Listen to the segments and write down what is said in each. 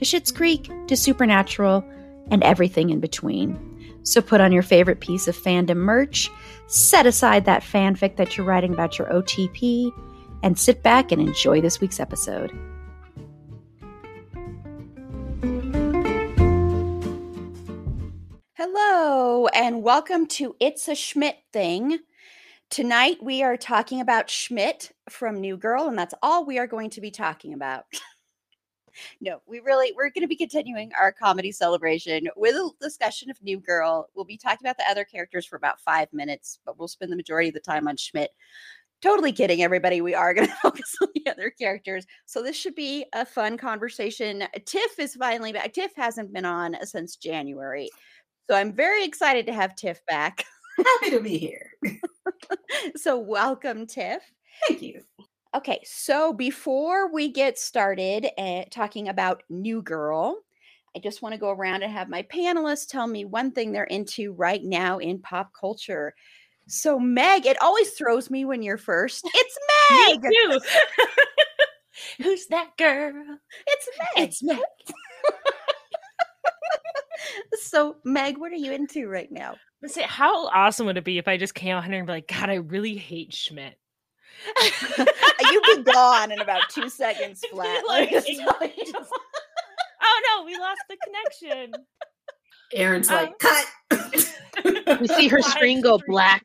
to Schitt's Creek to Supernatural and everything in between. So put on your favorite piece of fandom merch, set aside that fanfic that you're writing about your OTP, and sit back and enjoy this week's episode. Hello, and welcome to It's a Schmidt Thing. Tonight we are talking about Schmidt from New Girl, and that's all we are going to be talking about. no, we really we're going to be continuing our comedy celebration with a discussion of New Girl. We'll be talking about the other characters for about five minutes, but we'll spend the majority of the time on Schmidt. Totally kidding, everybody. We are going to focus on the other characters. So this should be a fun conversation. Tiff is finally back. Tiff hasn't been on since January. So I'm very excited to have Tiff back. Happy to be here. so welcome, Tiff. Thank you. Okay, so before we get started uh, talking about New Girl, I just want to go around and have my panelists tell me one thing they're into right now in pop culture. So, Meg, it always throws me when you're first. It's Meg. me too. Who's that girl? It's Meg. It's Meg. so, Meg, what are you into right now? Let's how awesome would it be if I just came out here and be like, God, I really hate Schmidt. You'd be gone in about two seconds flat. Like, Let just tell just- oh no, we lost the connection. Erin's Um, like, cut. We see her Live screen go screen. black.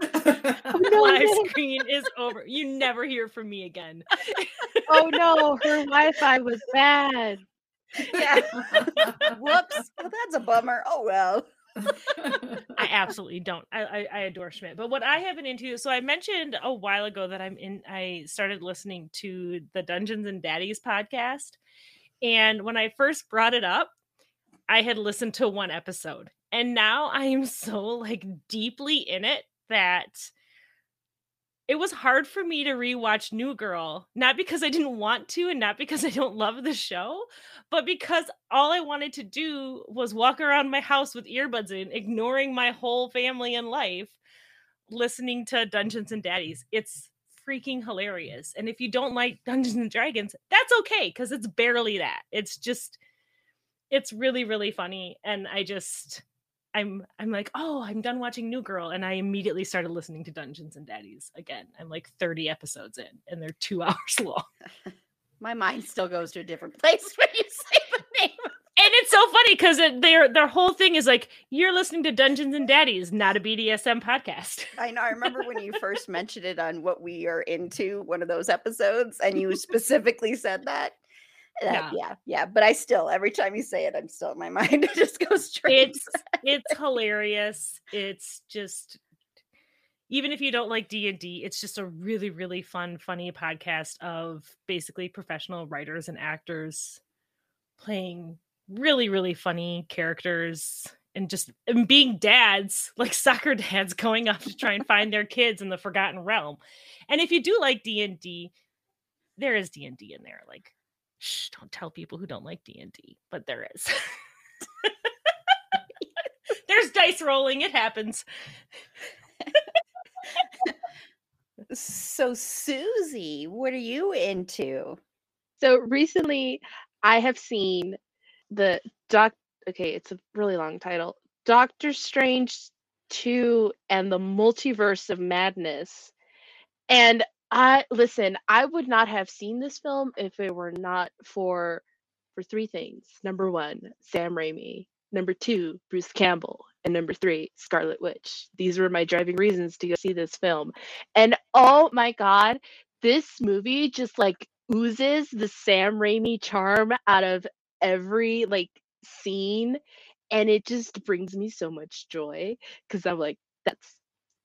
The live screen is over. You never hear from me again. Oh no, her Wi-Fi was bad. Yeah. Whoops. Well, that's a bummer. Oh well. I absolutely don't. I, I I adore Schmidt. But what I have been into, so I mentioned a while ago that I'm in. I started listening to the Dungeons and Daddies podcast, and when I first brought it up, I had listened to one episode, and now I am so like deeply in it that it was hard for me to rewatch New Girl, not because I didn't want to and not because I don't love the show, but because all I wanted to do was walk around my house with earbuds in, ignoring my whole family and life, listening to Dungeons and Daddies. It's freaking hilarious. And if you don't like Dungeons and Dragons, that's okay because it's barely that. It's just it's really really funny and I just I'm I'm like, "Oh, I'm done watching New Girl." And I immediately started listening to Dungeons and Daddies again. I'm like 30 episodes in and they're 2 hours long. My mind still goes to a different place when you say the name. And it's so funny because their their whole thing is like you're listening to Dungeons and Daddies, not a BDSM podcast. I know. I remember when you first mentioned it on what we are into, one of those episodes, and you specifically said that. That- Yeah. yeah, yeah. But I still, every time you say it, I'm still in my mind. It just goes straight. It's it's hilarious. It's just even if you don't like D&D, it's just a really really fun funny podcast of basically professional writers and actors playing really really funny characters and just and being dads, like soccer dads going off to try and find their kids in the forgotten realm. And if you do like D&D, there is D&D in there like shh, don't tell people who don't like D&D, but there is. There's dice rolling, it happens. so, Susie, what are you into? So recently, I have seen the doc. Okay, it's a really long title. Doctor Strange 2 and the Multiverse of Madness. And I listen, I would not have seen this film if it were not for for three things. Number 1, Sam Raimi. Number 2, Bruce Campbell. And number three, Scarlet Witch. These were my driving reasons to go see this film. And oh my God, this movie just like oozes the Sam Raimi charm out of every like scene. And it just brings me so much joy because I'm like, that's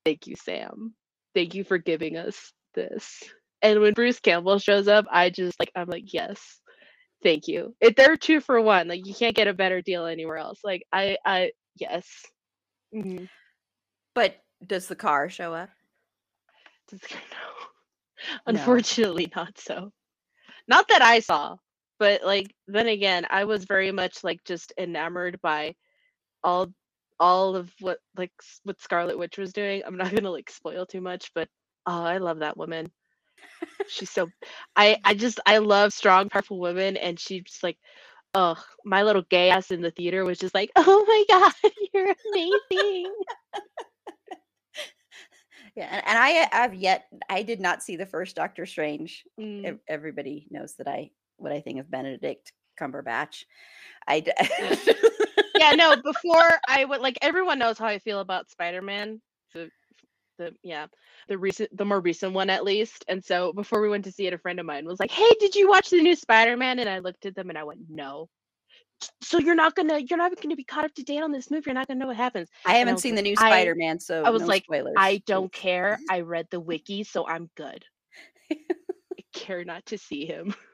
thank you, Sam. Thank you for giving us this. And when Bruce Campbell shows up, I just like, I'm like, yes, thank you. If they're two for one, like you can't get a better deal anywhere else. Like I, I, yes. Mhm. But does the car show up? Just- no. Unfortunately, not so. Not that I saw, but like then again, I was very much like just enamored by all all of what like what Scarlet Witch was doing. I'm not gonna like spoil too much, but oh, I love that woman. She's so I I just I love strong, powerful women, and she's like, oh, my little gay ass in the theater was just like, oh my god, you're amazing. Yeah, and, and I have yet I did not see the first Doctor Strange. Mm. Everybody knows that I what I think of Benedict Cumberbatch. I d- yeah, no, before I would like everyone knows how I feel about Spider-Man. The the yeah, the recent the more recent one at least. And so before we went to see it, a friend of mine was like, Hey, did you watch the new Spider-Man? And I looked at them and I went, No. So you're not gonna you're not gonna be caught up to date on this movie. You're not gonna know what happens. I haven't was seen the new Spider-Man, so I was no like, spoilers. I don't care. I read the wiki, so I'm good. I care not to see him.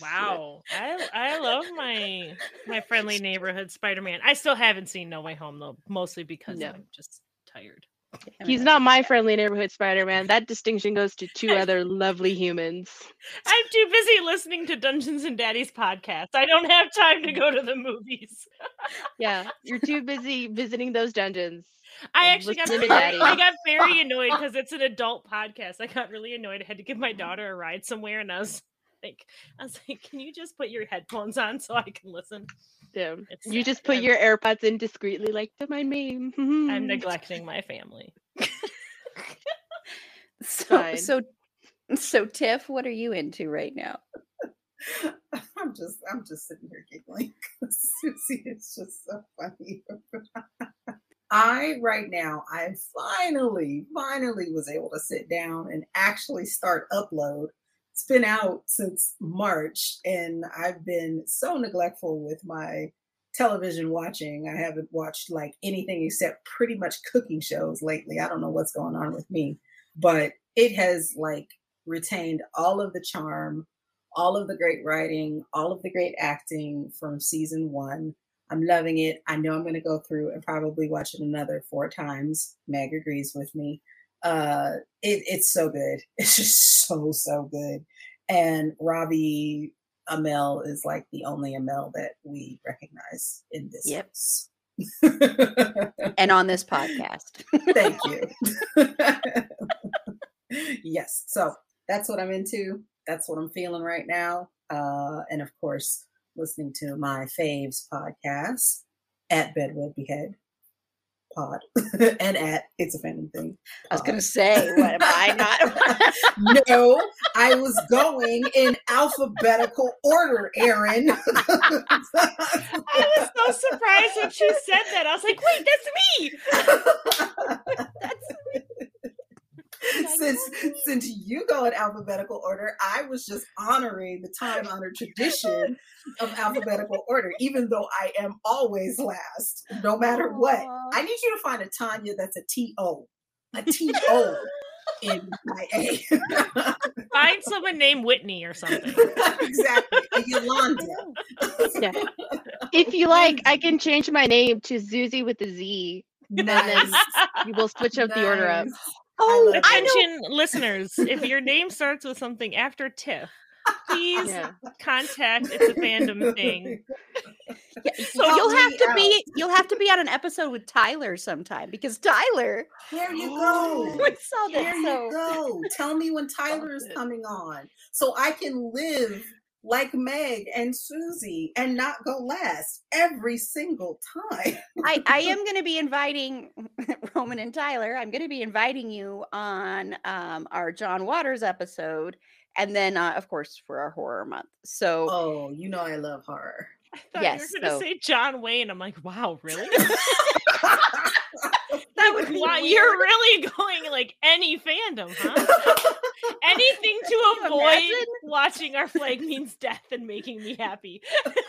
Wow, I I love my my friendly neighborhood Spider-Man. I still haven't seen No Way Home though, mostly because No. I'm just tired. He's not my friendly neighborhood Spider-Man. That distinction goes to two other lovely humans. I'm too busy listening to Dungeons and Daddies podcast. I don't have time to go to the movies. Yeah, you're too busy visiting those dungeons. I actually got listening very, to Daddy. I got very annoyed because it's an adult podcast. I got really annoyed. I had to give my daughter a ride somewhere, and I was like, I was like, "Can you just put your headphones on so I can listen?" Yeah. It's You sad. just put I'm- your AirPods in discreetly, like, to my name. I'm neglecting my family. So Fine. so so Tiff, what are you into right now? I'm just I'm just sitting here giggling. 'cause Susie is just so funny. I right now I finally finally was able to sit down and actually start upload. It's been out since March and I've been so neglectful with my television watching. I haven't watched like anything except pretty much cooking shows lately. I don't know what's going on with me, but it has like retained all of the charm all of the great writing, all of the great acting from season one. I'm loving it. I know I'm going to go through and probably watch it another four times. Meg agrees with me. Uh, it, it's so good. It's just so so good. And Robbie Amell is like the only Amell that we recognize in this. Yep. house. And on this podcast. Thank you. yes. So that's what I'm into. That's what I'm feeling right now. Uh, and of course, listening to my faves podcast at Bed Wed Behead Pod and at It's a Fandom Thing. I was uh, gonna say, what am I not? no, I was going in alphabetical order, Erin. I was so surprised when she said that. I was like, "Wait, that's me. that's me!" Since since you go in alphabetical order, I was just honoring the time honored tradition of alphabetical order, even though I am always last, no matter what. I need you to find a Tanya that's a T O, a T O in my A. Find someone named Whitney or something. exactly, Yolanda. Yeah. If you like, I can change my name to Zuzi with a Z. Nice. You will switch up the order up. Nice. Oh, love I. Attention, listeners! If your name starts with something after Tiff, please Yeah. contact. It's a fandom thing. Yeah, so Help you'll have to out. be you'll have to be on an episode with Tyler sometime because Tyler There you we go. saw There that you so go. Tell me when Tyler is coming on so I can live like Meg and Susie and not go last every single time. I, I am going to be inviting Roman and Tyler. I'm going to be inviting you on um, our John Waters episode, and then uh, of course for our horror month. So Oh, you know I love horror. I thought Yes, you were gonna so- say John Wayne. I'm like, wow, really? That would be wow, you're really going like any fandom, huh? Anything to avoid imagine? watching our flag means death and making me happy.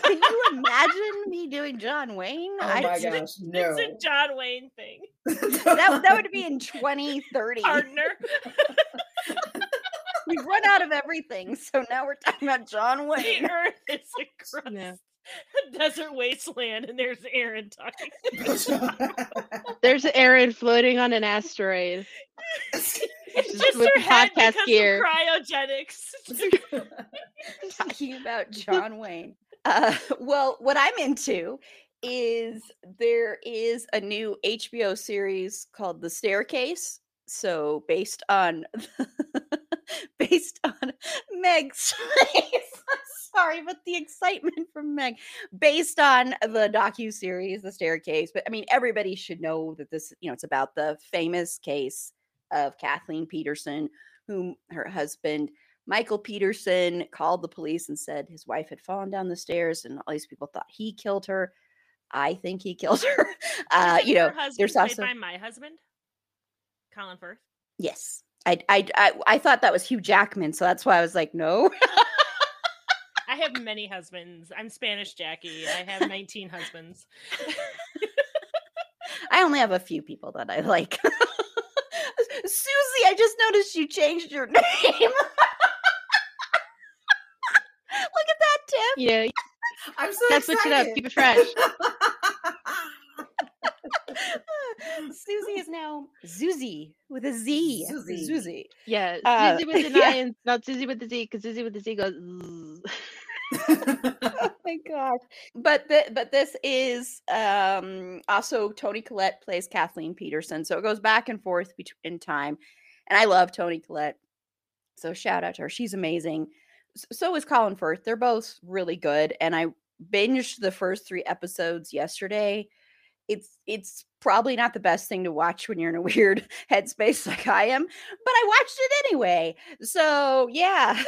Can you imagine me doing John Wayne? Oh I- my gosh, no. It's a John Wayne thing. that, that would be in 2030. Partner. We've run out of everything, so now we're talking about John the Wayne. earth is a crust. Yeah. A desert wasteland, and there's Erin talking. There's Erin floating on an asteroid. It's Just just with her head podcast because gear. of cryogenics. talking about John Wayne. Uh, well, what I'm into is there is a new HBO series called The Staircase. So based on based on Meg's face. Sorry, but the excitement from Meg, based on the docu series The Staircase. But I mean, everybody should know that this, you know, it's about the famous case of Kathleen Peterson, whom her husband Michael Peterson called the police and said his wife had fallen down the stairs, and all these people thought he killed her. I think he killed her. Uh, you know, there's also by my husband, Colin Firth. yes. I, I I I thought that was Hugh Jackman, so that's why I was like, no. I have many husbands. I'm Spanish Jackie. I have 19 husbands. I only have a few people that I like. Susie, I just noticed you changed your name. Look at that, Tiff. Yeah, I'm so Gotta switch it up, excited. keep it fresh. Susie is now Zuzi with a Z. Zuzi. Zuzi. yeah. Uh, Susie with an yeah. I and not Susie with the Z, because Susie with the Z goes. oh my god but the, but this is um also Toni Collette plays kathleen peterson so it goes back and forth between in time and i love Toni Collette so shout out to her she's amazing so is colin firth they're both really good and i binged the first three episodes yesterday it's it's probably not the best thing to watch when you're in a weird headspace like i am but i watched it anyway so yeah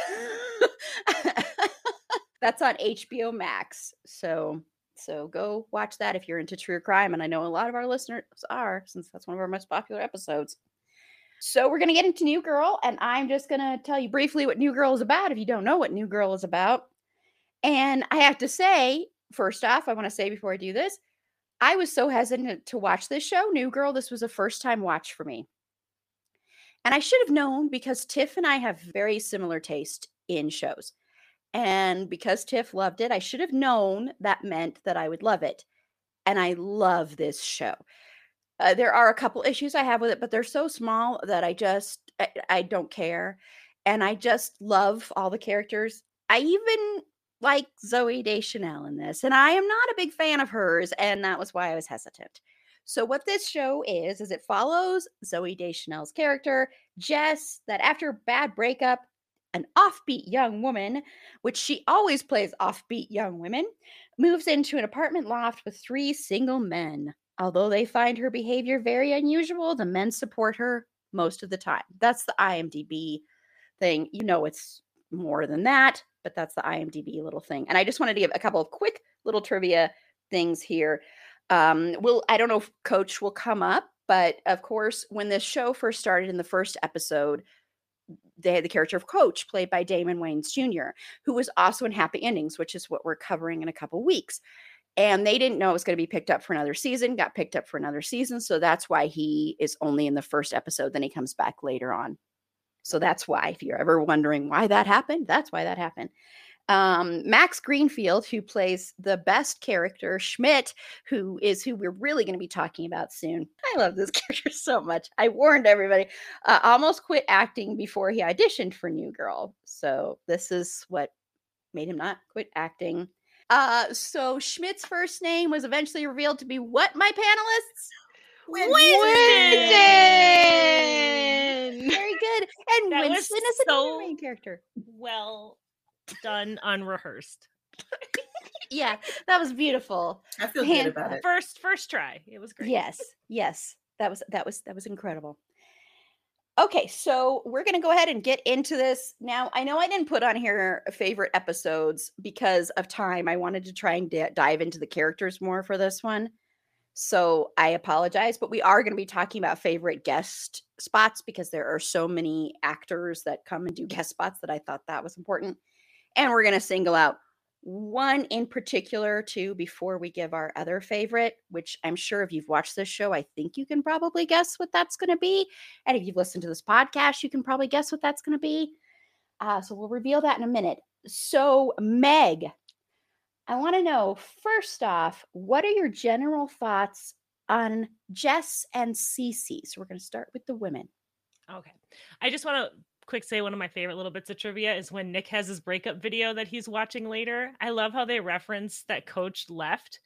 that's on HBO Max. So so go watch that if you're into true crime and I know a lot of our listeners are since that's one of our most popular episodes. So we're going to get into New Girl and I'm just going to tell you briefly what New Girl is about if you don't know what New Girl is about. And I have to say, first off, I want to say before I do this, I was so hesitant to watch this show, New Girl. This was a first time watch for me. And I should have known because Tiff and I have very similar taste in shows. And because Tiff loved it, I should have known that meant that I would love it. And I love this show. Uh, there are a couple issues I have with it, but they're so small that I just I, I don't care. And I just love all the characters. I even like Zooey Deschanel in this, and I am not a big fan of hers, and that was why I was hesitant. So what this show is is it follows Zooey Deschanel's character Jess that after a bad breakup an offbeat young woman, which she always plays offbeat young women, moves into an apartment loft with three single men. Although they find her behavior very unusual, the men support her most of the time. That's the IMDb thing. You know, it's more than that, but that's the IMDb little thing. And I just wanted to give a couple of quick little trivia things here. Um, will I don't know if Coach will come up, but of course, when this show first started in the first episode, they had the character of Coach, played by Damon Wayans Jr., who was also in Happy Endings, which is what we're covering in a couple weeks. And they didn't know it was going to be picked up for another season, got picked up for another season. So that's why he is only in the first episode. Then he comes back later on. So that's why, if you're ever wondering why that happened, that's why that happened. Um, Max Greenfield, who plays the best character, Schmidt, who is who we're really going to be talking about soon. I love this character so much. I warned everybody. Uh, almost quit acting before he auditioned for New Girl. So this is what made him not quit acting. Uh, so Schmidt's first name was eventually revealed to be what, my panelists? Winston! Very good. And That Winston is another so- main character. Well done, unrehearsed. Yeah, that was beautiful. I feel Hand- good about it. First, first try. It was great. Yes, yes, that was that was that was incredible. Okay, so we're going to go ahead and get into this. Now, I know I didn't put on here favorite episodes because of time. I wanted to try and d- dive into the characters more for this one. So I apologize, but we are going to be talking about favorite guest spots because there are so many actors that come and do guest spots that I thought that was important. And we're going to single out one in particular too before we give our other favorite which i'm sure if you've watched this show i think you can probably guess what that's going to be and if you've listened to this podcast you can probably guess what that's going to be uh, so we'll reveal that in a minute so meg i want to know first off what are your general thoughts on jess and Cece? so we're going to start with the women Okay. I just want to quick say one of my favorite little bits of trivia is when Nick has his breakup video that he's watching later. I love how they reference that coach left.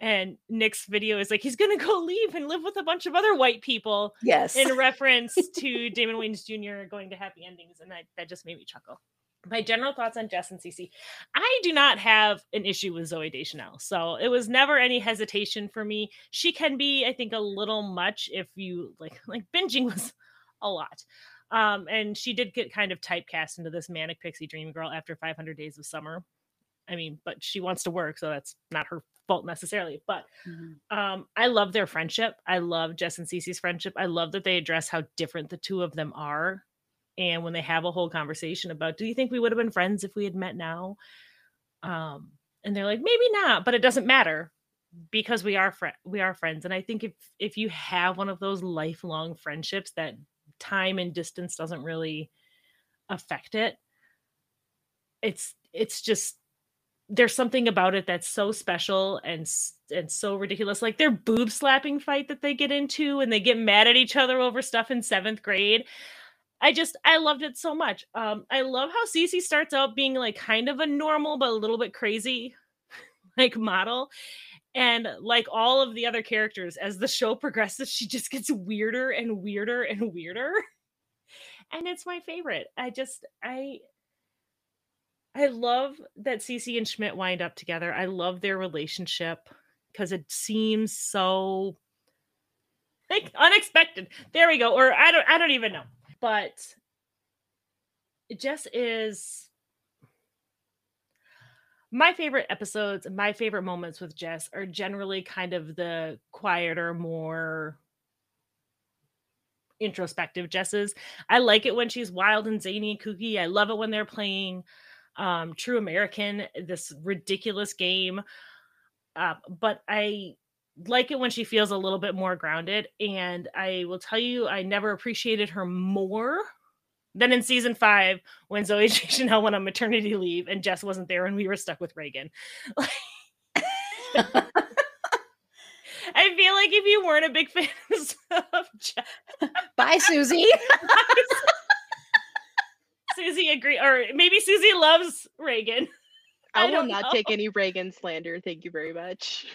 And Nick's video is like, he's going to go leave and live with a bunch of other white people. yes In reference to Damon Wayans Jr. going to happy endings. And that, that just made me chuckle. My general thoughts on Jess and Cece. I do not have an issue with Zooey Deschanel. So it was never any hesitation for me. She can be, I think, a little much if you like, like binging was a lot. Um, and she did get kind of typecast into this manic pixie dream girl after 500 days of summer. I mean, but she wants to work, so that's not her fault necessarily. But Mhm. um, I love their friendship. I love Jess and Cece's friendship. I love that they address how different the two of them are. And when they have a whole conversation about, do you think we would have been friends if we had met now? Um, and they're like, maybe not, but it doesn't matter because we are friend we are friends. And I think if if you have one of those lifelong friendships that time and distance doesn't really affect it, it's it's just there's something about it that's so special and and so ridiculous like their boob slapping fight that they get into and they get mad at each other over stuff in seventh grade i just i loved it so much um i love how Cece starts out being like kind of a normal but a little bit crazy like model and like all of the other characters as the show progresses she just gets weirder and weirder and weirder and it's my favorite i just i I love that Cece and Schmidt wind up together. I love their relationship because it seems so like unexpected. There we go. Or I don't I don't even know. But just is my favorite episodes, my favorite moments with Jess are generally kind of the quieter, more introspective Jesses. I like it when she's wild and zany and kooky. I love it when they're playing um True American, this ridiculous game. Uh, but I like it when she feels a little bit more grounded. And I will tell you, I never appreciated her more than in season five when Zooey Chanel went on maternity leave and Jess wasn't there and we were stuck with Reagan. I feel like if you weren't a big fan of Jess, bye susie Susie agree, or maybe Susie loves Reagan. I, I will not know. take any Reagan slander. Thank you very much.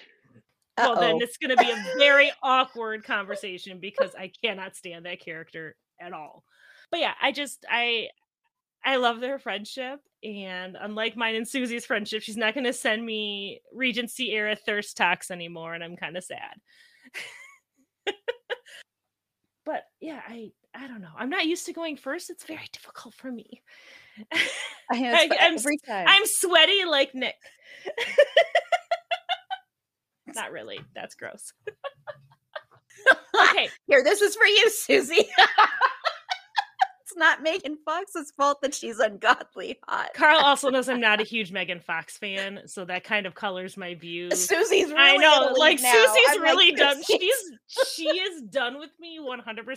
Well, then it's going to be a very awkward conversation because I cannot stand that character at all. But yeah, I just I I love their friendship, and unlike mine and Susie's friendship, she's not going to send me Regency era thirst talks anymore, and I'm kind of sad. but yeah, I I don't know. I'm not used to going first. It's very difficult for me. I know I, I'm, every time. I'm sweaty like Nick. Not really. That's gross. okay. Here, this is for you, Susie. it's not Megan Fox's fault that she's ungodly hot. Carl also knows I'm not a huge Megan Fox fan, so that kind of colors my view. Susie's really I know, like now. Susie's I'm like, really done. Susie- She's she is done with me 100.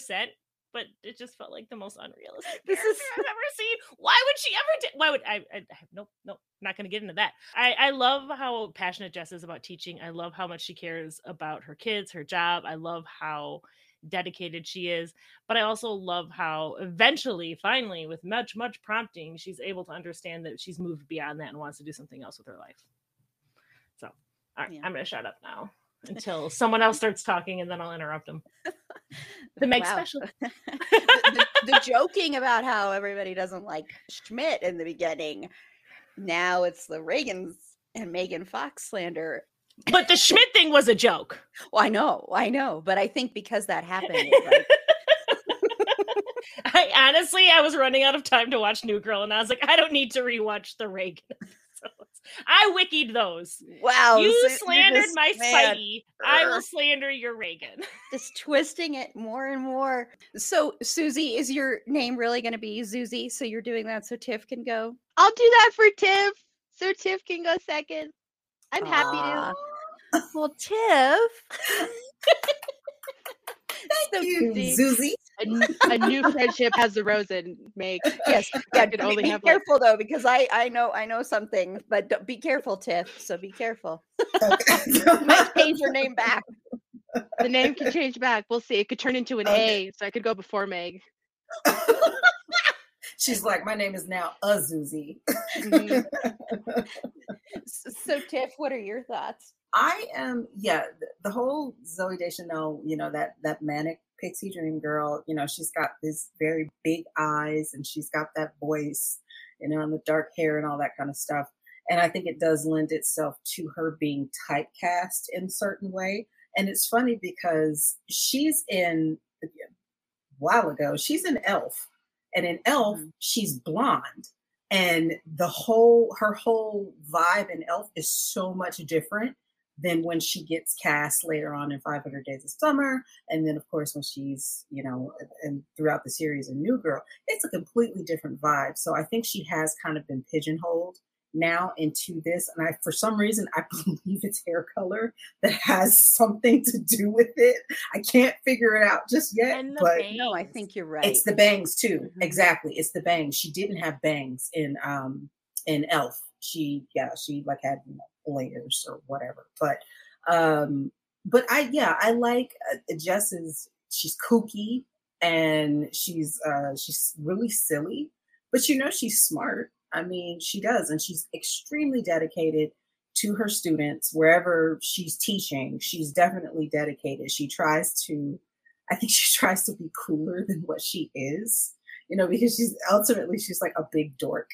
But it just felt like the most unrealistic This is- I've ever seen. Why would she ever? Do, why would I? I, I have nope, nope. Not going to get into that. I I love how passionate Jess is about teaching. I love how much she cares about her kids, her job. I love how dedicated she is but i also love how eventually finally with much much prompting she's able to understand that she's moved beyond that and wants to do something else with her life so all right Yeah. i'm gonna shut up now until someone else starts talking and then i'll interrupt them the meg Wow. special the, the- the joking about how everybody doesn't like Schmidt in the beginning. Now it's the Reagans and Megan Fox slander. but the schmidt thing was a joke Well, I know, I know, but I think because that happened, like, I honestly, I was running out of time to watch New Girl, and I was like, I don't need to rewatch the Reagan. I wikied those. Wow. you so slandered just- my man, Spidey. I will slander your Reagan. Just twisting it more and more. So, Susie, is your name really going to be Zuzi? So you're doing that so Tiff can go? I'll do that for Tiff, so Tiff can go second. I'm happy Aw. to. Well, Tiff. Thank you, Susie. Susie. A, n- a new friendship has arisen. Meg. Yes, yeah. could Be, only be have, like- careful though, because I I know I know something, but don't, be careful, Tiff. So be careful. Might change your name back. The name can change back. We'll see. It could turn into an Okay. A, so I could go before Meg. She's like, my name is now a Susie. Mhm. S- So, Tiff, what are your thoughts? I am, yeah, the whole Zooey Deschanel, you know, that that manic pixie dream girl, you know, she's got these very big eyes and she's got that voice, you know, and the dark hair and all that kind of stuff. And I think it does lend itself to her being typecast in a certain way. And it's funny because she's in a while ago, she's an Elf. And in Elf, Mhm. she's blonde. And the whole her whole vibe in Elf is so much different than when she gets cast later on in 500 Days of Summer, and then of course when she's you know and throughout the series in New Girl, it's a completely different vibe. So I think she has kind of been pigeonholed now into this, and I for some reason I believe it's hair color that has something to do with it. I can't figure it out just yet, but bangs. No, I think you're right. it's the bangs too. Mhm. Exactly. It's the bangs. She didn't have bangs in um in Elf. She yeah, she like had you know, layers or whatever. But um but I yeah, I like uh, Jess's she's kooky and she's uh she's really silly, but you know she's smart. I mean, she does and she's extremely dedicated to her students wherever she's teaching. She's definitely dedicated. She tries to I think she tries to be cooler than what she is, you know, because she's ultimately she's like a big dork.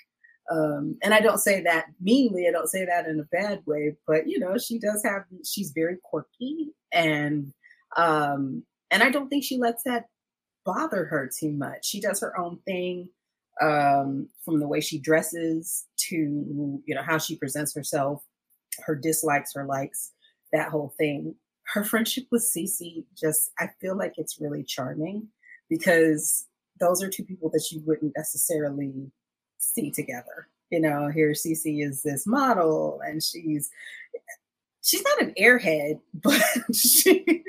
Um, and I don't say that meanly, I don't say that in a bad way, but you know, she does have she's very quirky and um and I don't think she lets that bother her too much. She does her own thing, um, from the way she dresses to you know how she presents herself, her dislikes, her likes, that whole thing her friendship with Cece just I feel like it's really charming because those are two people that you wouldn't necessarily see together. You know, here Cece is this model and she's she's not an airhead, but she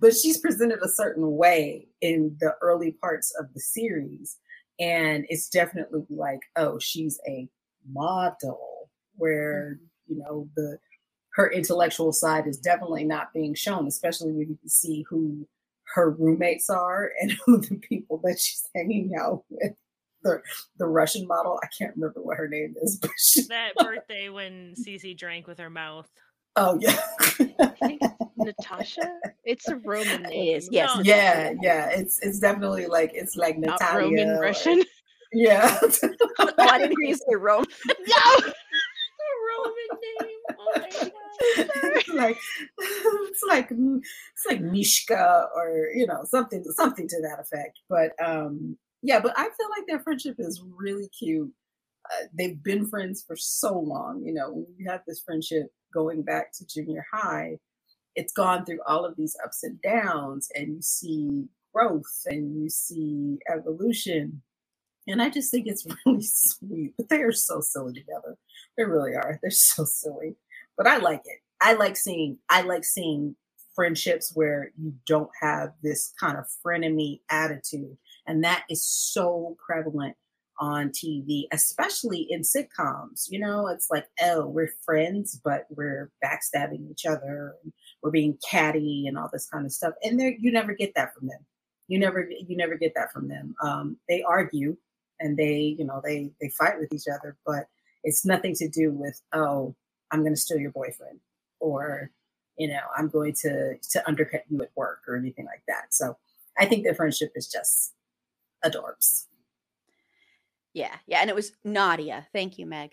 but she's presented a certain way in the early parts of the series. And it's definitely like, oh, she's a model where, mm-hmm. you know, the her intellectual side is definitely not being shown, especially when you can see who her roommates are and who the people that she's hanging out with. The the Russian model, I can't remember what her name is, but she, That birthday when Cece drank with her mouth. oh yeah, Natasha. It's a Roman name. is, yes. No, yeah, yeah. It's it's definitely like it's like Not Natalia. Roman or- Russian. Yeah. Why didn't you say Rome. no. A Roman name. Oh my god. it's like it's like it's like Mishka or you know something something to that effect. But um yeah, but I feel like their friendship is really cute. Uh, they've been friends for so long. You know, you have this friendship going back to junior high, it's gone through all of these ups and downs, and you see growth and you see evolution. And I just think it's really sweet. But they are so silly together. They really are. They're so silly but I like it. I like seeing I like seeing friendships where you don't have this kind of frenemy attitude, and that is so prevalent on TV, especially in sitcoms. You know, it's like, oh, we're friends, but we're backstabbing each other, and we're being catty, and all this kind of stuff. And there, you never get that from them. You never, you never get that from them. Um, they argue, and they, you know, they they fight with each other, but it's nothing to do with oh I'm going to steal your boyfriend or you know I'm going to to undercut you at work or anything like that. So I think their friendship is just adorbs. Yeah, yeah, and it was Nadia. Thank you, Meg.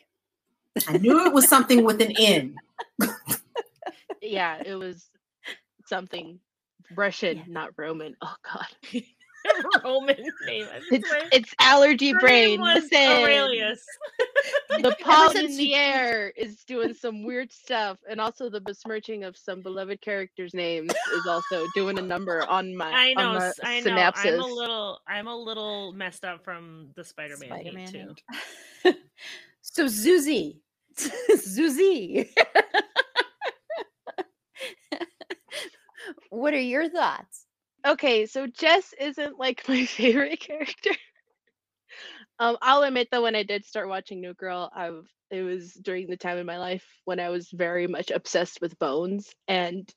I knew it was something with an N. Yeah, it was something Russian, Yeah. not Roman. Oh God. Roman name. It's it's allergy Her brain. name was Listen, Aurelius. The pollen in the you- air is doing some weird stuff, and also the besmirching of some beloved characters' names is also doing a number on my I know, on my s- I know. synapses. I'm a little, I'm a little messed up from the Spider-Man Spider-Man too. so Zuzi, Zuzi, what are your thoughts? Okay, so Jess isn't like my favorite character. Um, I'll admit though, when I did start watching New Girl, I it was during the time in my life when I was very much obsessed with Bones, and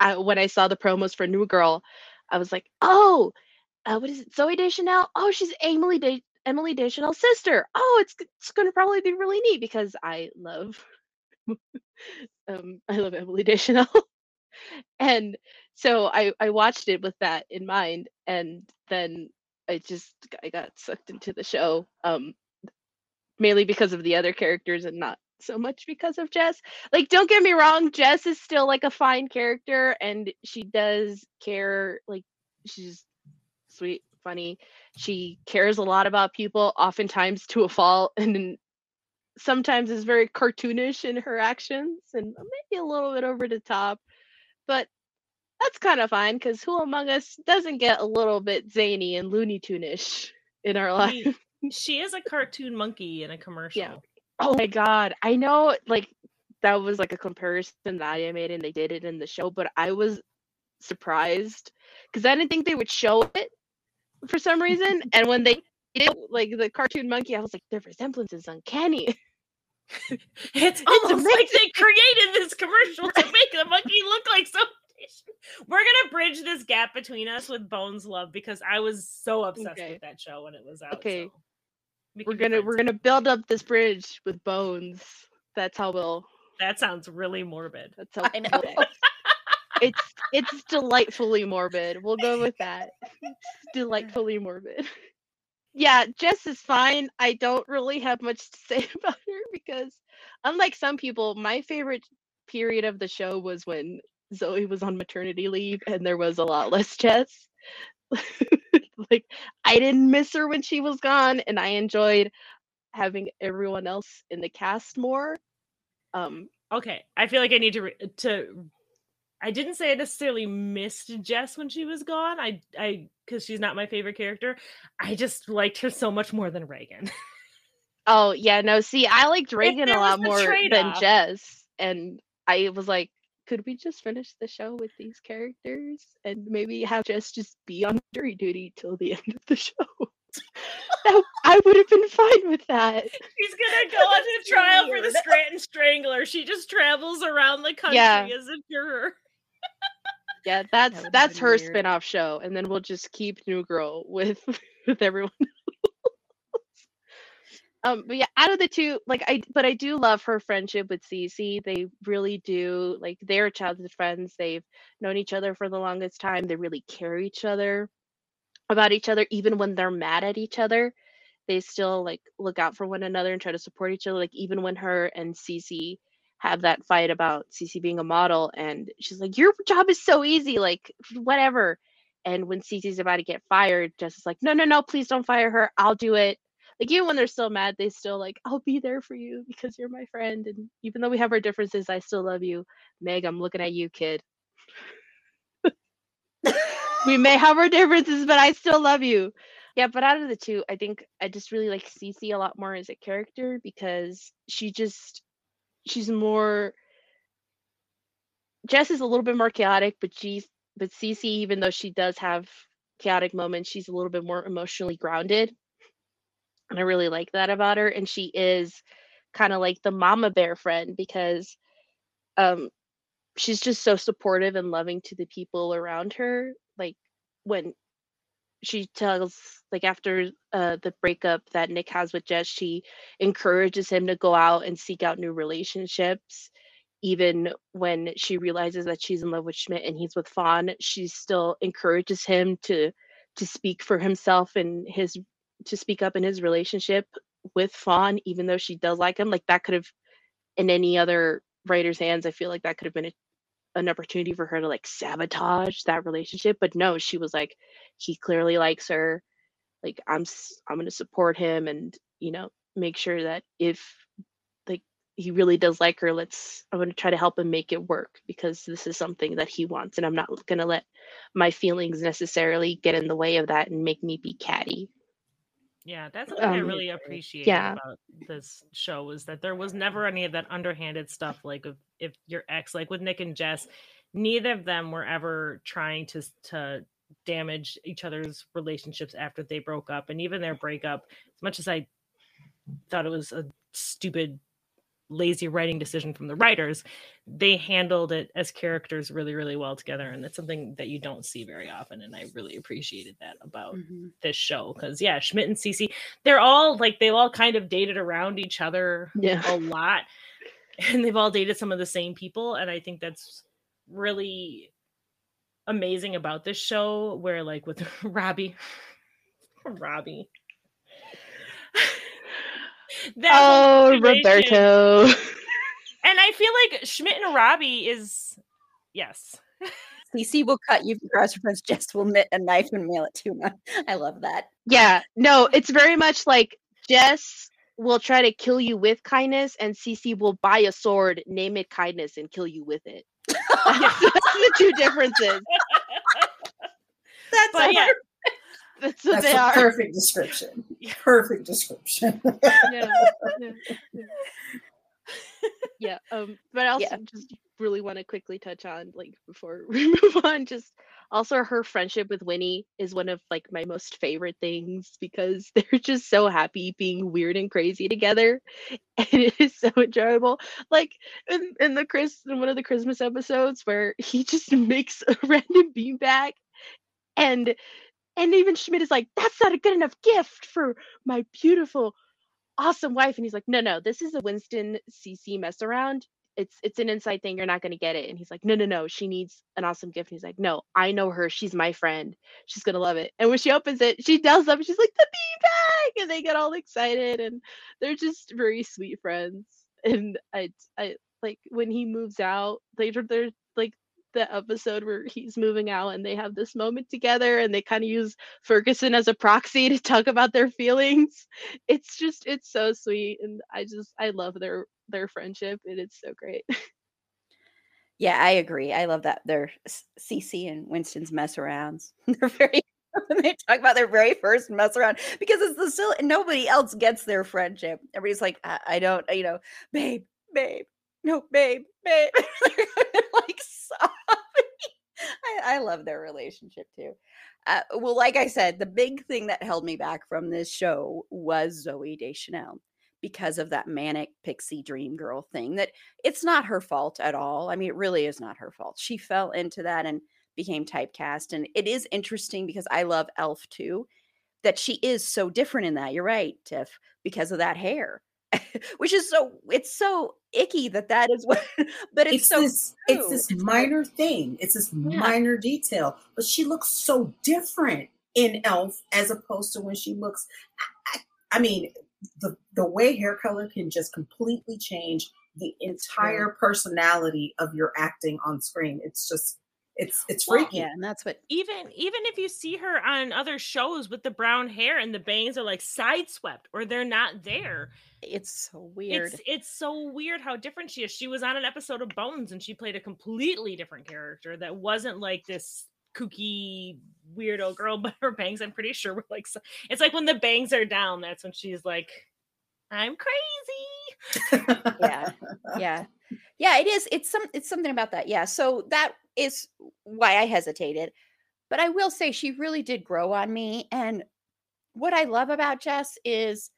I, when I saw the promos for New Girl, I was like, oh, uh, what is it, Zooey Deschanel? Oh, she's Emily De- Emily Deschanel's sister. Oh, it's it's gonna probably be really neat because I love, um, I love Emily Deschanel, and so I I watched it with that in mind, and then I just I got sucked into the show, um, mainly because of the other characters and not so much because of Jess. Like, don't get me wrong, Jess is still like a fine character, and she does care. Like, she's sweet, funny. She cares a lot about people, oftentimes to a fault, and sometimes is very cartoonish in her actions and maybe a little bit over the top. But that's kind of fine because who among us doesn't get a little bit zany and Looney Tune-ish in our life? she is a cartoon monkey in a commercial. Yeah. Oh my god, I know like that was like a comparison that I made and they did it in the show, but I was surprised because I didn't think they would show it for some reason. and when they did like the cartoon monkey, I was like, their resemblance is uncanny. It's almost oh, like they created this commercial to make the monkey look like something. We're gonna bridge this gap between us with Bones Love because I was so obsessed Okay. with that show when it was out. Okay. so we we're gonna we're gonna build up this bridge with bones. That's how we'll That sounds really morbid. that's how I know. we'll- it's it's delightfully morbid. We'll go with that. It's delightfully morbid. Yeah, Jess is fine. I don't really have much to say about her because unlike some people, my favorite period of the show was when Zooey was on maternity leave and there was a lot less Jess. like I didn't miss her when she was gone and I enjoyed having everyone else in the cast more. Um Okay, I feel like I need to re- to. I didn't say I necessarily missed Jess when she was gone. I I because she's not my favorite character. I just liked her so much more than Reagan. Oh yeah, no. See, I liked Reagan a lot more than. Jess, and I was like, could we just finish the show with these characters and maybe have Jess just be on jury duty till the end of the show? That- I would have been fine with that. She's gonna go on to trial for the weird. Scranton Strangler. She just travels around the country Yeah. as a juror. Yeah, that's would've that's her weird. spin-off show, and then we'll just keep New Girl with with everyone. Um, but yeah, out of the two, like I, but I do love her friendship with Cece. They really do like they're childhood friends. They've known each other for the longest time. They really care each other about each other, even when they're mad at each other. They still like look out for one another and try to support each other. Like even when her and Cece have that fight about Cece being a model, and she's like, "Your job is so easy, like whatever." And when Cece's about to get fired, Jess is like, "No, no, no, please don't fire her. I'll do it." Like even when they're still mad, they still like, "I'll be there for you because you're my friend." And even though we have our differences, I still love you, Meg. I'm looking at you, kid. we may have our differences, but I still love you. Yeah, but out of the two, I think I just really like Cece a lot more as a character because she just she's more Jess is a little bit more chaotic, but she's but Cece even though she does have chaotic moments, she's a little bit more emotionally grounded. And I really like that about her. And she is kind of like the mama bear friend because um she's just so supportive and loving to the people around her. Like when she tells like after uh the breakup that Nick has with Jess, she encourages him to go out and seek out new relationships even when she realizes that she's in love with Schmidt and he's with Fawn, she still encourages him to to speak for himself and his to speak up in his relationship with Fawn, even though she does like him. Like that could have in any other writer's hands, I feel like that could have been a an opportunity for her to like sabotage that relationship but no she was like he clearly likes her like i'm I'm to support him and you know make sure that if like he really does like her let's i'm to try to help him make it work because this is something that he wants and i'm not to let my feelings necessarily get in the way of that and make me be catty Yeah, that's something I Um, really appreciate yeah. about this show is that there was never any of that underhanded stuff like if, if your ex like with Nick and Jess, neither of them were ever trying to to damage each other's relationships after they broke up and even their breakup as much as I thought it was a stupid lazy writing decision from the writers, they handled it as characters really really well together and that's something that you don't see very often and I really appreciated that about Mhm. this show because yeah schmidt and Cece, they're all like they've all kind of dated around each other yeah a lot and they've all dated some of the same people and i think that's really amazing about this show where like with robbie robbie that oh roberto and i feel like schmidt and robbie is yes Cece will cut you across your friends. Jess will knit a knife and mail it to him. I love that. Yeah, no, it's very much like Jess will try to kill you with kindness, and Cece will buy a sword, name it kindness, and kill you with it. That's the two differences. That's but yeah That's what That's they a are. perfect description. Perfect description. Yeah, yeah, yeah. Yeah, um, but I also Yeah. just really want to quickly touch on, like, before we move on, just also her friendship with Winnie is one of like my most favorite things because they're just so happy being weird and crazy together, and it is so enjoyable. Like in in the Chris in one of the Christmas episodes where he just makes a random beanbag, and and even Schmidt is like, "That's not a good enough gift for my beautiful." awesome wife. And he's like no no this is a winston Cece mess around. It's it's an inside thing. You're not to get it. And he's like no no no. She needs an awesome gift. And he's like no i know her. She's my friend. She's to love it. And when she opens it she tells them she's like the bee beanbag and they get all excited and they're just very sweet friends. And i i like when he moves out later they're like the episode where he's moving out and they have this moment together and they kind of use Ferguson as a proxy to talk about their feelings. It's just it's so sweet and I just I love their their friendship and it's so great. Yeah, I agree. I love that. They're Cece and Winston's mess arounds. They're very they talk about their very first mess around because it's the still nobody else gets their friendship. Everybody's like, I, I don't, you know, babe, babe, no, babe, babe. Like sobbing. I, I love their relationship too. Uh, well, like I said, the big thing that held me back from this show was Zooey Deschanel because of that manic pixie dream girl thing that it's not her fault at all. I mean, it really is not her fault. She fell into that and became typecast. And it is interesting because I love Elf too, that she is so different in that. You're right, Tiff, because of that hair, which is so, it's so icky that that is what, but it's, it's so, this it's true. this It's minor thing. It's this Yeah. minor detail, but she looks so different in Elf as opposed to when she looks. I, I, I mean, the the way hair color can just completely change the entire personality of your acting on screen. It's just it's it's Well, freaky. yeah. And that's what, even even if you see her on other shows with the brown hair and the bangs are like sideswept or they're not there it's so weird. it's it's so weird how different she is she was on an episode of bones and she played a completely different character that wasn't like this kooky weirdo girl but her bangs i'm pretty sure were like so- it's like when the bangs are down that's when she's like i'm crazy yeah yeah yeah it is it's some it's something about that yeah so that is why i hesitated but i will say she really did grow on me and what i love about jess is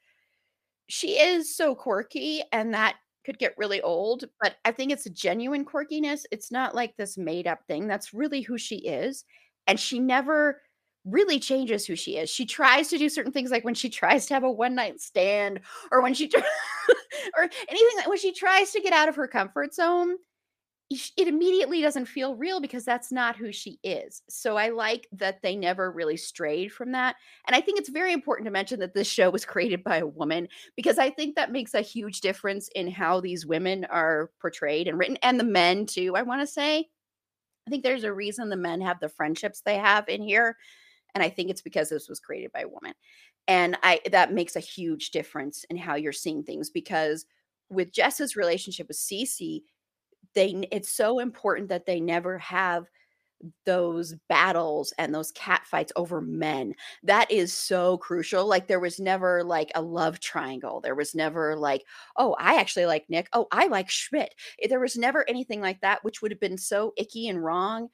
she is so quirky and that could get really old but i think it's a genuine quirkiness it's not like this made up thing that's really who she is and she never really changes who she is she tries to do certain things like when she tries to have a one night stand or when she or anything that when she tries to get out of her comfort zone it immediately doesn't feel real because that's not who she is so i like that they never really strayed from that and i think it's very important to mention that this show was created by a woman because i think that makes a huge difference in how these women are portrayed and written and the men too i want to say I think there's a reason the men have the friendships they have in here. And I think it's because this was created by a woman. And I that makes a huge difference in how you're seeing things because with Jess's relationship with Cece, they it's so important that they never have those battles and those cat fights over men. That is so crucial like there was never like a love triangle. There was never like oh i actually like nick. Oh i like schmidt. Eh, there was never anything like that which would have been so icky and wrong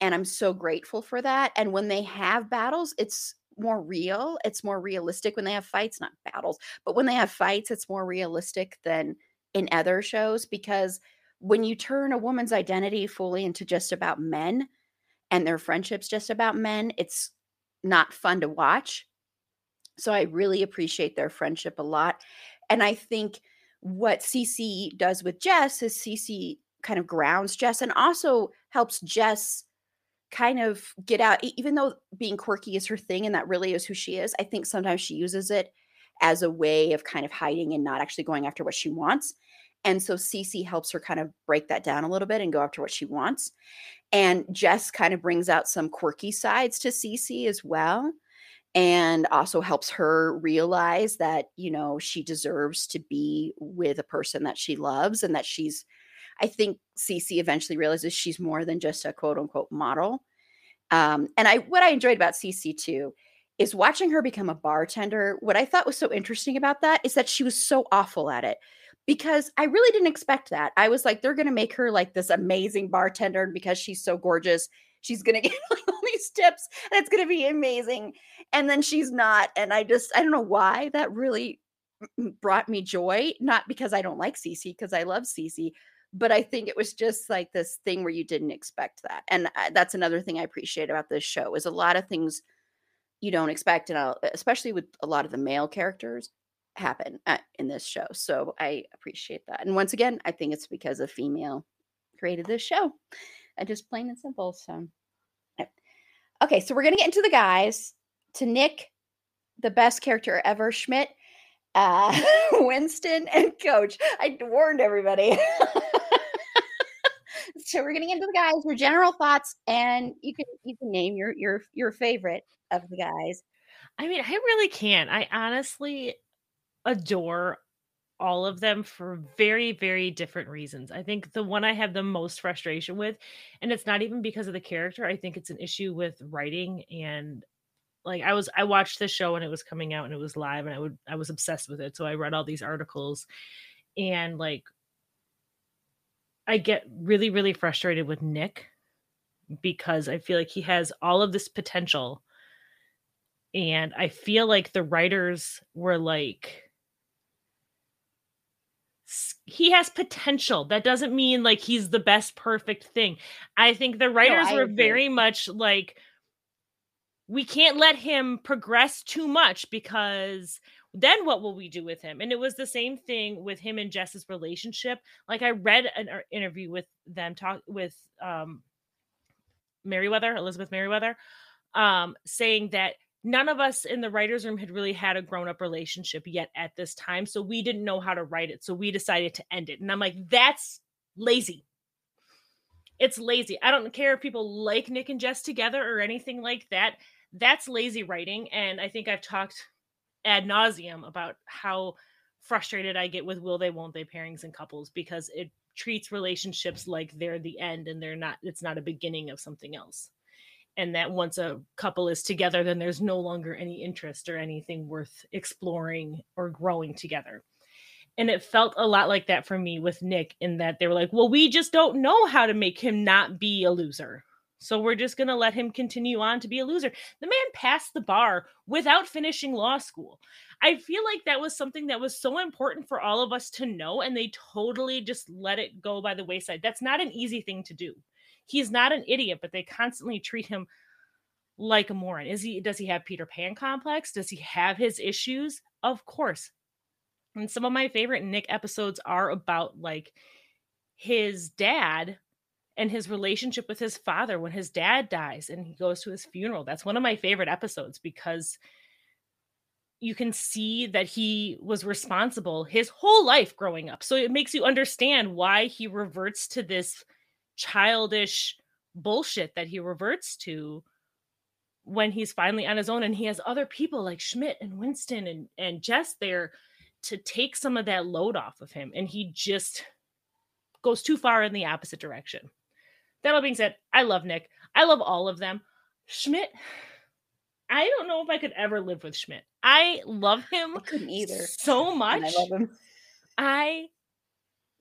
and i'm so grateful for that and when they have battles it's more real it's more realistic. When they have fights not battles but when they have fights it's more realistic than in other shows because when you turn a woman's identity fully into just about men and their friendships just about men, it's not fun to watch. So I really appreciate their friendship a lot. And I think what Cece does with Jess is Cece kind of grounds Jess and also helps Jess kind of get out, even though being quirky is her thing and that really is who she is. I think sometimes she uses it as a way of kind of hiding and not actually going after what she wants. And so Cece helps her kind of break that down a little bit and go after what she wants. And Jess kind of brings out some quirky sides to Cece as well. And also helps her realize that, you know, she deserves to be with a person that she loves and that she's, I think Cece eventually realizes she's more than just a quote unquote model. Um, and I, what I enjoyed about Cece too is watching her become a bartender. What I thought was so interesting about that is that she was so awful at it because I really didn't expect that. I was like, they're going to make her like this amazing bartender because she's so gorgeous. She's going to get like all these tips and it's going to be amazing. And then she's not. And I just, I don't know why that really brought me joy. Not because I don't like Cece, because I love Cece, but I think it was just like this thing where you didn't expect that. And uh, that's another thing I appreciate about this show is a lot of things you don't expect. And I'll, especially with a lot of the male characters, happen at, in this show. So I appreciate that. And once again, I think it's because a female created this show. And just plain and simple. So okay, so we're gonna get into the guys. To Nick, the best character ever, Schmidt, uh, Winston, and Coach. I warned everybody. so we're getting into the guys. Your general thoughts, and you can you can name your your your favorite of the guys. I mean, I really can't. I honestly adore all of them for very very different reasons. I think the one I have the most frustration with and it's not even because of the character, I think it's an issue with writing and like I was I watched the show when it was coming out and it was live and I would I was obsessed with it. So I read all these articles and like I get really really frustrated with Nick because I feel like he has all of this potential and I feel like the writers were like he has potential. That doesn't mean like he's the best perfect thing. I think the writers no, were agree. very much like we can't let him progress too much because then what will we do with him? And it was the same thing with him and Jess's relationship. Like I read an uh, interview with them talk with um Meriwether, Elizabeth Meriwether, um, saying that none of us in the writers room had really had a grown-up relationship yet at this time so we didn't know how to write it so we decided to end it and i'm like that's lazy. It's lazy. I don't care if people like nick and jess together or anything like that that's lazy writing and i think i've talked ad nauseum about how frustrated i get with will they won't they pairings and couples because it treats relationships like they're the end and they're not it's not a beginning of something else and that once a couple is together then there's no longer any interest or anything worth exploring or growing together. And it felt a lot like that for me with nick in that they were like well we just don't know how to make him not be a loser. So we're just going to let him continue on to be a loser. The man passed the bar without finishing law school. I feel like that was something that was so important for all of us to know and they totally just let it go by the wayside. That's not an easy thing to do he's not an idiot, but they constantly treat him like a moron. Is he does he have Peter Pan complex? Does he have his issues? Of course. And some of my favorite Nick episodes are about like his dad and his relationship with his father when his dad dies and he goes to his funeral. That's one of my favorite episodes because you can see that he was responsible his whole life growing up. So it makes you understand why he reverts to this childish bullshit that he reverts to when he's finally on his own and he has other people like Schmidt and Winston and, and Jess there to take some of that load off of him. And he just goes too far in the opposite direction. That all being said, I love Nick. I love all of them. Schmidt, I don't know if I could ever live with Schmidt. I love him I couldn't either. so much. I love him. I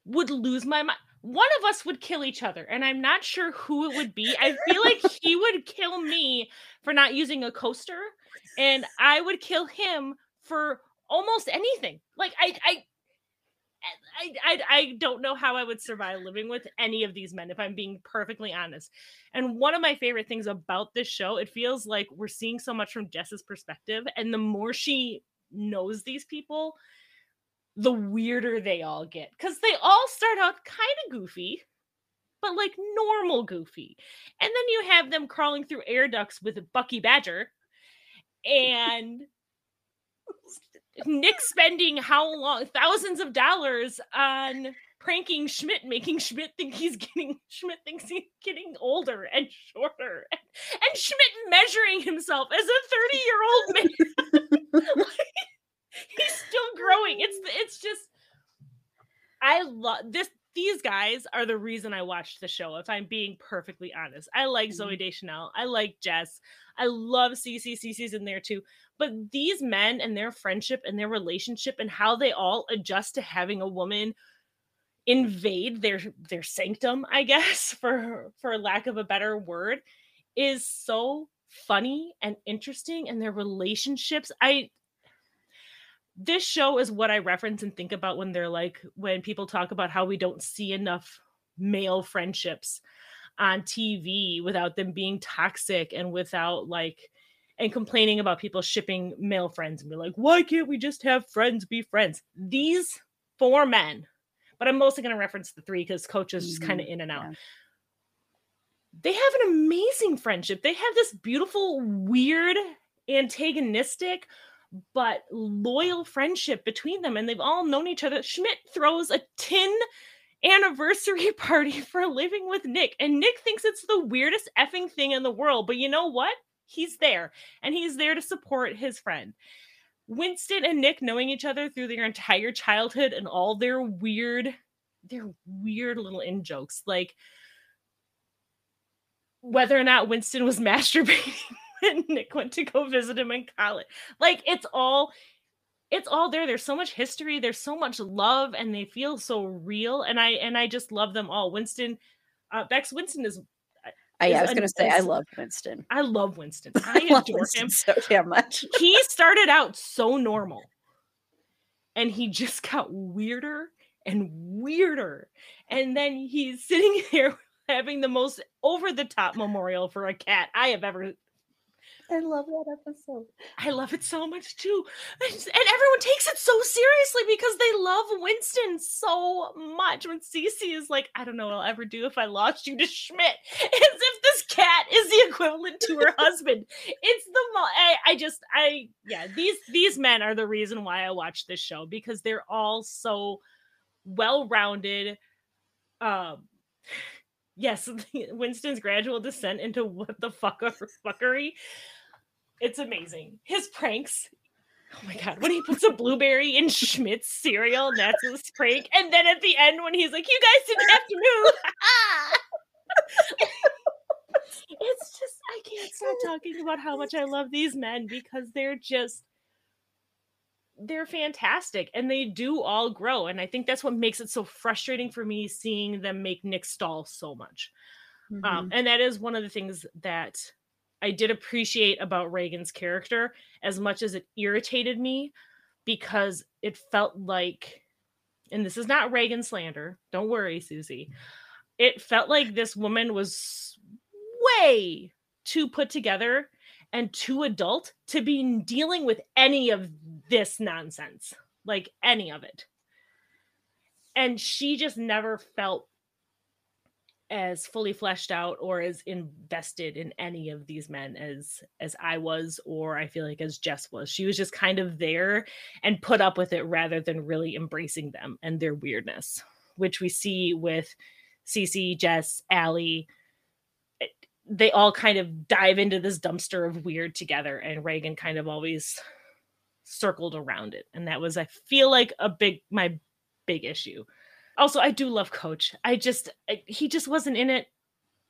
would lose my mind. One of us would kill each other, and I'm not sure who it would be. I feel like he would kill me for not using a coaster, and I would kill him for almost anything. Like I, I, I, I, I don't know how I would survive living with any of these men, if I'm being perfectly honest. And one of my favorite things about this show, it feels like we're seeing so much from Jess's perspective, and the more she knows these people, the weirder they all get because they all start out kind of goofy but like normal goofy and then you have them crawling through air ducts with bucky badger and nick spending how long thousands of dollars on pranking schmidt making schmidt think he's getting schmidt thinks he's getting older and shorter and, and schmidt measuring himself as a 30 year old man growing. It's it's just I love this. These guys are the reason I watched the show. If I'm being perfectly honest, I like Zooey Mm-hmm. Deschanel. I like Jess. I love Cece. Cece's in there too. But these men and their friendship and their relationship and how they all adjust to having a woman invade their their sanctum, I guess, for for lack of a better word, is so funny and interesting. And their relationships, I this show is what I reference and think about when they're like when people talk about how we don't see enough male friendships on TV without them being toxic and without like and complaining about people shipping male friends and be like, why can't we just have friends be friends? These four men, but I'm mostly going to reference the three because coach is just kind of mm-hmm. in and out. yeah. They have an amazing friendship. They have this beautiful, weird, antagonistic, but loyal friendship between them and they've all known each other. Schmidt throws a tin anniversary party for living with nick and nick thinks it's the weirdest effing thing in the world but you know what? He's there and he's there to support his friend. Winston and nick knowing each other through their entire childhood and all their weird their weird little in jokes like whether or not winston was masturbating when Nick went to go visit him in college. Like it's all it's all there. There's so much history, there's so much love, and they feel so real. And I and I just love them all. Winston, uh Bex Winston is I, I was gonna say I love Winston. I love Winston. I love adore Winston him. so damn much. He started out so normal. And he just got weirder and weirder. And then he's sitting here having the most over the top memorial for a cat I have ever I love that episode. I love it so much too. And everyone takes it so seriously because they love Winston so much. When Cece is like, I don't know what I'll ever do if I lost you to Schmidt. As if this cat is the equivalent to her husband. It's the I, I just I yeah, these these men are the reason why I watch this show because they're all so well-rounded. Um yes, Winston's gradual descent into what the fuck fuckery it's amazing. His pranks. Oh my god, when he puts a blueberry in Schmidt's cereal, and that's his prank. And then at the end, when he's like, You guys didn't have to move. it's just I can't stop talking about how much I love these men because they're just they're fantastic and they do all grow. And I think that's what makes it so frustrating for me seeing them make Nick stall so much. Mm-hmm. Um, and that is one of the things that I did appreciate about Reagan's character as much as it irritated me because it felt like, and this is not Reagan slander, don't worry, Susie. It felt like this woman was way too put together and too adult to be dealing with any of this nonsense, like any of it. And she just never felt as fully fleshed out or as invested in any of these men as as I was or I feel like as Jess was. She was just kind of there and put up with it rather than really embracing them and their weirdness, which we see with Cece, Jess, Aly, they all kind of dive into this dumpster of weird together and reagan kind of always circled around it. And that was i feel like a big my big issue also i do love coach. I just I, he just wasn't in it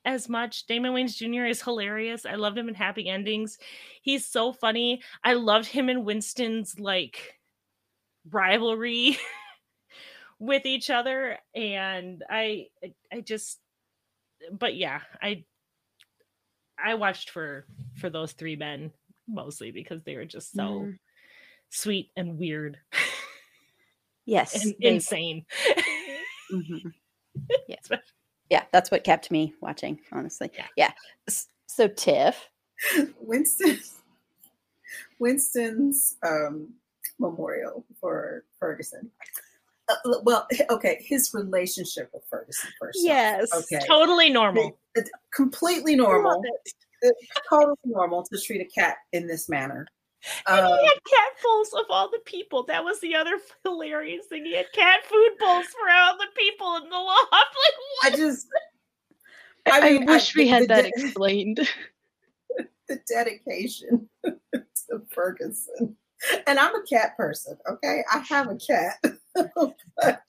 as much. Damon wayans jr is hilarious. I loved him in happy endings. He's so funny. I loved him and winston's like rivalry with each other and i i just but yeah i i watched for for those three men mostly because they were just so Mhm. sweet and weird Yes. and insane Mhm. Yeah. yeah, that's what kept me watching, honestly. Yeah. Yeah. So Tiff. Winston Winston's um, memorial for Ferguson. Uh, well, okay, his relationship with Ferguson first. off. Yes. Okay. totally normal It's completely Love normal. it. It's totally normal to treat a cat in this manner. And Um, he had cat bowls of all the people. That was the other hilarious thing. He had cat food bowls for all the people in the loft. Like what? I just, I, I mean, I- wish we had that de- explained. the dedication to Ferguson. And I'm a cat person, okay? I have a cat. but,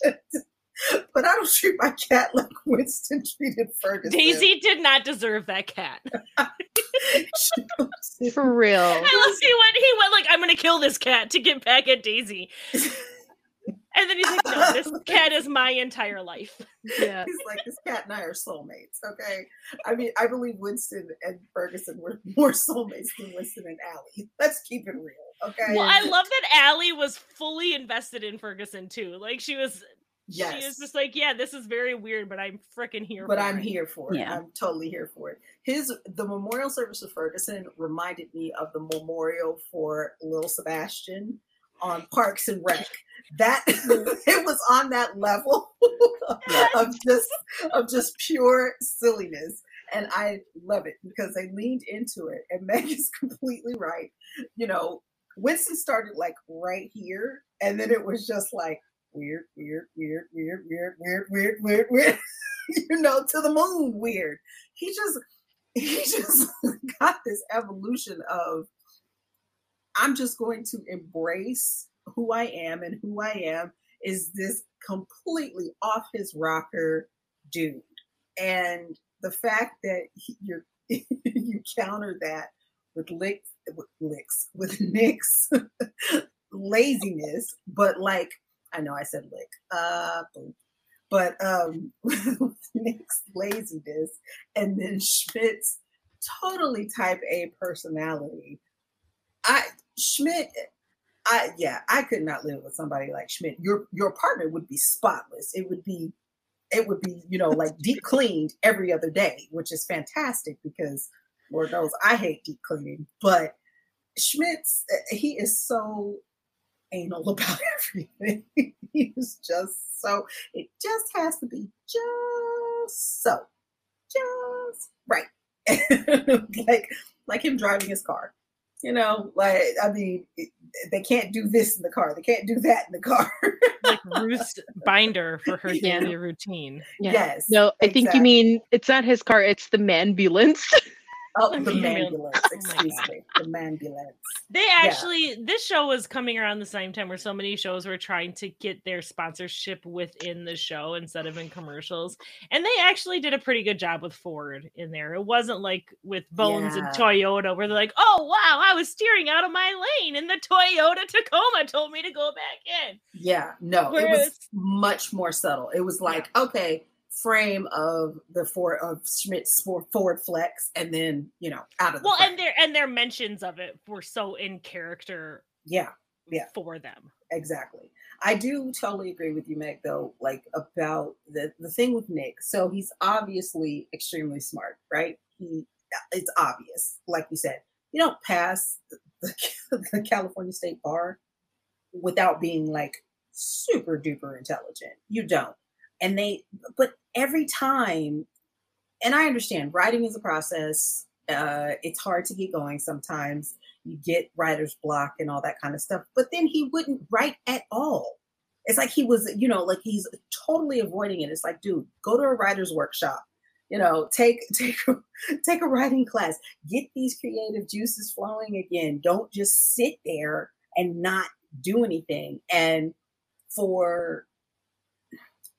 but I don't treat my cat like Winston treated Ferguson. Daisy did not deserve that cat. For real. I love he went. He went like, "I'm gonna kill this cat to get back at Daisy," and then he's like, "No, this cat is my entire life." Yeah. He's like, this cat and I are soulmates, okay? I mean, I believe Winston and Ferguson were more soulmates than Winston and Aly. Let's keep it real, okay? Well, I love that Aly was fully invested in Ferguson too. Like she was, she was Yes. just like, "Yeah, this is very weird, but I'm freaking here." but for I'm it." here for it. Yeah. I'm totally here for it. His the memorial service of Ferguson reminded me of the memorial for Lil Sebastian on Parks and Rec. That it was on that level of just of just pure silliness. And I love it because they leaned into it. And Meg is completely right. You know, Winston started like right here, and then it was just like weird, weird, weird, weird, weird, weird, weird, weird, weird. you know, to the moon weird. He just he just got this evolution of I'm just going to embrace who I am and who I am is this completely off his rocker dude. And the fact that you're you counter that with licks with licks with Nick's laziness, but like I know I said lick, uh, boom. but um, Nick's laziness, and then Schmidt's totally Type A personality. I Schmidt, I yeah, I could not live with somebody like Schmidt. Your your partner would be spotless. It would be, it would be you know like deep cleaned every other day, which is fantastic because Lord knows I hate deep cleaning, but Schmidt's he is so anal about everything. he is just so it just has to be just so just right. like like him driving his car. You know, like I mean, it, they can't do this in the car. They can't do that in the car. like Ruth's binder for her Yeah. daily routine. Yeah. Yes. No, I think you mean it's not his car, it's the manbulance. Oh, the mean, ambulance. oh Excuse me, the ambulance. They actually, this show was coming around the same time where so many shows were trying to get their sponsorship within the show instead of in commercials. And they actually did a pretty good job with Ford in there. It wasn't like with Bones and Toyota where they're like, oh, wow, I was steering out of my lane and the Toyota Tacoma told me to go back in. Yeah, no, it was much more subtle. It was like, okay, frame of the Ford of Schmidt's Ford Flex, and then you know out of the Well, frame. and their and their mentions of it were so in character yeah, Yeah. for them. exactly. I do totally agree with you, Meg, though, like about the the thing with Nick. So he's obviously extremely smart, right? He uh, it's obvious, like you said. You don't pass the, the California State Bar without being like super duper intelligent. You don't. And they, but every time, and I understand writing is a process. Uh, it's hard to get going sometimes. You get writer's block and all that kind of stuff. But then he wouldn't write at all. It's like he was, you know, like he's totally avoiding it. It's like, dude, go to a writer's workshop, you know, take take take a writing class. Get these creative juices flowing again. Don't just sit there and not do anything. And for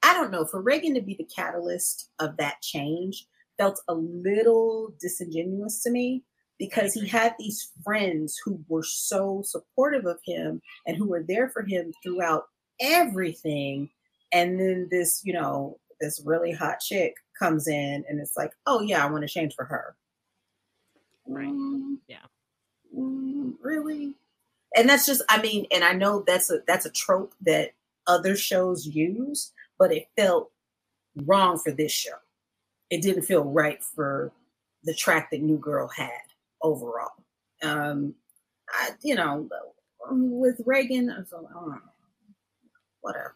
I don't know, for Reagan to be the catalyst of that change felt a little disingenuous to me because he had these friends who were so supportive of him and who were there for him throughout everything. And then this, you know, this really hot chick comes in and it's like, oh yeah, I want to change for her. Right. Mm, Yeah. mm, really? And that's just, I mean, and I know that's a that's a trope that other shows use, but it felt wrong for this show. It didn't feel right for the track that New Girl had overall. Um, I, you know, with Reagan, I was like, oh, whatever.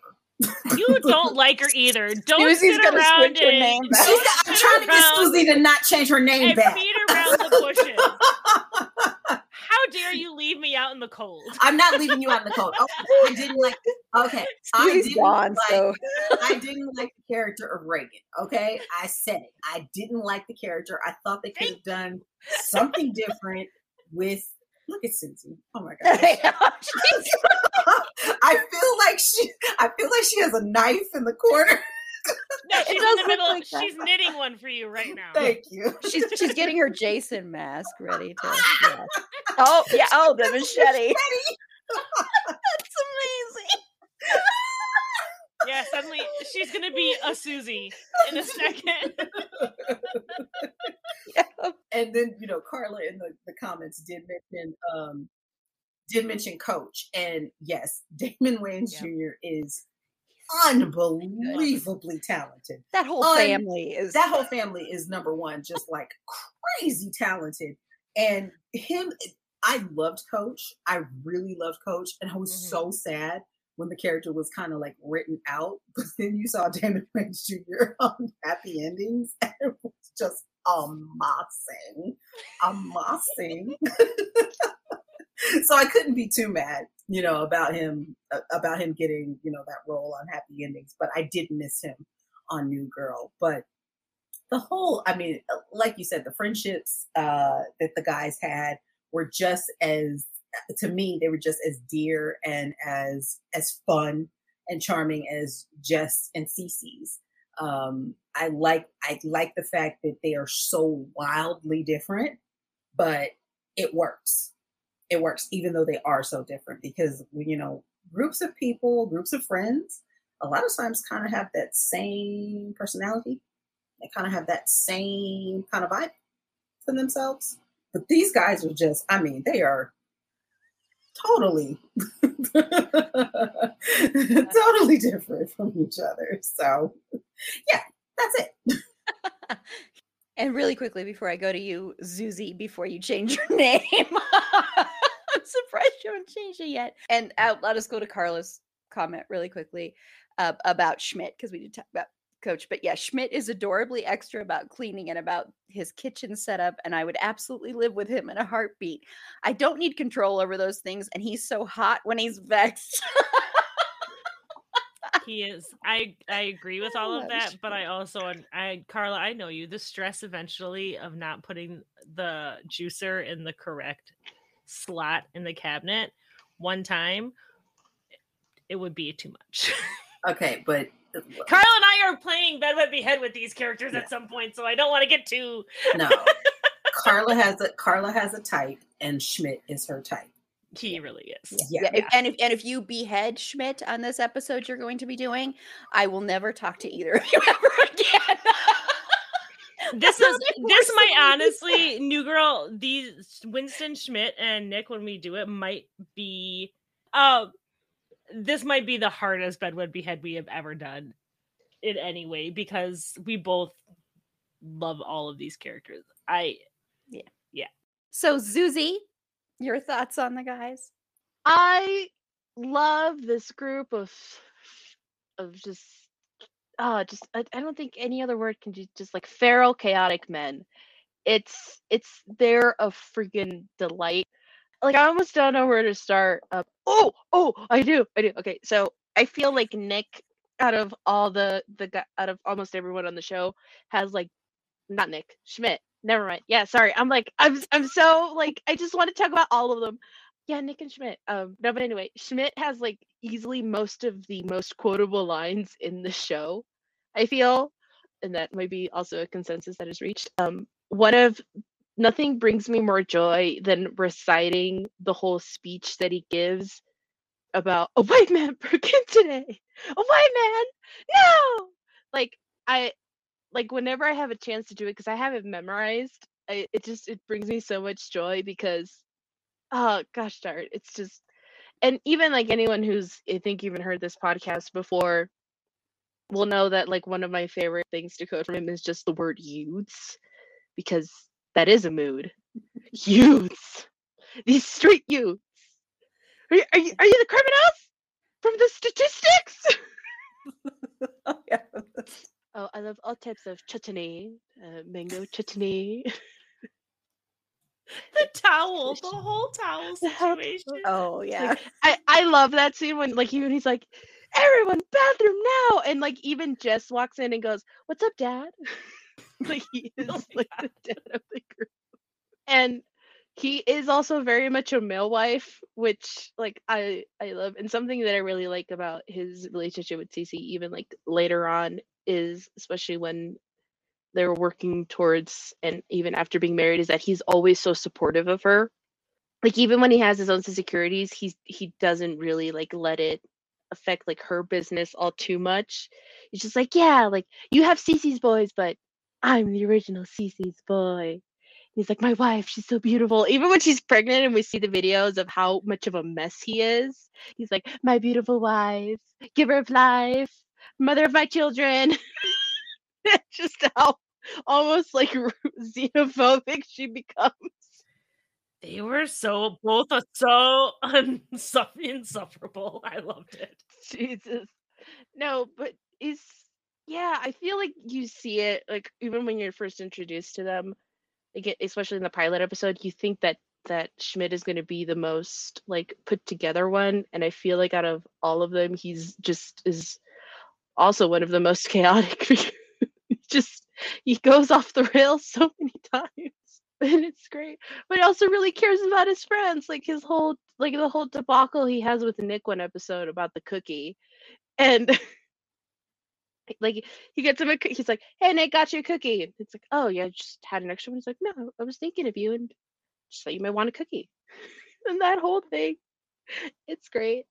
You don't like her either. Don't Susie's sit gonna around switch her and name don't back. She's, I'm trying to get around Susie to not change her name and back. beat around the bushes. How dare you leave me out in the cold? I'm not leaving you out in the cold. Oh, I didn't like. Okay, I Susie's didn't gone, like. so I didn't like the character of Reagan. Okay, I said it. I didn't like the character. I thought they could have done something different with. Look at Susie. Oh my god. I feel like she. I feel like she has a knife in the corner. No, It she's in does the look middle. like that. she's knitting one for you right now. Thank you. she's she's getting her Jason mask ready to. yeah. Oh yeah. Oh, the machete. That's amazing. Yeah, suddenly she's gonna be a Susie in a second. Yeah. and then you know Carla in the, the comments did mention um did mention coach and yes Damon Wayans Yeah. Jr. is unbelievably talented. That whole Un- family is that whole family is number one just like crazy talented. And him I loved coach. I really loved coach and I was Mhm. so sad when the character was kind of like written out but then you saw Damon Wayans Jr. on happy endings and it was just amassing amassing so I couldn't be too mad, you know, about him uh, about him getting, you know, that role on Happy Endings, but I did miss him on New Girl. But the whole, I mean, uh, like you said, the friendships uh, that the guys had were just as, to me, they were just as dear and as as fun and charming as Jess and Cece's. Um, I like I like the fact that they are so wildly different, but it works it works even though they are so different because you know groups of people groups of friends a lot of times kind of have that same personality. They kind of have that same kind of vibe to themselves. But these guys are just i mean they are totally totally different from each other. So yeah that's it And really quickly before I go to you, Zuzi, before you change your name, I'm surprised you haven't changed it yet. And uh, let us go to Carla's comment really quickly uh, about Schmidt because we did talk about Coach. But yeah, Schmidt is adorably extra about cleaning and about his kitchen setup, and I would absolutely live with him in a heartbeat. I don't need control over those things, and he's so hot when he's vexed. he is. I I agree with all of that, but I also I Carla, I know you. The stress eventually of not putting the juicer in the correct slot in the cabinet one time, it would be too much. okay but uh, Carla and I are playing Bed Wed Behead with these characters at some point, so I don't want to get too. no carla has a carla has a type and schmidt is her type He really is. Yeah. Yeah, if- and if and if you behead Schmidt on this episode you're going to be doing, I will never talk to either of you ever again. This is this might honestly, New Girl, these Winston Schmidt and Nick, when we do it, might be uh this might be the hardest Bed Wed Behead we have ever done in any way because we both love all of these characters. I yeah yeah so Zuzi, your thoughts on the guys? I love this group of of just uh just I, I don't think any other word can just just like feral chaotic men. It's it's they're a freaking delight. Like I almost don't know where to start. Uh, oh oh I do I do. Okay, so I feel like Nick out of all the the out of almost everyone on the show has like not Nick Schmidt. Never mind. Yeah, sorry. I'm like I'm I'm so like I just want to talk about all of them. Yeah, Nick and Schmidt. Um, no, but anyway, Schmidt has like easily most of the most quotable lines in the show. I feel, and that might be also a consensus that is reached. Um, one of nothing brings me more joy than reciting the whole speech that he gives about a white man broke in today. A white man, no. Like I, like whenever I have a chance to do it, because I have it memorized. I, it just it brings me so much joy because, oh gosh darn, it's just, and even like anyone who's I think even heard this podcast before, will know that like one of my favorite things to quote from him is just the word youths, because that is a mood. youths, these street youths. Are you, are you, are you the criminals from the statistics? oh, yeah. Oh, I love all types of chutney, uh, mango chutney. the towel, the whole towel situation. Oh yeah. Like, I I love that scene when like even he's like, everyone bathroom now, and like even Jess walks in and goes, "What's up, Dad?" like he is Oh like God. the dad of the group, and he is also very much a male wife, which like I I love, and something that I really like about his relationship with Cece, even like later on, is especially when they're working towards and even after being married is that he's always so supportive of her. Like even when he has his own insecurities he's he doesn't really like let it affect like her business all too much. He's just like yeah like you have Cece's boys but i'm the original Cece's boy. He's like my wife she's so beautiful. Even when she's pregnant and we see the videos of how much of a mess he is he's like my beautiful wife giver of life mother of my children just how almost like xenophobic she becomes They were so both are so unsuff- insufferable. I loved it. Jesus. No, but is yeah, I feel like you see it like even when you're first introduced to them, like especially in the pilot episode, you think that that Schmidt is going to be the most like put together one, and I feel like out of all of them, he's just is also one of the most chaotic—he just he goes off the rails so many times. And it's great, but he also really cares about his friends. Like his whole, like the whole debacle he has with Nick one episode about the cookie, and like he gets him a he's like hey nick got you a cookie. It's like oh yeah just had an extra one. He's like no i was thinking of you and just thought you might want a cookie. And that whole thing it's great.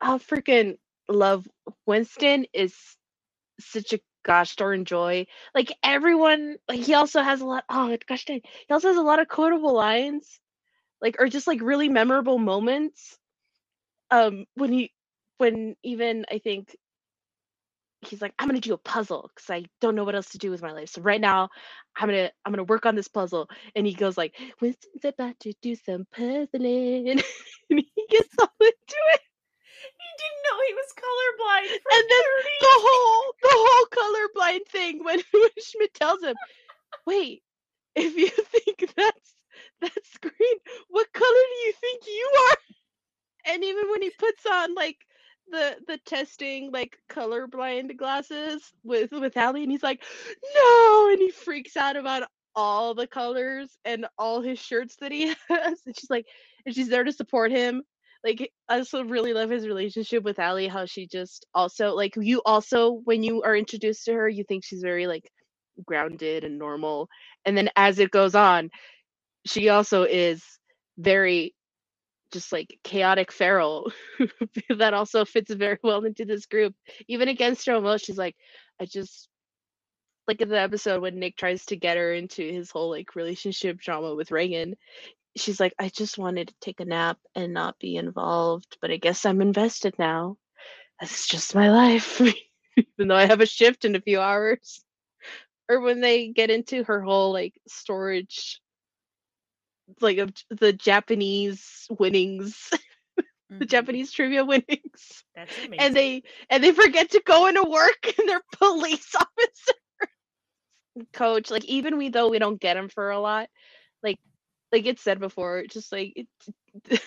I freaking love winston is such a gosh darn joy. Like everyone like he also has a lot oh gosh dang he also has a lot of quotable lines like or just like really memorable moments. Um when he when even i think he's like i'm gonna do a puzzle because i don't know what else to do with my life so right now i'm gonna i'm gonna work on this puzzle. And he goes like winston's about to do some puzzling. And he gets all into it He didn't know he was colorblind. For and then 30 the whole the whole colorblind thing when, when schmidt tells him wait if you think that's that's green what color do you think you are? And even when he puts on like the the testing like colorblind glasses with with Hallie and he's like no! And he freaks out about all the colors and all his shirts that he has and she's like and she's there to support him like I also really love his relationship with Aly how she just also like you also when you are introduced to her you think she's very like grounded and normal and then as it goes on she also is very just like chaotic feral that also fits very well into this group. Even against her will she's like i just like in the episode when nick tries to get her into his whole like relationship drama with reagan she's like i just wanted to take a nap and not be involved but i guess i'm invested now. That's just my life. Even though i have a shift in a few hours. Or when they get into her whole like storage like of the japanese winnings. The Mhm. japanese trivia winnings. That's amazing. and they and they forget to go into work and they're police officer coach like even we though we don't get him for a lot like it said before just like it,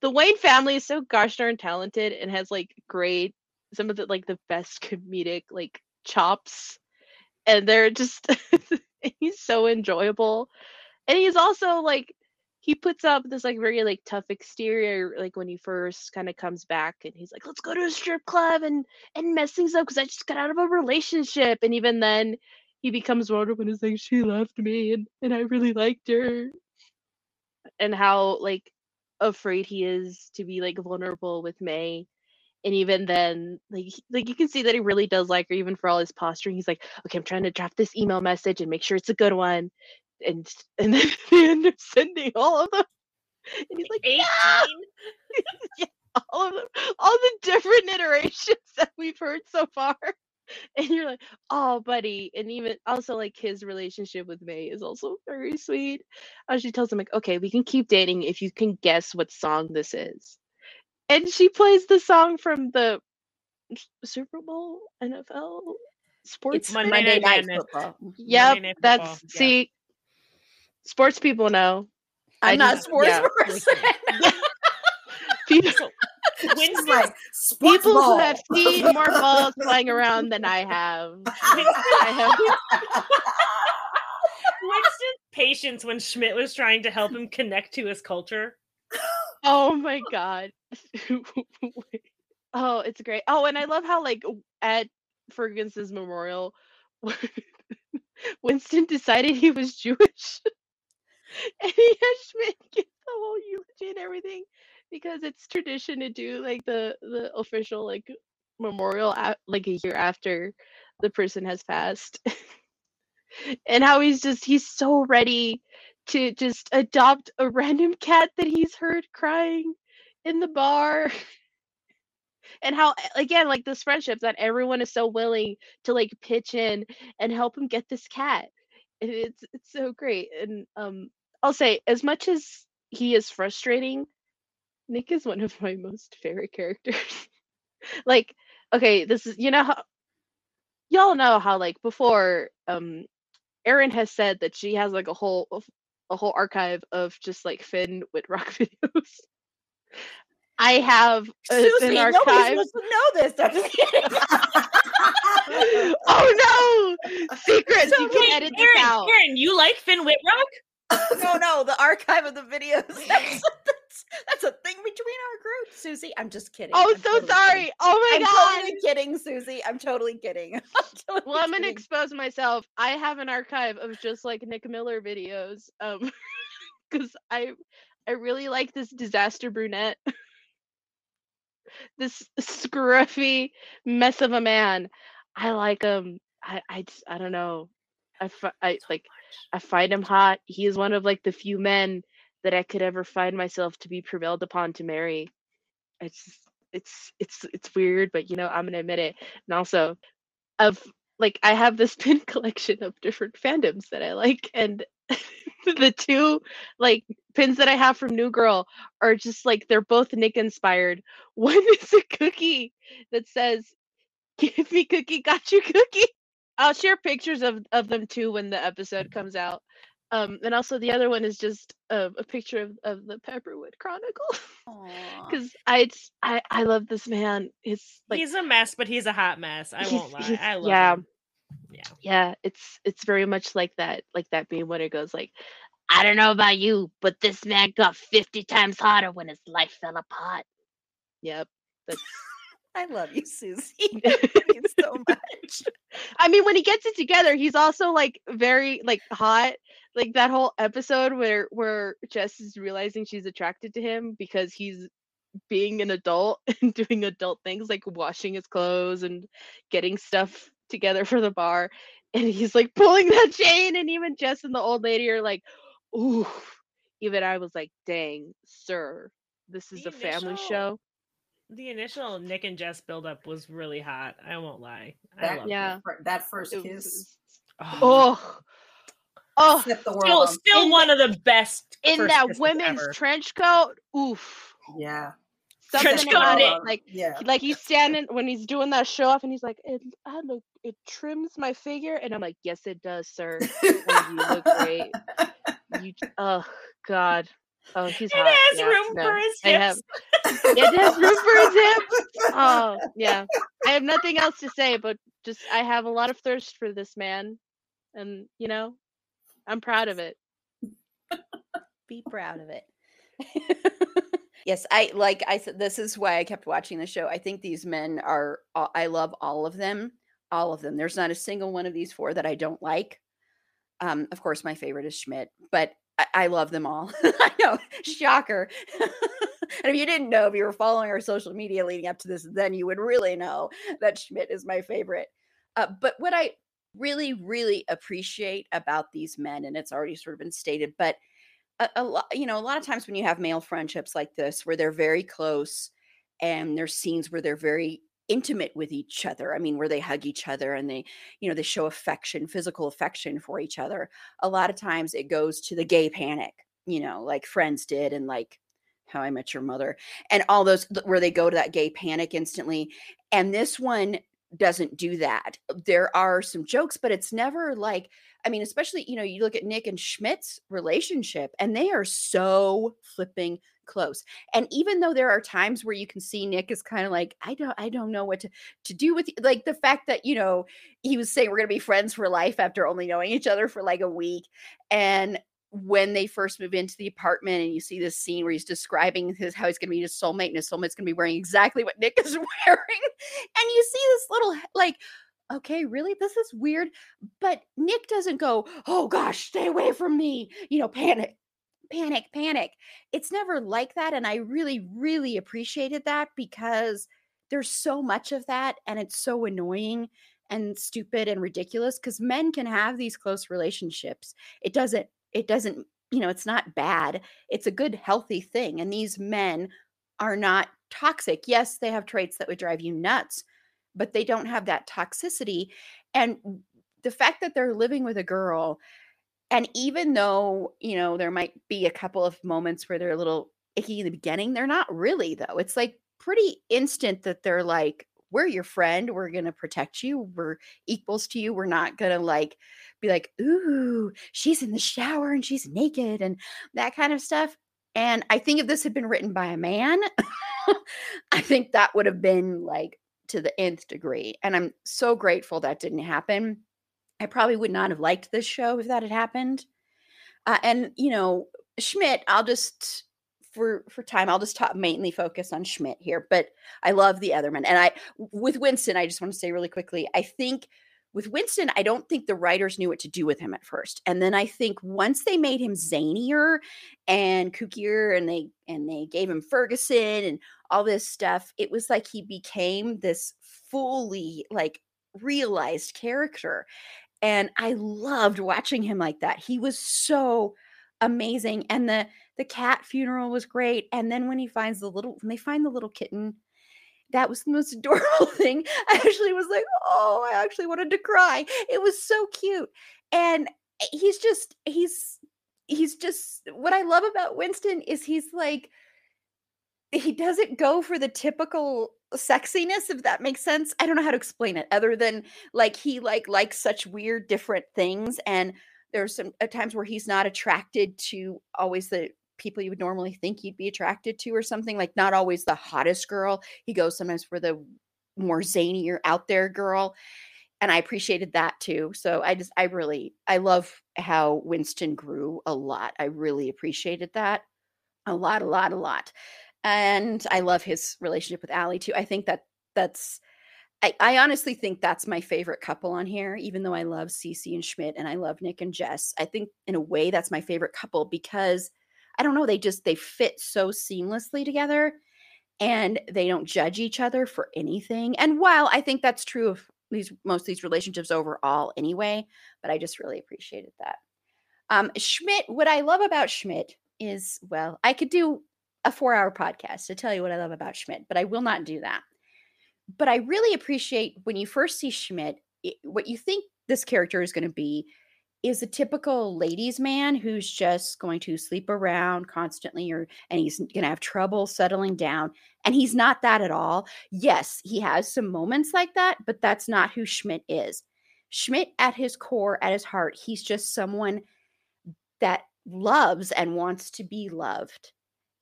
the Wayans family is so gosh darn talented and has like great some of the like the best comedic like chops and they're just he's so enjoyable and he's also like he puts up this like very like tough exterior like when he first kind of comes back and he's like let's go to a strip club and and mess things up because i just got out of a relationship and even then he becomes vulnerable and is like she left me and, and i really liked her and how like afraid he is to be like vulnerable with may and even then like like you can see that he really does like her even for all his posturing. He's like okay i'm trying to draft this email message and make sure it's a good one and and then they end up sending all of them. And he's like 18 yeah, all of them all the different iterations that we've heard so far and you're like oh buddy and even also like his relationship with may is also very sweet And she tells him like okay we can keep dating if you can guess what song this is and she plays the song from the super bowl nfl sports It's Monday Monday, Night Night Madness. Football. Yep, Night that's Football, yeah. see, sports people know. I I'm not a sports yeah. person. People, So, She's Winston's, like sports people who have seen more balls flying around than I have. I have. Winston's patience when Schmidt was trying to help him connect to his culture. Oh my god. oh, it's great. Oh, and I love how like at Ferguson's memorial, Winston decided he was Jewish, and he had Schmidt give the whole eulogy and everything because it's tradition to do like the the official like memorial like a year after the person has passed. and how he's just he's so ready to just adopt a random cat that he's heard crying in the bar. And how again like this friendship that everyone is so willing to like pitch in and help him get this cat. And it's it's so great. And um i'll say as much as he is frustrating nick is one of my most favorite characters like okay this is you know how y'all know how like before um Erin has said that she has like a whole a whole archive of just like Finn Wittrock videos. I have a, Susie, an nobody's archive. supposed to know this. I'm just kidding. oh no! Secrets. So you can Wait, edit this out. Erin, you like Finn Wittrock? no, no, the archive of the videos. That's, a thing between our groups, Susie. I'm just kidding. Oh, I'm so totally sorry. kidding. Oh my god! I'm totally kidding, Susie. I'm totally kidding. I'm totally Well, I'm gonna expose myself. I have an archive of just like Nick Miller videos. Um, because I I really like this disaster brunette. this scruffy mess of a man. I like him. I I just I don't know. I I like I find him hot. He is one of like the few men that I could ever find myself to be prevailed upon to marry. It's it's it's it's weird, but you know I'm gonna admit it. And also, of like I have this pin collection of different fandoms that I like, and the two like pins that I have from New Girl are just like they're both Nick inspired. One is a cookie that says "Give me cookie, got you cookie." I'll share pictures of of them too when the episode mm-hmm. comes out. Um, and also the other one is just uh, a picture of, of the Pepperwood Chronicle because I, I I love this man. It's like he's a mess, but he's a hot mess. I won't lie. I love yeah. him. Yeah. yeah it's it's very much like that like that being when it goes like i don't know about you but this man got 50 times hotter when his life fell apart yep that's I love you, Susie. You so much. i mean when he gets it together he's also like very like hot like that whole episode where where jess is realizing she's attracted to him because he's being an adult and doing adult things like washing his clothes and getting stuff together for the bar and he's like pulling that chain and even jess and the old lady are like ooh even i was like dang sir this is The a family show The initial Nick and Jess buildup was really hot. I won't lie. That, love Yeah. fir- that first It kiss was- Oh, oh the world still, on still in one of the best in that women's ever. trench coat oof Yeah. something Trench coat it. it like yeah. like he's standing when he's doing that show off and he's like it I look it trims my figure and I'm like yes it does sir you look great. you oh god oh he's It hot has yeah, room no. for his I have- hips. it has room for his hips oh yeah I have nothing else to say but just I have a lot of thirst for this man, and you know, I'm proud of it. Be proud of it. yes, I like I said this is why I kept watching the show. I think these men are I love all of them. All of them. There's not a single one of these four that I don't like. Um, of course, my favorite is Schmidt, but I, love them all. I know, shocker. and if you didn't know, if you were following our social media leading up to this, then you would really know that Schmidt is my favorite. Uh, but what I really, really appreciate about these men, and it's already sort of been stated, but a, a lot, you know, a lot of times when you have male friendships like this, where they're very close, and there's scenes where they're very intimate with each other. I mean, where they hug each other and they, you know, they show affection, physical affection for each other. A lot of times it goes to the gay panic, you know, like Friends did and like How I Met Your Mother and all those where they go to that gay panic instantly. And this one doesn't do that. There are some jokes, but it's never like, I mean, especially, you know, you look at Nick and Schmidt's relationship and they are so flipping close. And even though there are times where you can see Nick is kind of like, I don't, I don't know what to, to do with you. like the fact that, you know, he was saying we're gonna be friends for life after only knowing each other for like a week. And when they first move into the apartment and you see this scene where he's describing his how he's going to be his soulmate and his soulmate's going to be wearing exactly what Nick is wearing and you see this little like okay really this is weird but Nick doesn't go oh gosh stay away from me you know panic panic, panic. It's never like that. And I really, really appreciated that because there's so much of that and it's so annoying and stupid and ridiculous because men can have these close relationships. It doesn't, it doesn't, you know, it's not bad. It's a good, healthy thing. And these men are not toxic. Yes, they have traits that would drive you nuts, but they don't have that toxicity. And the fact that they're living with a girl and even though, you know, there might be a couple of moments where they're a little icky in the beginning, they're not really, though. It's like pretty instant that they're like, we're your friend. We're going to protect you. We're equals to you. We're not going to like be like, ooh, she's in the shower and she's naked and that kind of stuff. And I think if this had been written by a man, I think that would have been like to the nth degree. And I'm so grateful that didn't happen. I probably would not have liked this show if that had happened. Uh, and you know, Schmidt, I'll just for for time, I'll just talk mainly focus on Schmidt here. But I love the other men, and I with Winston, I just want to say really quickly, I think with Winston, I don't think the writers knew what to do with him at first. And then I think once they made him zanier and kookier and they and they gave him Ferguson and all this stuff, it was like he became this fully like realized character. And I loved watching him like that. He was so amazing. And the the cat funeral was great. And then when he finds the little when they find the little kitten, that was the most adorable thing. I actually was like, oh, I actually wanted to cry. It was so cute. And eh, he's just he's he's just what I love about Winston is he's like he doesn't go for the typical sexiness if that makes sense. I don't know how to explain it other than like he like likes such weird different things and there's some at times where he's not attracted to always the people you would normally think you'd be attracted to or something like not always the hottest girl. He goes sometimes for the more zanier out there girl and i appreciated that too. So i just i really i love how winston grew a lot. I really appreciated that a lot a lot a lot and I love his relationship with Aly too. I think that that's I, I, honestly think that's my favorite couple on here, even though I love Cece and Schmidt and I love Nick and Jess. I think in a way that's my favorite couple because I don't know, they just they fit so seamlessly together and they don't judge each other for anything. And while I think that's true of these most of these relationships overall anyway, but I just really appreciated that. Um Schmidt, what I love about Schmidt is well, I could do a four hour podcast to tell you what I love about Schmidt, but I will not do that. But I really appreciate when you first see Schmidt, it, what you think this character is going to be is a typical ladies man who's just going to sleep around constantly or and he's going to have trouble settling down and he's not that at all. Yes, he has some moments like that, but that's not who Schmidt is. Schmidt at his core, at his heart, he's just someone that loves and wants to be loved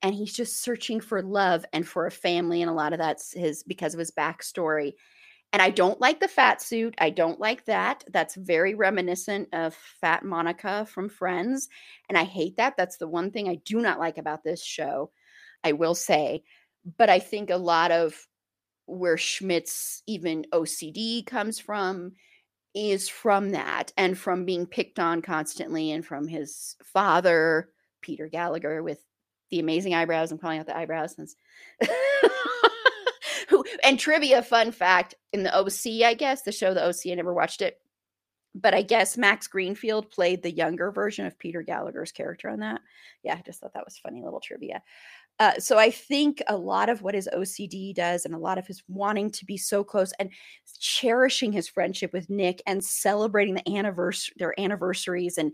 and he's just searching for love and for a family and a lot of that's his because of his backstory And I don't like the fat suit. I don't like that. That's very reminiscent of Fat Monica from Friends. And I hate that. That's the one thing I do not like about this show, I will say. But I think a lot of where Schmidt's even OCD comes from is from that and from being picked on constantly and from his father, Peter Gallagher, with the amazing eyebrows. I'm calling out the eyebrows since. And trivia fun fact in the OC, I guess the show the OC. I never watched it, but I guess Max Greenfield played the younger version of Peter Gallagher's character on that. Yeah, I just thought that was funny little trivia. Uh, so I think a lot of what his OCD does, and a lot of his wanting to be so close and cherishing his friendship with Nick and celebrating the anniversary, their anniversaries, and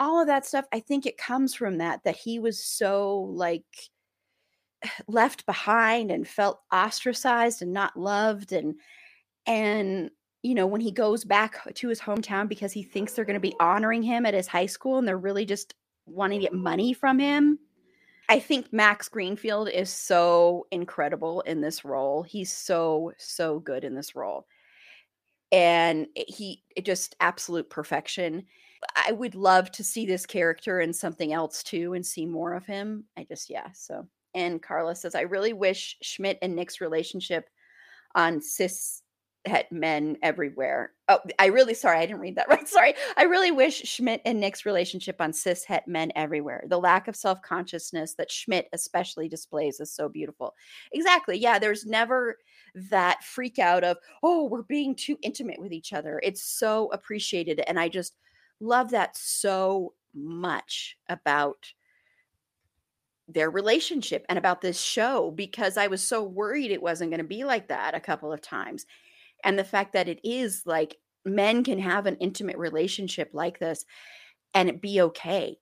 all of that stuff. I think it comes from that that he was so like left behind and felt ostracized and not loved and and you know when he goes back to his hometown because he thinks they're going to be honoring him at his high school and they're really just wanting to get money from him i think max greenfield is so incredible in this role he's so so good in this role and eh, he just absolute perfection i would love to see this character in something else too and see more of him i just yeah so and Carla says, I really wish Schmidt and Nick's relationship on cis het men everywhere. Oh, I really sorry, I didn't read that right. Sorry. I really wish Schmidt and Nick's relationship on cis het men everywhere. The lack of self-consciousness that Schmidt especially displays is so beautiful. Exactly. Yeah, there's never that freak out of, oh, we're being too intimate with each other. It's so appreciated. And I just love that so much about their relationship and about this show because I was so worried it wasn't going to be like that a couple of times. And the fact that it is like men can have an intimate relationship like this and it be okay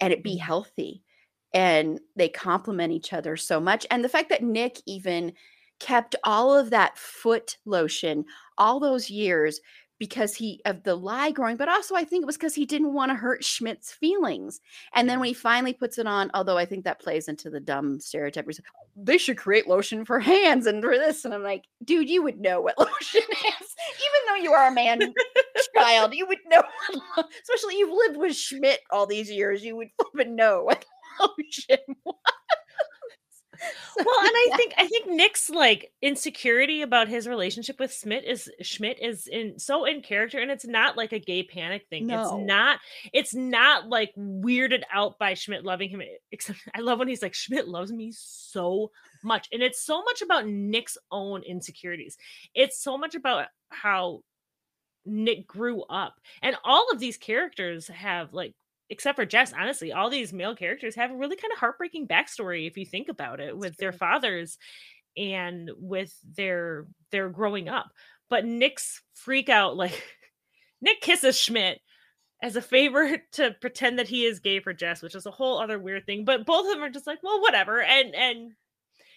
and it be mm-hmm. healthy and they complement each other so much. And the fact that Nick even kept all of that foot lotion all those years because he of the lie growing, but also I think it was because he didn't want to hurt Schmidt's feelings. And then when he finally puts it on, although I think that plays into the dumb stereotype, oh, they should create lotion for hands and for this. And I'm like, dude, you would know what lotion is, even though you are a man child, you would know. Especially you've lived with Schmidt all these years, you would even know what lotion was well, and I think I think Nick's like insecurity about his relationship with Schmidt is Schmidt is in so in character, and it's not like a gay panic thing. No. It's not. It's not like weirded out by Schmidt loving him. Except I love when he's like Schmidt loves me so much, and it's so much about Nick's own insecurities. It's so much about how Nick grew up, and all of these characters have like except for Jess, honestly, all these male characters have a really kind of heartbreaking backstory if you think about it with their fathers and with their their growing up. But Nick's freak out like Nick kisses Schmidt as a favor to pretend that he is gay for Jess, which is a whole other weird thing. But both of them are just like, well, whatever. And and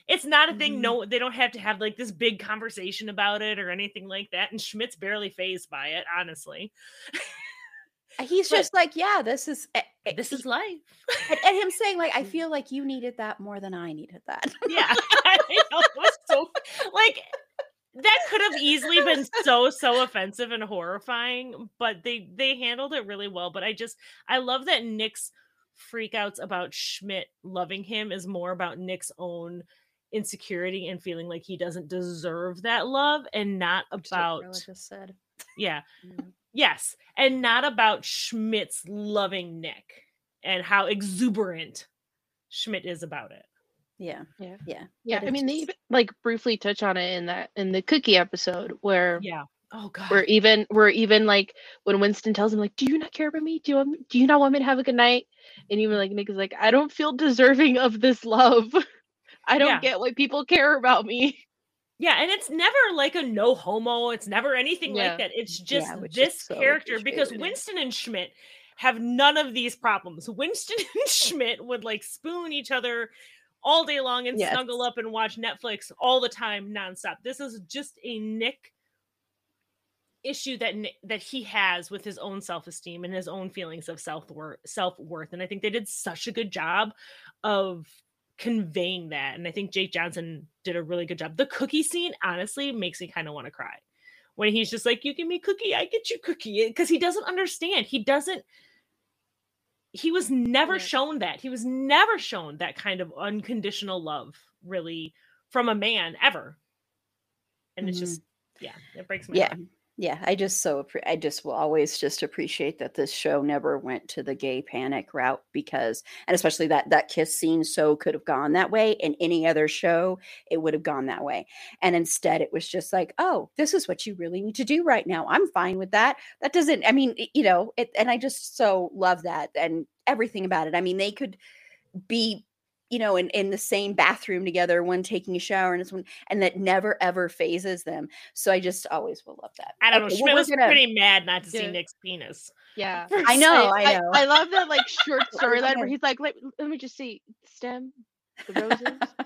it's not a thing. Mm-hmm. No, they don't have to have like this big conversation about it or anything like that. And Schmidt's barely phased by it, honestly. He's but just like, yeah, this is this is life. and, and, him saying, like, I feel like you needed that more than I needed that. yeah, know, was so like that could have easily been so so offensive and horrifying, but they they handled it really well. But I just I love that Nick's freakouts about Schmidt loving him is more about Nick's own insecurity and feeling like he doesn't deserve that love and not about just said. Yeah. Mm-hmm. Yes, and not about Schmidt's loving Nick and how exuberant Schmidt is about it. Yeah, yeah, yeah, yeah. I mean, just... they like briefly touch on it in that in the cookie episode where yeah. Oh god. We're even we're even like when Winston tells him like, "Do you not care about me? Do you want, do you not want me to have a good night?" And even like Nick is like, "I don't feel deserving of this love. I don't yeah. get why people care about me." Yeah, and it's never like a no homo. It's never anything yeah. like that. It's just yeah, this so character because Winston and Schmidt have none of these problems. Winston and Schmidt would like spoon each other all day long and yes. snuggle up and watch Netflix all the time nonstop. This is just a Nick issue that that he has with his own self-esteem and his own feelings of self-worth self-worth and I think they did such a good job of conveying that. And I think Jake Johnson did a really good job. The cookie scene honestly makes me kind of want to cry when he's just like, "You give me cookie, I get you cookie," because he doesn't understand. He doesn't. He was never shown that. He was never shown that kind of unconditional love, really, from a man ever. And it's Mhm. just, yeah, it breaks my yeah heart. Yeah i just so i just will always just appreciate that this show never went to the gay panic route because and especially that that kiss scene so could have gone that way in any other show it would have gone that way. And instead it was just like oh this is what you really need to do right now. I'm fine with that. That doesn't i mean you know it and i just so love that and everything about it. I mean they could be you know in, in the same bathroom together one taking a shower and this one and that never ever phases them so i just always will love that I don't know. Okay, well, Schmidt we're was gonna- pretty mad not to see Nick's penis. Yeah. i know i, know I, love that like short storyline gonna- where he's like, let, let me just see stem, the roses.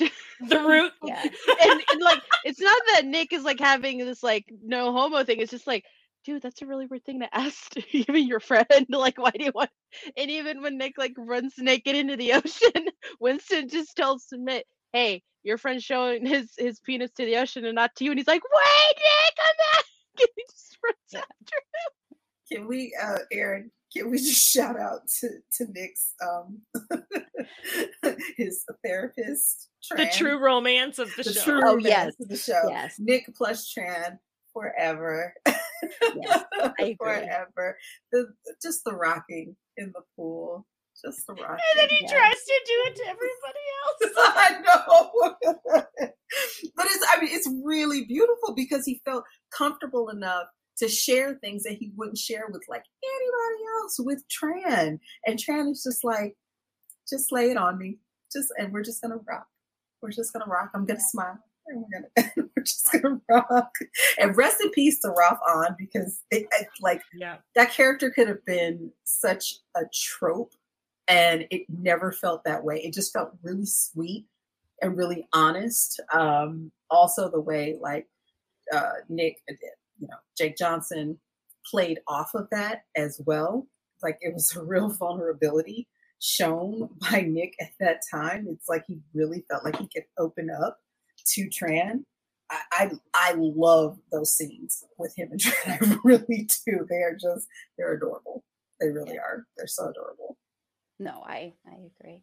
The root. yeah and, and like it's not that Nick is like having this like no homo thing. It's just like, dude, that's a really weird thing to ask to even your friend. Like, why do you want? And even when Nick like runs naked into the ocean, Winston just tells Schmidt, "Hey, your friend's showing his his penis to the ocean and not to you." And he's like, "Wait, Nick, I'm back." And he just runs Yeah. after Can we, uh, Erin? Can we just shout out to to Nick's um his therapist, Tran. The true romance of the, the show. true Oh, yes. of the show. yes Nick plus Tran forever. Yes, forever. The just the rocking in the pool, just the rocking. And then he Yeah. tries to do it to everybody else. I know. but it's I mean it's really beautiful because he felt comfortable enough to share things that he wouldn't share with like anybody else with Tran. And Tran is just like, just lay it on me. Just and we're just gonna rock. We're just gonna rock. I'm gonna smile. And we're we're just gonna rock. And rest in peace to Ralph Ahn because it, it like Yeah. that character could have been such a trope and it never felt that way it just felt really sweet and really honest um also the way like uh nick you know jake johnson played off of that as well like it was a real vulnerability shown by nick at that time it's like he really felt like he could open up to tran I, I I love those scenes with him and Tran. I really do. They are just they're adorable. They really are. They're so adorable. no i i agree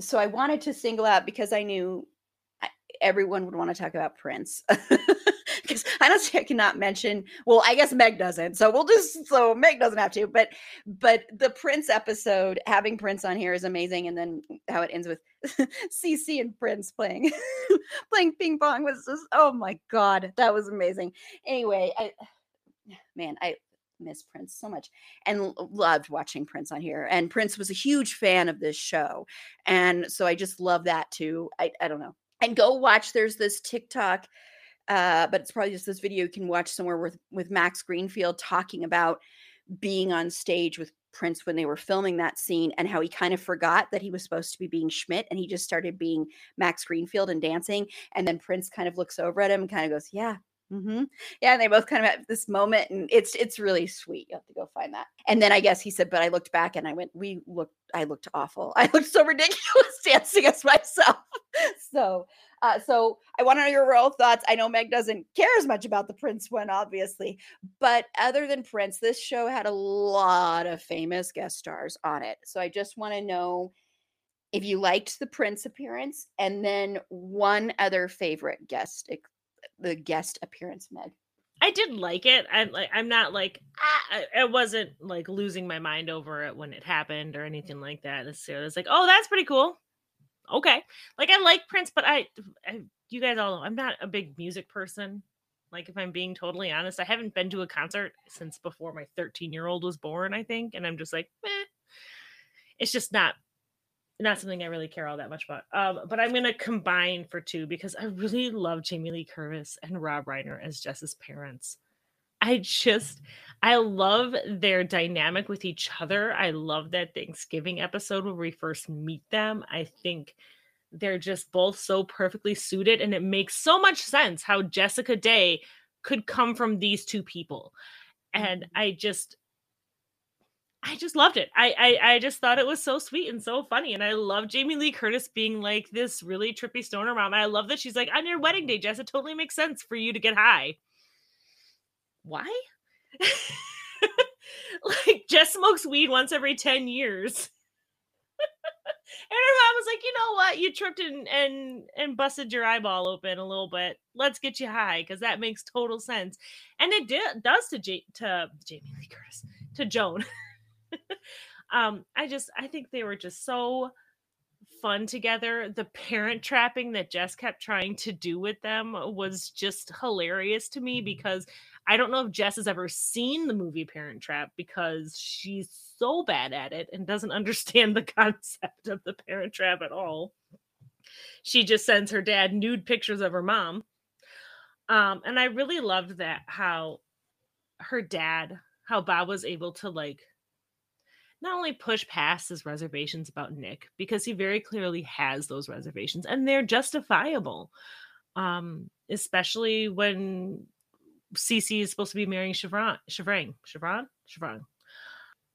So i wanted to single out because i knew everyone would want to talk about prince. Because i don't see i cannot mention well i guess meg doesn't so we'll just so meg doesn't have to but but the prince episode having prince on here is amazing and then how it ends with Cece and prince playing playing ping pong was just oh my god that was amazing. Anyway i man i miss prince so much and loved watching prince on here and prince was a huge fan of this show and so i just love that too i, I don't know and go watch there's this tiktok uh, but it's probably just this video you can watch somewhere with with max greenfield talking about being on stage with prince when they were filming that scene and how he kind of forgot that he was supposed to be being schmidt and he just started being max greenfield and dancing and then prince kind of looks over at him and kind of goes yeah hmm yeah and they both kind of have this moment and it's it's really sweet you have to go find that. And then i guess he said but i looked back and i went we looked i looked awful. I looked so ridiculous dancing as myself. So uh so i want to know your real thoughts. I know meg doesn't care as much about the prince one obviously but other than prince this show had a lot of famous guest stars on it. So i just want to know if you liked the prince appearance and then one other favorite guest the guest appearance meg I did like it. I'm like I'm not like ah, I, I wasn't like losing my mind over it when it happened or anything like that. Necessarily, it's like oh that's pretty cool. Okay, like I like Prince, but I, I you guys all know I'm not a big music person. Like if I'm being totally honest, I haven't been to a concert since before my 13 year old was born. I think, and I'm just like, it's just not not something I really care all that much about. Um, but I'm gonna combine for two because I really love Jamie Lee Curtis and Rob Reiner as Jess's parents. I just I love their dynamic with each other. I love that Thanksgiving episode where we first meet them. I think they're just both so perfectly suited and it makes so much sense how Jessica Day could come from these two people. And Mm-hmm. I just I just loved it. I, I I just thought it was so sweet and so funny. And I love Jamie Lee Curtis being like this really trippy stoner mom. I love that she's like, on your wedding day, Jess, it totally makes sense for you to get high. Why? like Jess smokes weed once every 10 years. and her mom was like, you know what? You tripped and and and busted your eyeball open a little bit. Let's get you high because that makes total sense. And it did does to J- to Jamie Lee Curtis to Joan. um, I just I think they were just so fun together. The parent trapping that Jess kept trying to do with them was just hilarious to me because I don't know if Jess has ever seen the movie Parent Trap because she's so bad at it and doesn't understand the concept of the Parent Trap at all. She just sends her dad nude pictures of her mom. Um, and I really loved that how her dad, how Bob was able to like not only push past his reservations about Nick because he very clearly has those reservations and they're justifiable. Um, especially when Cece is supposed to be marrying Chevron, Chevron, Chevron, Chevron.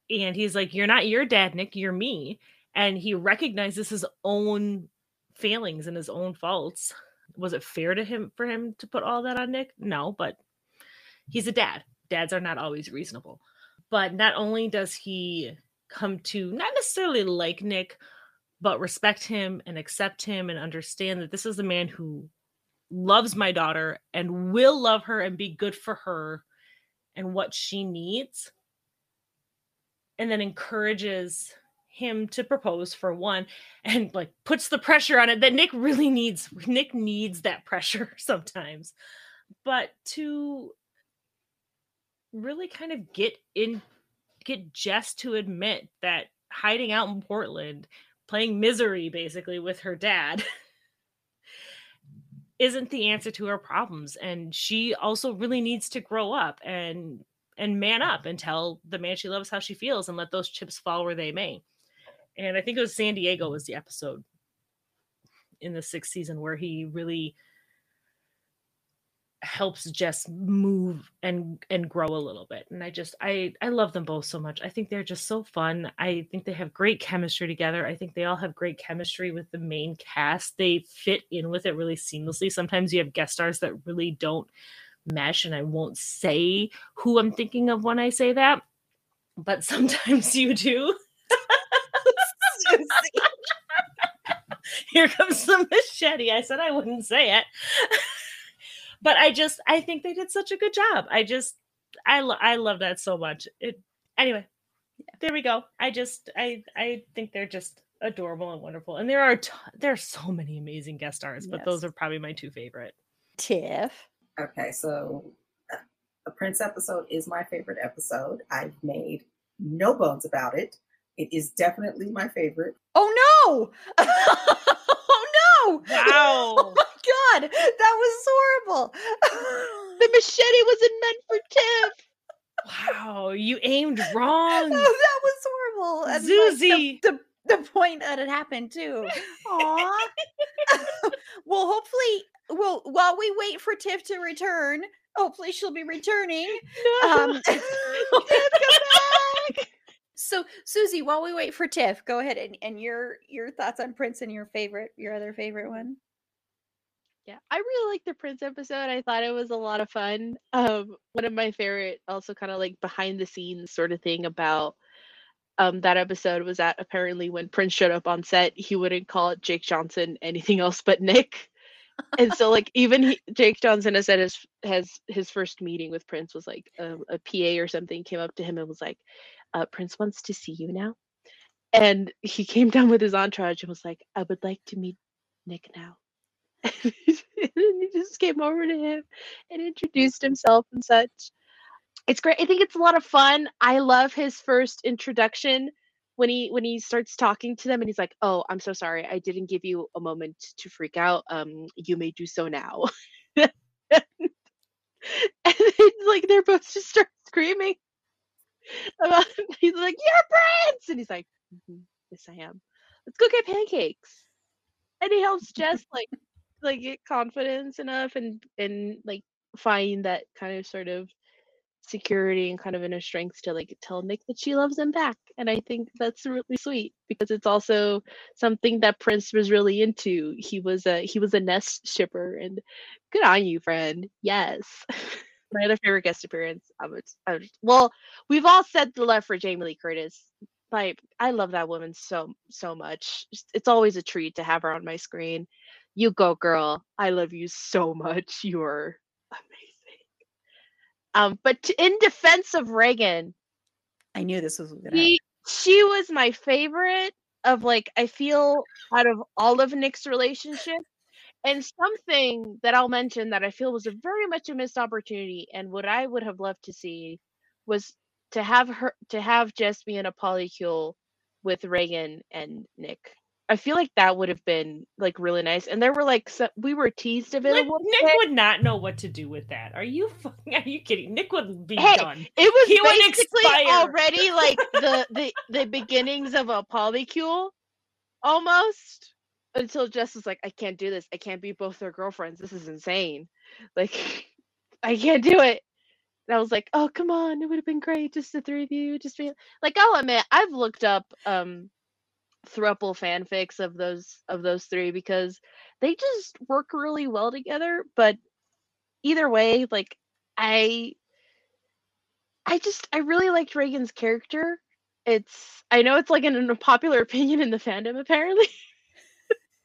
And he's like, You're not your dad, Nick, you're me. And he recognizes his own failings and his own faults. Was it fair to him for him to put all that on Nick? No, but he's a dad. Dads are not always reasonable. But not only does he come to not necessarily like Nick, but respect him and accept him and understand that this is a man who loves my daughter and will love her and be good for her and what she needs. And then encourages him to propose for one and like puts the pressure on it that Nick really needs. Nick needs that pressure sometimes. But to really kind of get in get Jess to admit that hiding out in Portland, playing misery basically with her dad, isn't the answer to her problems. And she also really needs to grow up and and man up and tell the man she loves how she feels and let those chips fall where they may. And I think it was San Diego was the episode in the sixth season where he really helps Jess move and and grow a little bit. And I just I I love them both so much. I think they're just so fun. I think they have great chemistry together. I think they all have great chemistry with the main cast. They fit in with it really seamlessly. Sometimes you have guest stars that really don't mesh and I won't say who I'm thinking of when I say that. But sometimes you do. Here comes the machete. I said I wouldn't say it. But I just I think they did such a good job. I just I lo- I love that so much. It anyway. There we go. I just I I think they're just adorable and wonderful. And there are t- there are so many amazing guest stars, but those are probably my two favorite. Tiff. Okay, so uh, the Prince episode is my favorite episode. I've made no bones about it. It is definitely my favorite. Oh no! oh no! Oh Wow. my god, that was horrible. The machete wasn't meant for Tiff. wow, you aimed oh, wrong. that was horrible. And, like, the- the, the point that it happened too. Aw. well, hopefully, well, while we wait for Tiff to return, hopefully she'll be returning. Um, Tiff, come back. so, Susie, while we wait for Tiff, go ahead and, and your your thoughts on Prince and your favorite, your other favorite one. Yeah, I really liked the Prince episode. I thought it was a lot of fun. Um, one of my favorite, also kind of like behind the scenes sort of thing about um that episode was that apparently when Prince showed up on set, he wouldn't call it Jake Johnson anything else but Nick. and so like even he, Jake Johnson has said his has his first meeting with Prince was like a, a PA or something came up to him and was like, uh, Prince wants to see you now. And he came down with his entourage and was like, I would like to meet Nick now. and he just came over to him and introduced himself and such. It's great. I think it's a lot of fun. I love his first introduction when he when he starts talking to them and he's like, "Oh, I'm so sorry. I didn't give you a moment to freak out. Um, you may do so now." and then, like they're both just start screaming about. He's like, "You're Prince," and he's like, "Mhm, "Yes, I am. Let's go get pancakes." And he helps Jess like like get confidence enough and and like find that kind of sort of security and kind of inner strength to like tell Nick that she loves him back. And I think that's really sweet because it's also something that Prince was really into. He was a he was a Ness shipper and good on you, friend. Yes. My other favorite guest appearance. I I would well, we've all said the love for Jamie Lee Curtis. Like I love that woman so so much. It's always a treat to have her on my screen. You go, girl. I love you so much. You're amazing. Um, but in defense of Reagan, I knew this was gonna she she was my favorite of like I feel out of all of Nick's relationships And something that I'll mention that I feel was a very much a missed opportunity and what I would have loved to see was to have her to have Jess be in a polycule with Reagan and Nick. I feel like that would have been like really nice. And there were like so, we were teased of it a Nick, Nick would not know what to do with that. Are you fucking? Are you kidding? Nick would be Hey, done. It was He basically already like the the the beginnings of a polycule, almost. Until Jess was like, "I can't do this. I can't be both their girlfriends. This is insane. Like, I can't do it." And I was like, "Oh, come on! It would have been great just the three of you, just be like." I'll admit, I've looked up um, thruple fanfics of those of those three because they just work really well together. But either way, like I I just I really liked Reagan's character. It's I know it's like an unpopular opinion in the fandom apparently.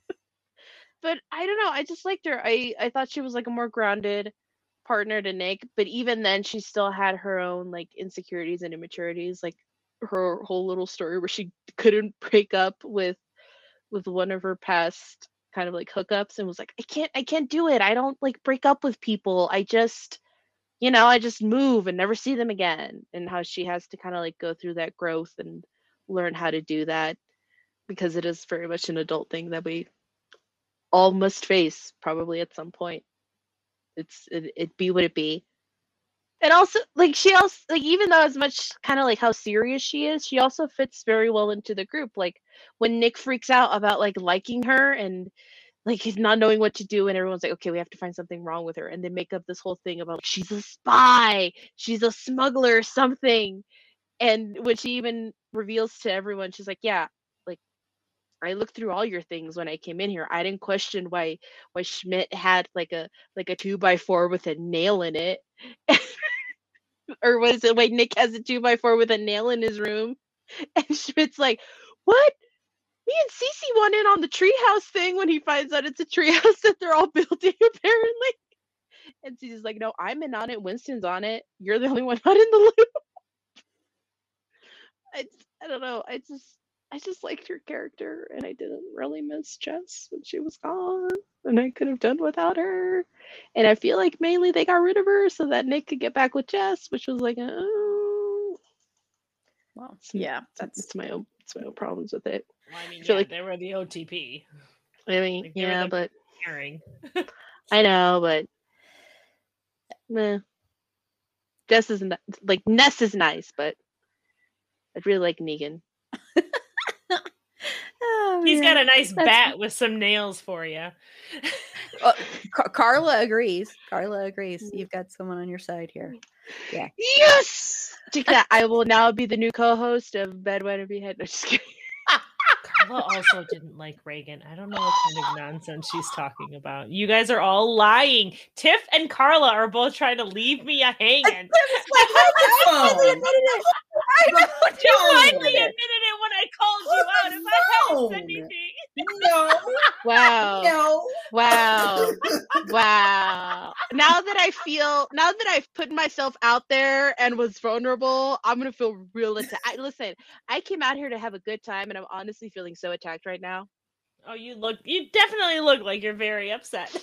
but I don't know, I just liked her. I I thought she was like a more grounded partner to Nick, but even then she still had her own like insecurities and immaturities, like her whole little story where she couldn't break up with with one of her past kind of like hookups and was like, I can't I can't do it. I don't like break up with people. I just you know, I just move and never see them again. And how she has to kind of like go through that growth and learn how to do that because it is very much an adult thing that we all must face probably at some point. It's it, it be what it be. And also like she also like even though as much kind of like how serious she is, she also fits very well into the group. Like when Nick freaks out about like liking her and like he's not knowing what to do and everyone's like okay we have to find something wrong with her. And they make up this whole thing about she's a spy. She's a smuggler something. And when she even reveals to everyone she's like yeah like i looked through all your things when i came in here i didn't question why why schmidt had like a like a two by four with a nail in it or what is it wait nick has a two by four with a nail in his room and schmidt's like what me and Cece went in on the treehouse thing when he finds out it's a treehouse that they're all building, apparently. And Cece's like, no, I'm in on it. Winston's on it. You're the only one not in the loop. I, I don't know. I just I just liked her character and I didn't really miss Jess when she was gone. And I could have done without her. And I feel like mainly they got rid of her so that Nick could get back with Jess, which was like, oh, well, It's- yeah, that's that's it's my own it's my own problems with it. Well, I mean, feel yeah, like- they were the OTP. I mean, Like, yeah, the- but Herring. I know, but meh. Jess is n- like Ness is nice, but I'd really like Negan. Oh, He's got a nice That's- bat with some nails for you. Uh, Car- Carla agrees. Carla agrees. Mm. You've got someone on your side here. Yeah. Yes. Take that. I will now be the new co-host of Bed Wed Behead. No, just kidding. Carla also didn't like Reagan. I don't know what kind of nonsense she's talking about. You guys are all lying. Tiff and Carla are both trying to leave me a hanging. Phone. You finally admitted it when I called you oh, out. If I hadn't said anything. No, Wow. no. Wow. Wow. Now that I feel, now that I've put myself out there and was vulnerable, I'm gonna feel real attacked. I, listen, I came out here to have a good time, and I'm honestly feeling so attacked right now. Oh, you look. You definitely look like you're very upset.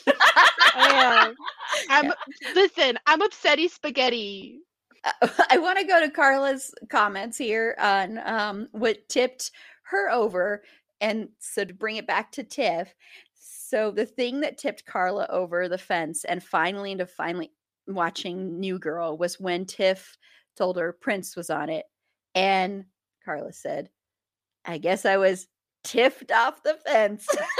I am. I'm listen. I'm upsetty spaghetti. I want to go to Carla's comments here on um, what tipped her over. And so to bring it back to Tiff, so the thing that tipped Carla over the fence and finally into finally watching New Girl was when Tiff told her Prince was on it. And Carla said, I guess I was tiffed off the fence.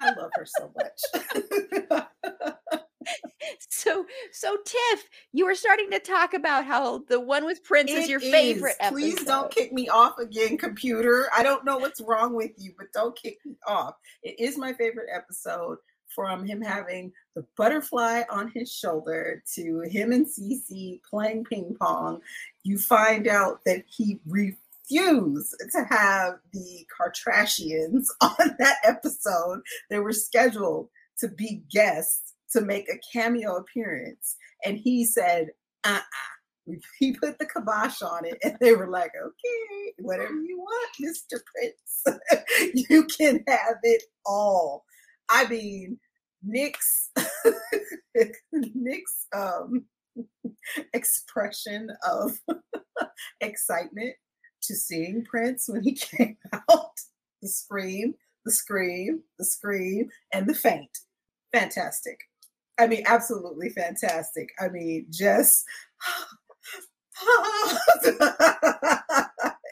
I love her so much. so so Tiff, you were starting to talk about how the one with Prince is It your favorite is. Please don't kick me off again, computer. I don't know what's wrong with you, but don't kick me off. It is my favorite episode from him having the butterfly on his shoulder to him and Cece playing ping pong. You find out that he refused to have the Kartrashians on that episode. They were scheduled to be guests to make a cameo appearance. And he said, uh uh He put the kibosh on it, and they were like, okay, whatever you want, Mr. Prince. you can have it all. I mean, Nick's Nick's um expression of excitement to seeing Prince when he came out, the scream, the scream, the scream, and the faint. Fantastic. I mean, absolutely fantastic. I mean, just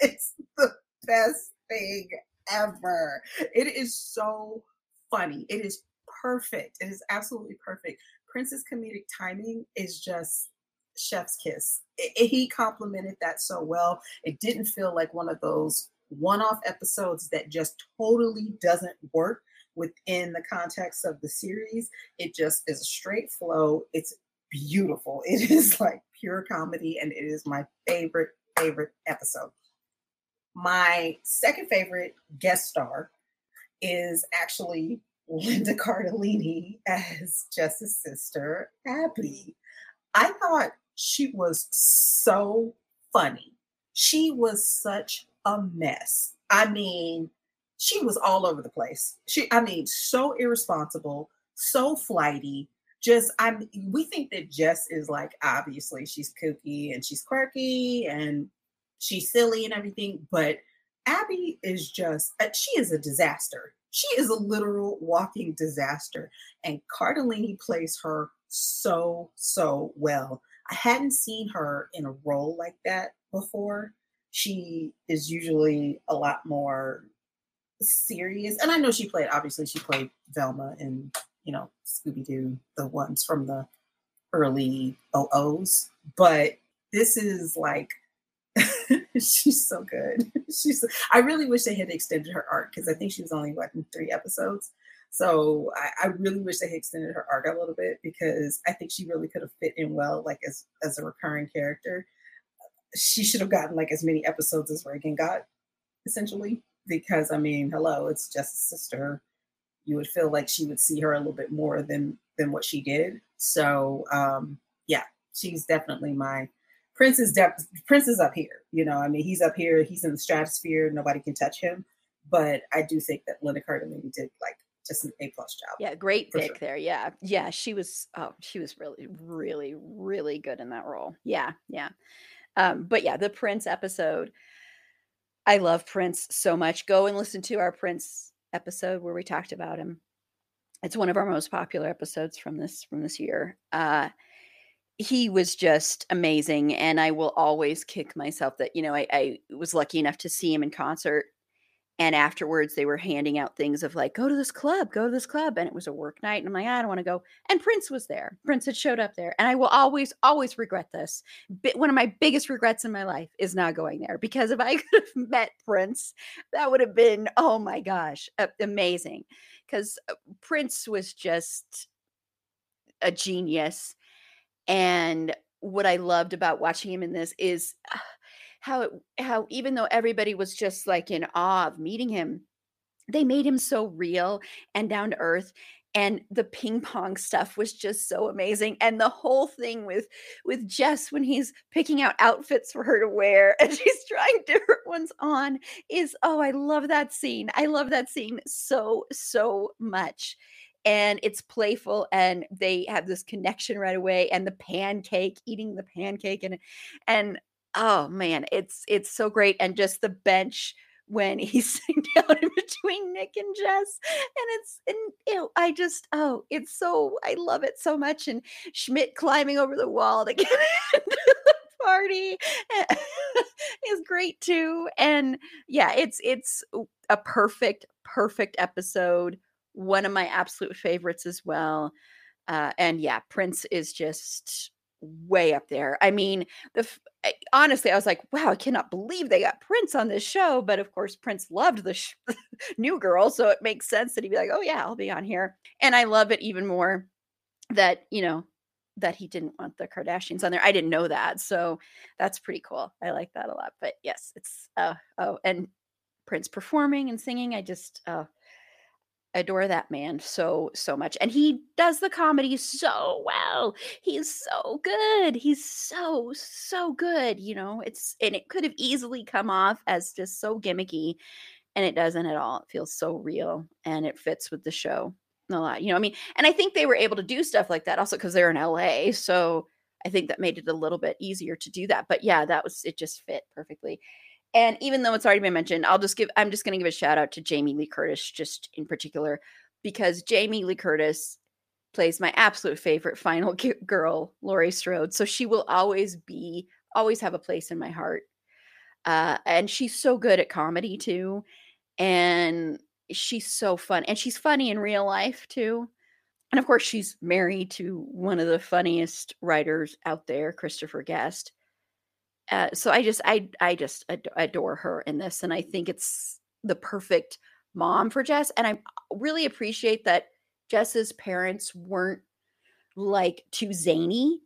it's the best thing ever. It is so funny. It is perfect. It is absolutely perfect. Prince's comedic timing is just chef's kiss. I- I- he complimented that so well. It didn't feel like one of those one-off episodes that just totally doesn't work within the context of the series. It just is a straight flow. It's beautiful. It is like pure comedy, and it is my favorite, favorite episode. My second favorite guest star is actually Linda Cardellini as Jess's sister, Abby. I thought she was so funny. She was such a mess. I mean, she was all over the place. She, I mean, so irresponsible, so flighty. Just, I we think that Jess is like obviously she's kooky and she's quirky and she's silly and everything, but Abby is just, uh, she is a disaster. She is a literal walking disaster. And Cardellini plays her so, so well. I hadn't seen her in a role like that before. She is usually a lot more serious. And I know she played, obviously, she played Velma in, you know, Scooby Doo, the ones from the early OOs. But this is like, she's so good. She's. I really wish they had extended her arc because I think she was only what in three episodes. So I, I really wish they had extended her arc a little bit because I think she really could have fit in well, like as as a recurring character. She should have gotten like as many episodes as Reagan got, essentially. Because I mean, hello, it's just a sister. You would feel like she would see her a little bit more than than what she did. So um, yeah, she's definitely my Prince is def- Prince is up here. You know, I mean, he's up here. He's in the stratosphere. Nobody can touch him. But I do think that Linda Cardellini did like just an A plus job. Yeah, great pick sure. there. Yeah. Yeah, she was oh, she was really really really good in that role. Yeah, yeah. Um but yeah, the Prince episode I love Prince so much. Go and listen to our Prince episode where we talked about him. It's one of our most popular episodes from this from this year. Uh he was just amazing and I will always kick myself that you know I, I was lucky enough to see him in concert and afterwards they were handing out things of like go to this club go to this club and it was a work night and i'm like i don't want to go and prince was there prince had showed up there and i will always always regret this. One of my biggest regrets in my life is not going there because if i could have met prince that would have been oh my gosh amazing because prince was just a genius and what i loved about watching him in this is uh, how it how even though everybody was just like in awe of meeting him they made him so real and down to earth and the ping pong stuff was just so amazing and the whole thing with with jess when he's picking out outfits for her to wear and she's trying different ones on is oh i love that scene i love that scene so so much and it's playful and they have this connection right away and the pancake eating the pancake and and oh man it's it's so great and just the bench when he's sitting down in between Nick and Jess. And it's and I just oh, it's so I love it so much. And Schmidt climbing over the wall to get into the party is great too. And yeah, it's it's a perfect, perfect episode. One of my absolute favorites as well. Uh, and yeah, Prince is just way up there. I mean, the honestly, I was like, wow, I cannot believe they got Prince on this show. But of course, Prince loved the sh- new girl, so it makes sense that he'd be like, oh yeah, I'll be on here. And I love it even more that you know that he didn't want the Kardashians on there. I didn't know that, so that's pretty cool. I like that a lot. But yes, it's uh oh, and Prince performing and singing. I just uh adore that man so so much and he does the comedy so well he's so good he's so so good you know it's and it could have easily come off as just so gimmicky and it doesn't at all it feels so real and it fits with the show a lot you know i mean and i think they were able to do stuff like that also because they're in la so i think that made it a little bit easier to do that but yeah that was it just fit perfectly and even though it's already been mentioned, I'll just give I'm just going to give a shout out to Jamie Lee Curtis just in particular because Jamie Lee Curtis plays my absolute favorite final girl, Laurie Strode. So she will always be always have a place in my heart. Uh, and she's so good at comedy too. And she's so fun. And she's funny in real life too. And of course, she's married to one of the funniest writers out there, Christopher Guest. Uh, so I just I I just adore her in this, and I think it's the perfect mom for Jess. And I really appreciate that Jess's parents weren't like too zany.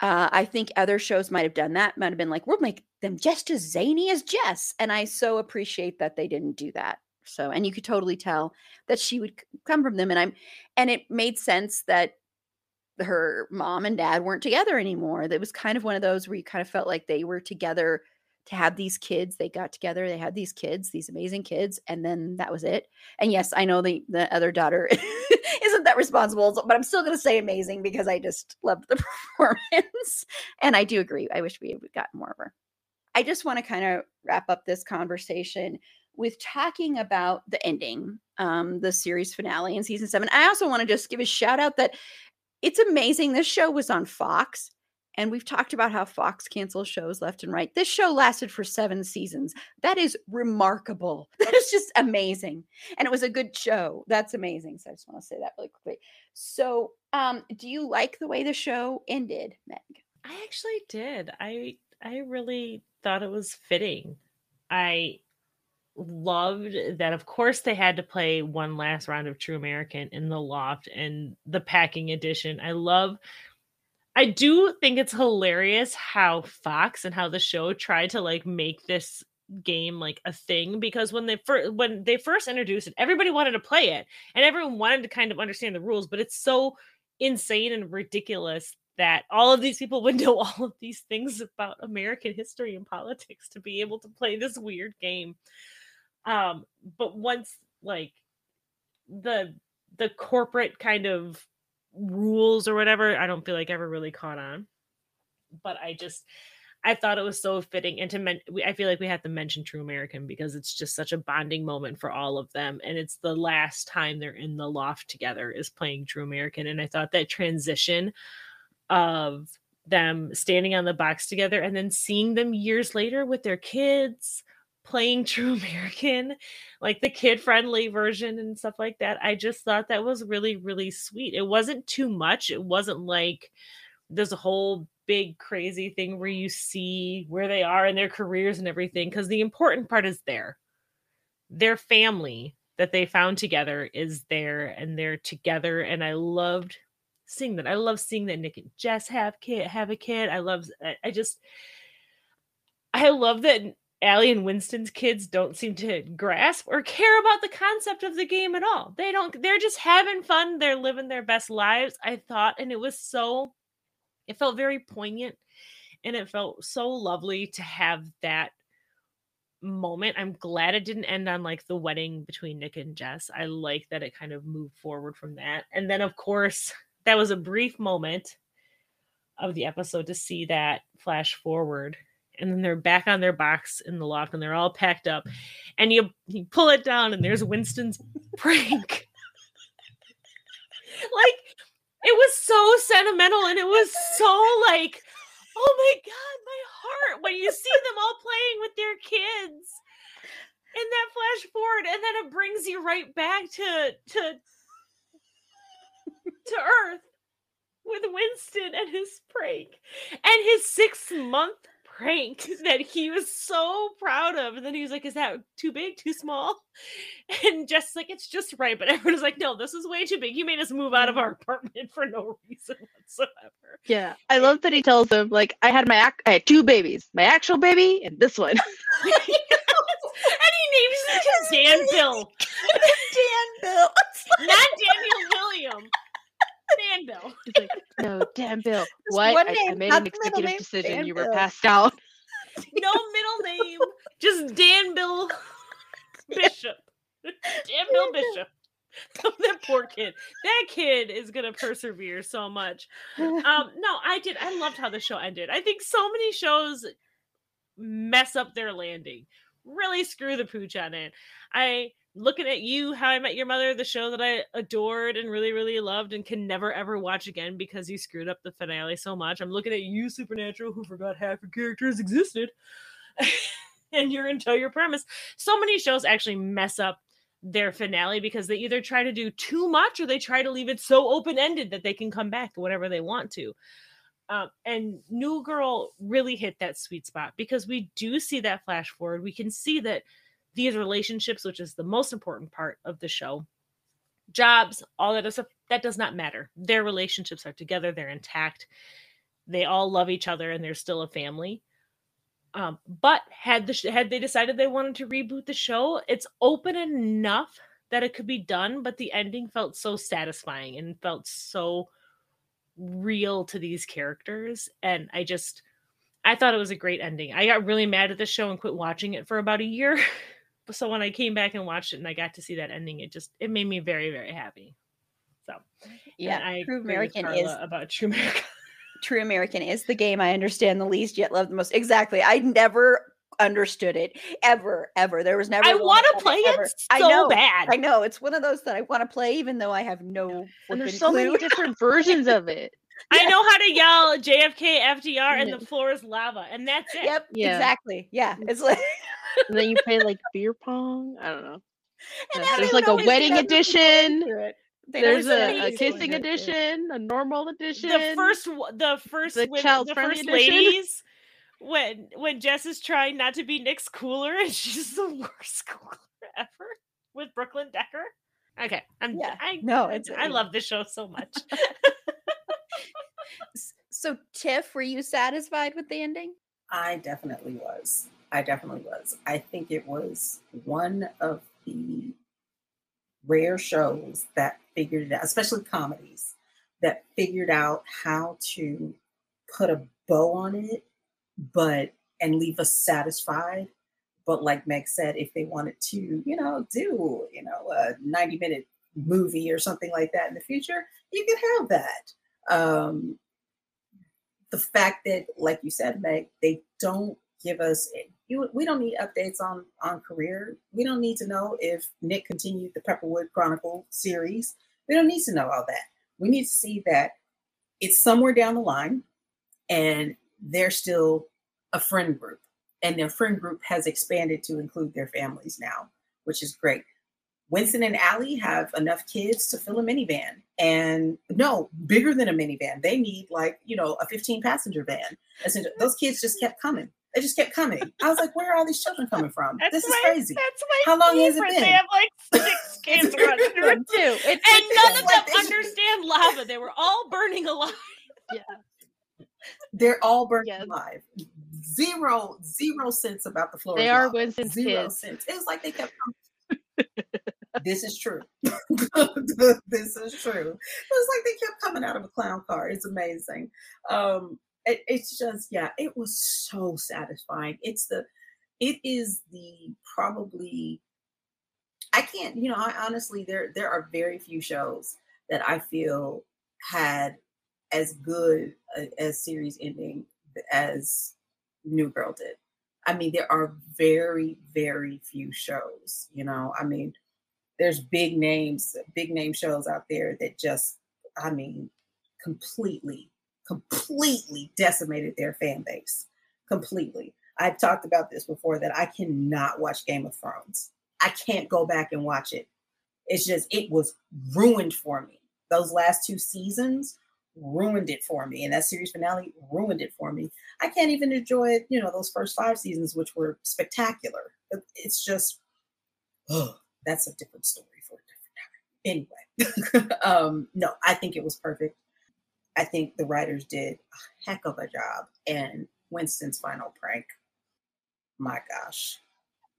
Uh, I think other shows might have done that. Might have been like, we'll make them just as zany as Jess, and I so appreciate that they didn't do that. So, and you could totally tell that she would come from them, and I'm, and it made sense that her mom and dad weren't together anymore. That was kind of one of those where you kind of felt like they were together to have these kids. They got together, they had these kids, these amazing kids, and then that was it. And yes, I know the the other daughter isn't that responsible, but I'm still going to say amazing because I just loved the performance. and I do agree. I wish we had gotten more of her. I just want to kind of wrap up this conversation with talking about the ending, um, the series finale in season seven. I also want to just give a shout out that it's amazing. This show was on Fox, and we've talked about how Fox cancels shows left and right. This show lasted for seven seasons. That is remarkable. That is just amazing. And it was a good show. That's amazing. So I just want to say that really quickly. So, um, do you like the way the show ended, Meg? I actually did. I I really thought it was fitting. I loved that of course they had to play one last round of true american in the loft and the packing edition i love i do think it's hilarious how fox and how the show tried to like make this game like a thing because when they first when they first introduced it everybody wanted to play it and everyone wanted to kind of understand the rules but it's so insane and ridiculous that all of these people would know all of these things about American history and politics to be able to play this weird game. Um, but once like the the corporate kind of rules or whatever, I don't feel like ever really caught on. But I just I thought it was so fitting, and to men- I feel like we have to mention True American because it's just such a bonding moment for all of them, and it's the last time they're in the loft together is playing True American, and I thought that transition of them standing on the box together and then seeing them years later with their kids playing True American, like the kid friendly version and stuff like that. I just thought that was really, really sweet. It wasn't too much. It wasn't like a whole big crazy thing where you see where they are in their careers and everything. Because the important part is there. Their family that they found together is there and they're together. And I loved seeing that. I love seeing that Nick and Jess have kid have a kid. I love I, I just I love that Aly and Winston's kids don't seem to grasp or care about the concept of the game at all. They don't, they're just having fun. They're living their best lives, I thought. And it was so, it felt very poignant and it felt so lovely to have that moment. I'm glad it didn't end on like the wedding between Nick and Jess. I like that it kind of moved forward from that. And then of course, that was a brief moment of the episode to see that flash forward. And then they're back on their box in the loft and they're all packed up. And you you pull it down and there's Winston's prank. like it was so sentimental and it was so like oh my god my heart when you see them all playing with their kids and that flash forward and then it brings you right back to to to earth with winston and his prank and his six month prank that he was so proud of. And then he was like, Is that too big, too small? And just like, It's just right. But everyone was like, No, this is way too big. You made us move out of mm. our apartment for no reason whatsoever. Yeah. I love that he tells them, like, I had my ac- I had two babies, my actual baby and this one. and he names it Dan Bill. Dan Bill. Not Daniel William. Dan Bill. He's like, no, Dan Bill. What? I, I made an executive decision. Dan You were passed out. No middle name. Just Dan Bill Bishop. Dan Bill Bishop. that poor kid. That kid is gonna persevere so much. Um, no, I did. I loved how the show ended. I think so many shows mess up their landing. Really screw the pooch on it. I looking at you, How I Met Your Mother, the show that I adored and really, really loved and can never ever watch again because you screwed up the finale so much. I'm looking at you, Supernatural, who forgot half your characters existed. and your entire premise. So many shows actually mess up their finale because they either try to do too much or they try to leave it so open ended that they can come back to whatever they want to. Um, and New Girl really hit that sweet spot because we do see that flash forward. We can see that these relationships, which is the most important part of the show, jobs, all that stuff, that does not matter. Their relationships are together, they're intact, they all love each other, and they're still a family. Um, but had the sh- had they decided they wanted to reboot the show, it's open enough that it could be done, but the ending felt so satisfying and felt so real to these characters. And I just I thought it was a great ending. I got really mad at the show and quit watching it for about a year. so when I came back and watched it and I got to see that ending, it just it made me very, very happy. So Yeah, I True American is about True America. True American is the game I understand the least yet love the most. Exactly. I never understood it ever, ever. There was never. I want to play ever- it so I know, bad. I know it's one of those that I want to play, even though I have no. And there's so clue. many different versions of it. I know how to yell JFK, FDR, and mm-hmm. the floor is lava, and that's it. Yep. Yeah. Exactly. Yeah. Mm. It's like. And then you play like beer pong. I don't know. And uh, Yeah, there's like a wedding edition. through it. They There's a- a, a kissing edition, a normal edition. The first, the first, The when, child the first ladies, when when Jess is trying not to be Nick's cooler, and she's the worst cooler ever with Brooklyn Decker. Okay, I'm Yeah. I No, it's- I love this show so much. So, Tiff, were you satisfied with the ending? I definitely was. I definitely was. I think it was one of the rare shows that figured it out, especially comedies, that figured out how to put a bow on it, but and leave us satisfied. But like Meg said, if they wanted to, you know, do, you know, a 90 minute movie or something like that in the future, you could have that. Um, the fact that, like you said, Meg, they don't give us you, we don't need updates on on career. We don't need to know if Nick continued the Pepperwood Chronicle series. We don't need to know all that. We need to see that it's somewhere down the line, and they're still a friend group, and their friend group has expanded to include their families now, which is great. Winston and Aly have enough kids to fill a minivan, and no, bigger than a minivan. They need like you know a 15 passenger van. Those kids just kept coming. They just kept coming. I was like, where are all these children coming from? That's this is crazy. That's my How long has it favorite. been? They have like six kids running through it. too. It's And none of like them this. understand lava. They were all burning alive. Yeah. They're all burning Yeah. alive. Zero, zero sense about the floor. They are lava. Winston's Zero kids. sense. It was like they kept. this is true. this is true. It was like they kept coming out of a clown car. It's amazing. Um, it, it's just yeah, it was so satisfying. It's the it is the probably I can't, you know, I honestly there there are very few shows that I feel had as good a, as series ending as New Girl did. I mean, there are very, very few shows, you know. I mean, there's big names, big name shows out there that just, I mean, completely, completely decimated their fan base. Completely. I've talked about this before that I cannot watch Game of Thrones. I can't go back and watch it. It's just, it was ruined for me. Those last two seasons ruined it for me. And that series finale ruined it for me. I can't even enjoy, it, you know, those first five seasons, which were spectacular. It's just, oh, that's a different story for a different time. Anyway, um, no, I think it was perfect. I think the writers did a heck of a job. And Winston's final prank, my gosh,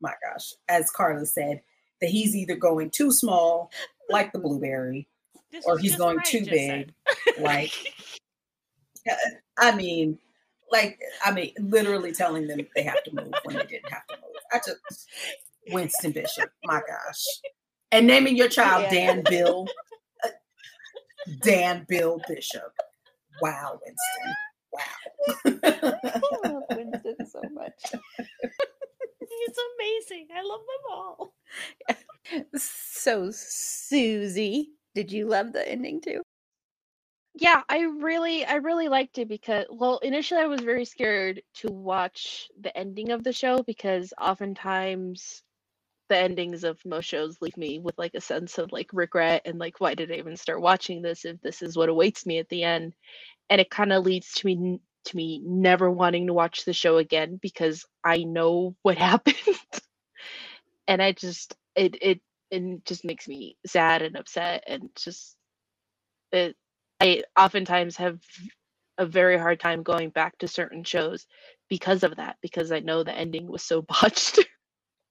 my gosh, as Carla said, that he's either going too small, like the blueberry, this or he's going too big, like. I mean, like, I mean, literally telling them they have to move when they didn't have to move. I just Winston Bishop, my gosh, and naming your child yeah. Dan Bill, uh, Dan Bill Bishop. Wow, Winston. Wow. I love Winston so much. He's amazing. I love them all. So, Susie, did you love the ending too? Yeah, I really I really liked it because well, initially I was very scared to watch the ending of the show because oftentimes the endings of most shows leave me with like a sense of like regret and like why did I even start watching this if this is what awaits me at the end and it kind of leads to me to me never wanting to watch the show again because I know what happened. and I just it it it just makes me sad and upset and just it I oftentimes have a very hard time going back to certain shows because of that because I know the ending was so botched.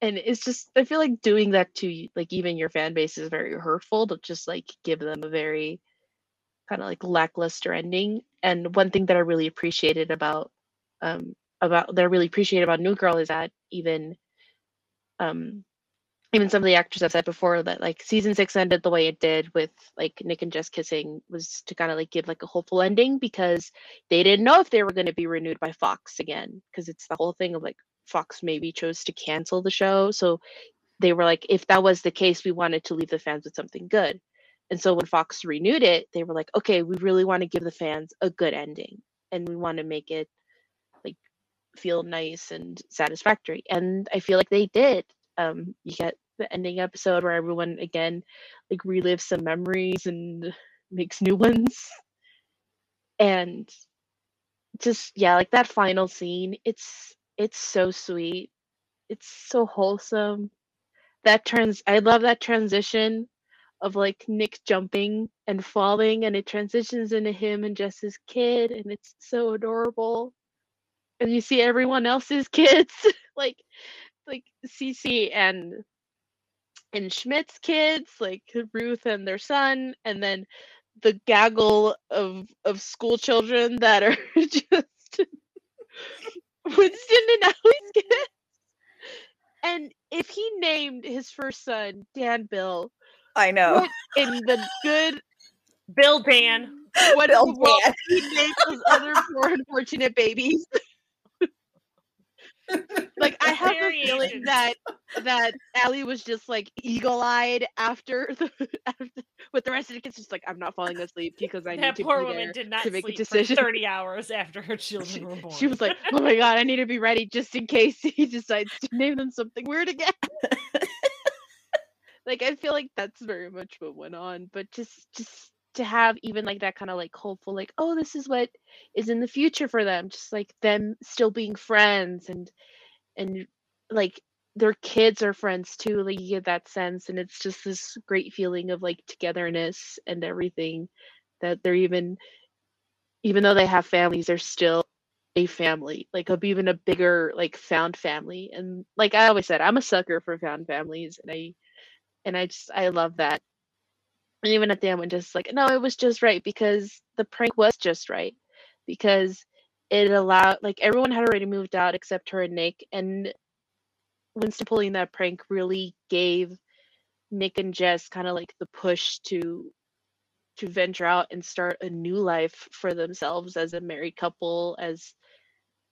And it's just I feel like doing that to like even your fan base is very hurtful to just like give them a very kind of like lackluster ending. And one thing that I really appreciated about um about that I really appreciate about New Girl is that even um even some of the actors I've said before that like season six ended the way it did with like Nick and Jess kissing was to kind of like give like a hopeful ending because they didn't know if they were going to be renewed by Fox again because it's the whole thing of like Fox maybe chose to cancel the show. So they were like, if that was the case, we wanted to leave the fans with something good. And so when Fox renewed it, they were like, okay, we really want to give the fans a good ending and we want to make it like feel nice and satisfactory. And I feel like they did. Um, you get the ending episode where everyone again like relives some memories and makes new ones. And just yeah, like that final scene, it's it's so sweet. It's so wholesome. That turns I love that transition of like Nick jumping and falling and it transitions into him and Jess's kid and it's so adorable. And you see everyone else's kids like like Cece and and Schmidt's kids, like Ruth and their son, and then the gaggle of of school children that are just Winston and Aly's kids. And if he named his first son Dan Bill, I know. in the good Bill Dan. What Bill Dan. he named those other four unfortunate babies like I have a feeling that that Aly was just like eagle-eyed after the after, with the rest of the kids, just like I'm not falling asleep because I that need to poor be woman there did not to make sleep a decision. for 30 hours after her children she, were born. she was like, "Oh my god, I need to be ready just in case he decides to name them something weird again." like I feel like that's very much what went on, but just just to have even like that kind of like hopeful like oh this is what is in the future for them just like them still being friends and and like their kids are friends too like you get that sense and it's just this great feeling of like togetherness and everything that they're even even though they have families they're still a family like a even a bigger like found family. And like i always said i'm a sucker for found families and i and i just i love that and even at the end when just like no it was just right because the prank was just right. Because it allowed like everyone had already moved out except her and Nick and Winston pulling that prank really gave Nick and Jess kind of like the push to to venture out and start a new life for themselves as a married couple as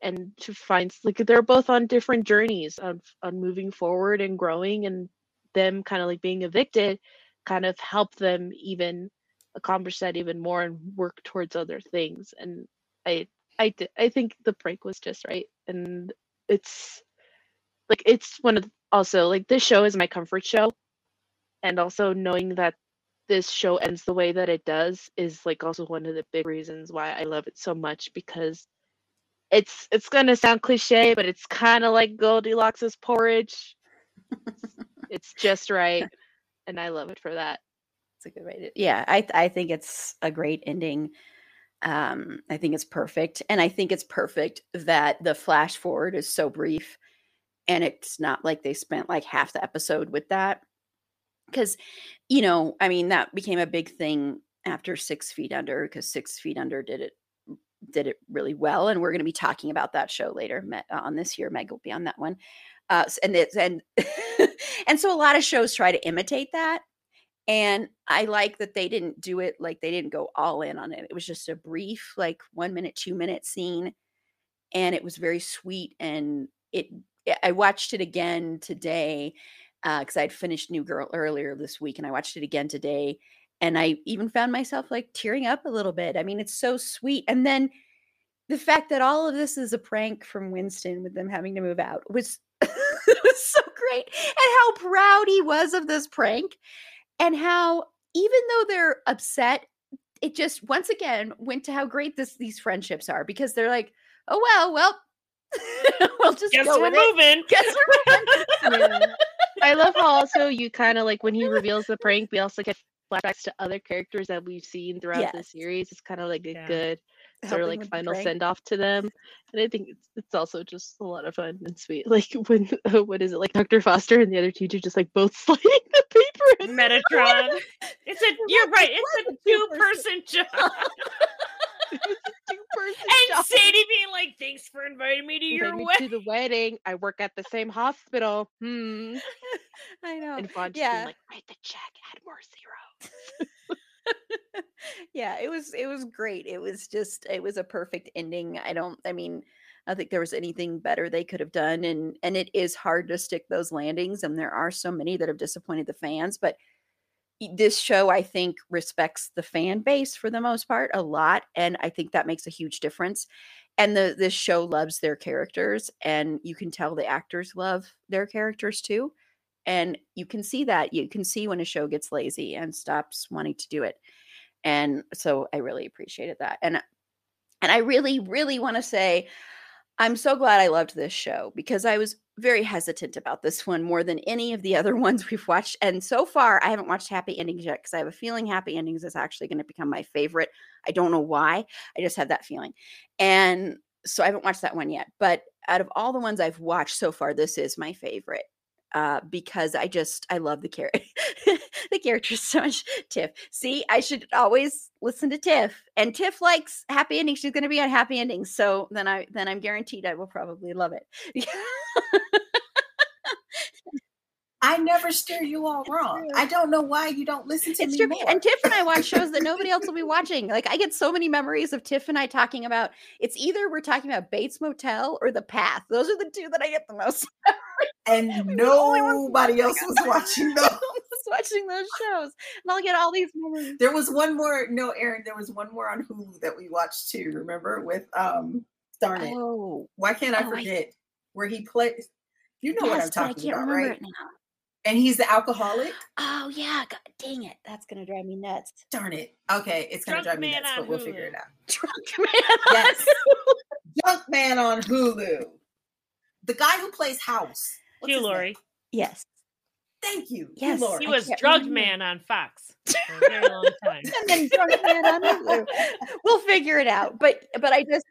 and to find like they're both on different journeys on on moving forward and growing and them kind of like being evicted kind of help them even accomplish that even more and work towards other things and i i i think the prank was just right and it's like it's one of also like this show is my comfort show and also knowing that this show ends the way that it does is like also one of the big reasons why I love it so much because it's it's gonna sound cliche, but it's kind of like Goldilocks's porridge. it's just right, and I love it for that. It's a good way to. Yeah, I I think it's a great ending. Um, I think it's perfect, and I think it's perfect that the flash forward is so brief, and it's not like they spent like half the episode with that because you know i mean that became a big thing after six feet under because six feet under did it did it really well and we're going to be talking about that show later on this year meg will be on that one uh, and it's and and so a lot of shows try to imitate that and i like that they didn't do it like they didn't go all in on it it was just a brief like one minute two minute scene and it was very sweet and it i watched it again today because uh, I'd finished New Girl earlier this week and I watched it again today. And I even found myself like tearing up a little bit. I mean, it's so sweet. And then the fact that all of this is a prank from Winston with them having to move out was, was so great. And how proud he was of this prank. And how, even though they're upset, it just once again went to how great this these friendships are because they're like, oh well, well, we'll just guess go we're with moving. It. Guess we're moving. Yeah. I love how also you kind of like when he reveals the prank, we also get flashbacks to other characters that we've seen throughout Yes. the series. It's kind of like a Yeah. good sort of like with the final send off to them, and I think it's it's also just a lot of fun and sweet. Like when what is it like Dr. Foster and the other teacher just like both sliding the paper. in. Metatron. It's a you're right. It's a two two-person job. And job. Sadie being like, "Thanks for inviting me to Invite your me wedding." to the wedding. I work at the same hospital. Hmm. I know. And Vaughn just yeah. being like, write the check, add more zeros. yeah, it was it was great. It was just it was a perfect ending. I don't I mean, I think there was anything better they could have done and and it is hard to stick those landings and there are so many that have disappointed the fans, but this show I think respects the fan base for the most part a lot and I think that makes a huge difference. And the this show loves their characters and you can tell the actors love their characters too. And you can see that. You can see when a show gets lazy and stops wanting to do it and so i really appreciated that and and i really really want to say i'm so glad i loved this show because i was very hesitant about this one more than any of the other ones we've watched and so far i haven't watched happy endings yet because i have a feeling happy endings is actually going to become my favorite i don't know why i just have that feeling and so i haven't watched that one yet but out of all the ones i've watched so far this is my favorite uh, because I just I love the character, the characters so much. Tiff, see, I should always listen to Tiff, and Tiff likes happy endings. She's going to be on happy endings, so then I then I'm guaranteed I will probably love it. I never steer you all wrong. I don't know why you don't listen to it's me true. more. And Tiff and I watch shows that nobody else will be watching. Like I get so many memories of Tiff and I talking about. It's either we're talking about Bates Motel or The Path. Those are the two that I get the most. And We were the only ones nobody else was watching those. was watching those shows, and I'll get all these memories. There was one more. No, Erin. There was one more on Hulu that we watched too. Remember with um, darn it. Oh, Why can't I Oh, I- forget where he played? You know what I'm I talking about, right? And he's the alcoholic. Oh yeah, God, dang it, that's gonna drive me nuts. Darn it. Okay, it's gonna Drunk drive me nuts, but we'll figure it out. Drunk man. Yes. Junk Man on Hulu. The guy who plays House. What's Hugh his name? Laurie. yes. Thank you. Hugh Yes. Laurie. He was can't drugged remember. man on Fox for a very long time. And then drunk man on Hulu. We'll figure it out. But but I just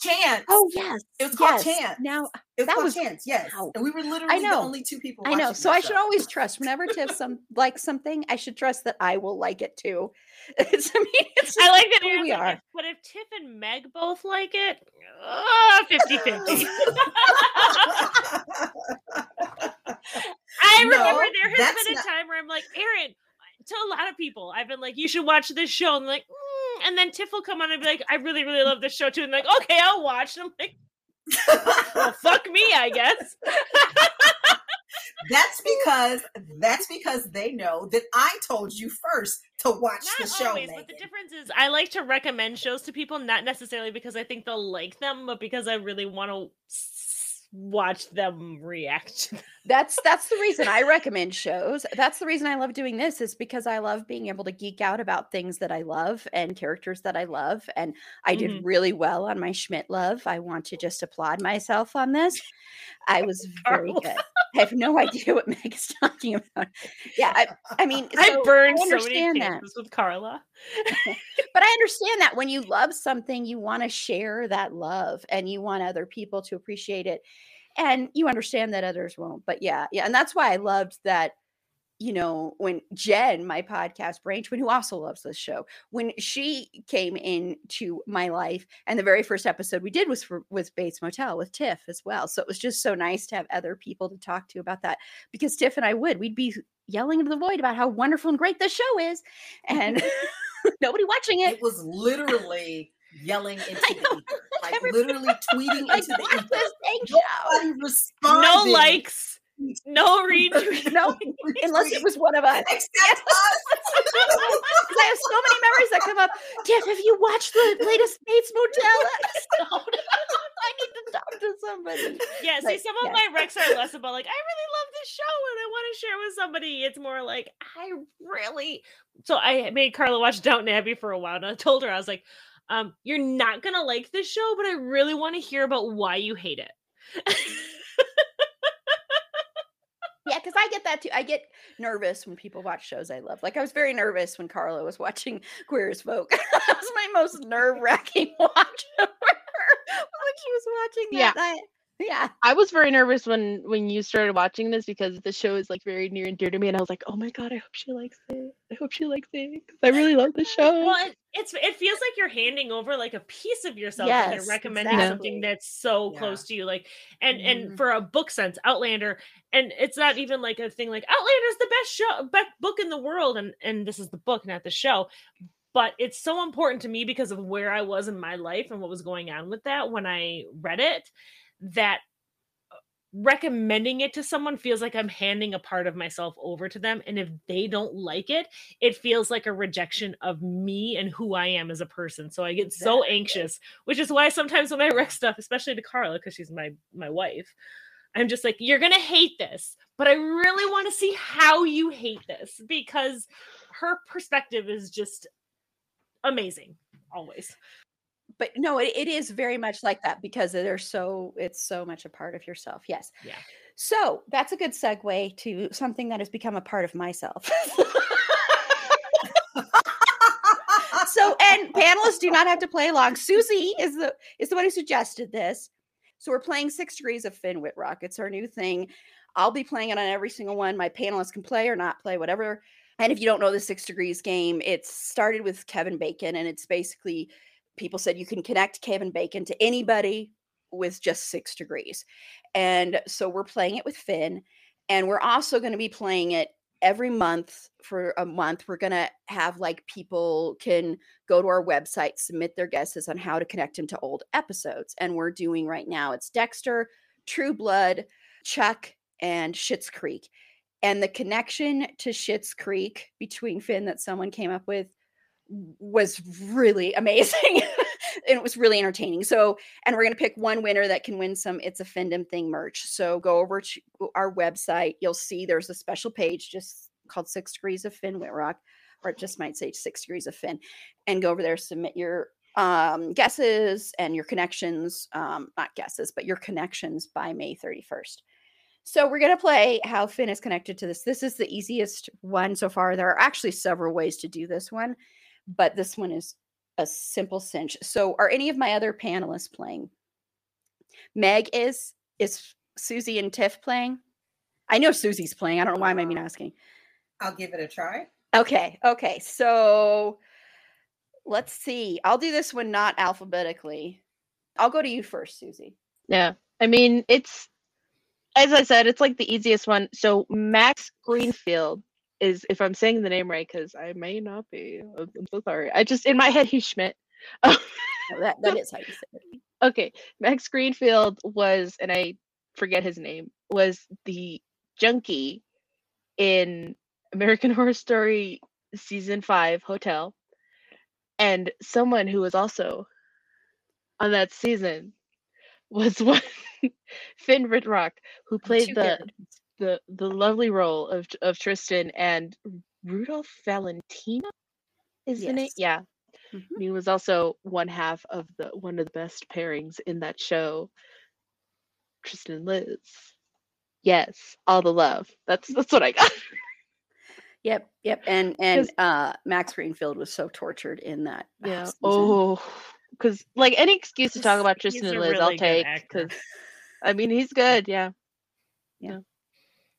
Chance. oh yes. It was called yes. Chance. Now it was that called was- Chance. Yes, wow. and we were literally the know. only two people. I know. So that I should always trust whenever Tiff some likes something, I should trust that I will like it too. It's I mean it's I like that we like, are. "If- But if Tiff and Meg both like it, uh, 50 50. I remember No, there has been a not- time where I'm like, Erin, to a lot of people, I've been like, you should watch this show. And like, mm. and then Tiff will come on and be like, I really, really love this show too. And like, okay, I'll watch. And I'm like, well, fuck me, I guess. that's because that's because they know that I told you first to watch Not the show. always, but the difference is I like to recommend shows to people, not necessarily because I think they'll like them, but because I really want to watch them react. That's that's the reason I recommend shows. That's the reason I love doing this is because I love being able to geek out about things that I love and characters that I love. And I did Mhm. really well on my Schmidt love. I want to just applaud myself on this. I was very good. I have no idea what Meg is talking about. Yeah, I, I mean, I burned I so many that. with Carla. but I understand that when you love something, you want to share that love and you want other people to appreciate it. And you understand that others won't. But yeah, yeah. And that's why I loved that, you know, when Jen, my podcast brain twin, who also loves this show, when she came into my life, and the very first episode we did was for was Bates Motel with Tiff as well. So it was just so nice to have other people to talk to about that because Tiff and I would, we'd be yelling into the void about how wonderful and great this show is. And nobody watching it. It was literally yelling into the ether, like Everybody- literally tweeting Like, into the watch ether. this dang show. Nobody responded. No likes, no retweets. No, unless it was one of us. Except us. I have so many memories that come up. Tiff, have you watched the latest Bates Motel episode? I need to talk to somebody. Yeah, see, Like, some of yeah. my recs are less about like I really love this show and I want to share with somebody. It's more like I really. So I made Carla watch Downton Abbey for a while, and I told her I was like, um, "You're not gonna like this show, but I really want to hear about why you hate it." Yeah, because I get that too. I get nervous when people watch shows I love. Like I was very nervous when Carla was watching Queer as Folk. that was my most nerve wracking watch ever when she was watching Yeah. that. I- yeah. I was very nervous when when you started watching this because the show is like very near and dear to me, and I was like, "Oh my god, I hope she likes it. I hope she likes it 'cause I really love the show." Well, it, it's it feels like you're handing over like a piece of yourself when Yes, you're recommending exactly. something that's so Yeah. close to you. Like, and and Mhm. for a book sense, Outlander, and it's not even like a thing like Outlander's the best show, best book in the world, and and this is the book, not the show. But it's so important to me because of where I was in my life and what was going on with that when I read it, that uh, recommending it to someone feels like I'm handing a part of myself over to them. And if they don't like it, it feels like a rejection of me and who I am as a person. So I get so anxious, which is why sometimes when I wreck stuff, especially to Carla, because she's my my wife, I'm just like, you're gonna hate this, but I really want to see how you hate this because her perspective is just amazing, always. But no, it, it is very much like that because they're so it's so much a part of yourself. Yes. Yeah. So that's a good segue to something that has become a part of myself. so and panelists do not have to play along. Susie is the is the one who suggested this. So we're playing Six Degrees of Finn Wittrock. It's our new thing. I'll be playing it on every single one. My panelists can play or not play, whatever. And if you don't know the Six Degrees game, it started with Kevin Bacon, and it's basically people said you can connect Kevin Bacon to anybody with just six degrees. And so we're playing it with Finn, and we're also going to be playing it every month for a month. We're going to have like people can go to our website, submit their guesses on how to connect him to old episodes. And we're doing right now it's Dexter, True Blood, Chuck, and Schitt's Creek. And the connection to Schitt's Creek between Finn that someone came up with was really amazing. and it was really entertaining. So, and we're going to pick one winner that can win some It's a Fandom Thing merch. So go over to our website. You'll see there's a special page just called Six Degrees of Finn Wittrock, or it just might say Six Degrees of Finn. And go over there, submit your um, guesses and your connections, um, not guesses, but your connections by May 31st. So we're going to play how Finn is connected to this. This is the easiest one so far. There are actually several ways to do this one, but this one is a simple cinch. So are any of my other panelists playing? Meg is is Susie and Tiff playing? I know Susie's playing. I don't know why I'm even uh-huh. asking. I'll give it a try. Okay, okay. So let's see. I'll do this one not alphabetically. I'll go to you first, Susie. Yeah. I mean, it's as I said, it's like the easiest one. So Max Greenfield is, if I'm saying the name right, because I may not be. I'm I'm so sorry. I just in my head he's Schmidt. No, that, that is how you say it. okay, Max Greenfield was, and I forget his name, was the junkie in American Horror Story season five Hotel, and someone who was also on that season was one Finn Wittrock, who played the good. The the lovely role of of Tristan and Rudolph Valentino is in it. Yes. Yeah. Mhm. He was also one half of the one of the best pairings in that show. Tristan and Liz. Yes, all the love. That's that's what I got. Yep, yep. And and uh Max Greenfield was so tortured in that. uh, Yeah. season. Oh, because like any excuse to talk about he's Tristan and Liz, really I'll take. Because I mean, he's good. Yeah. Yeah.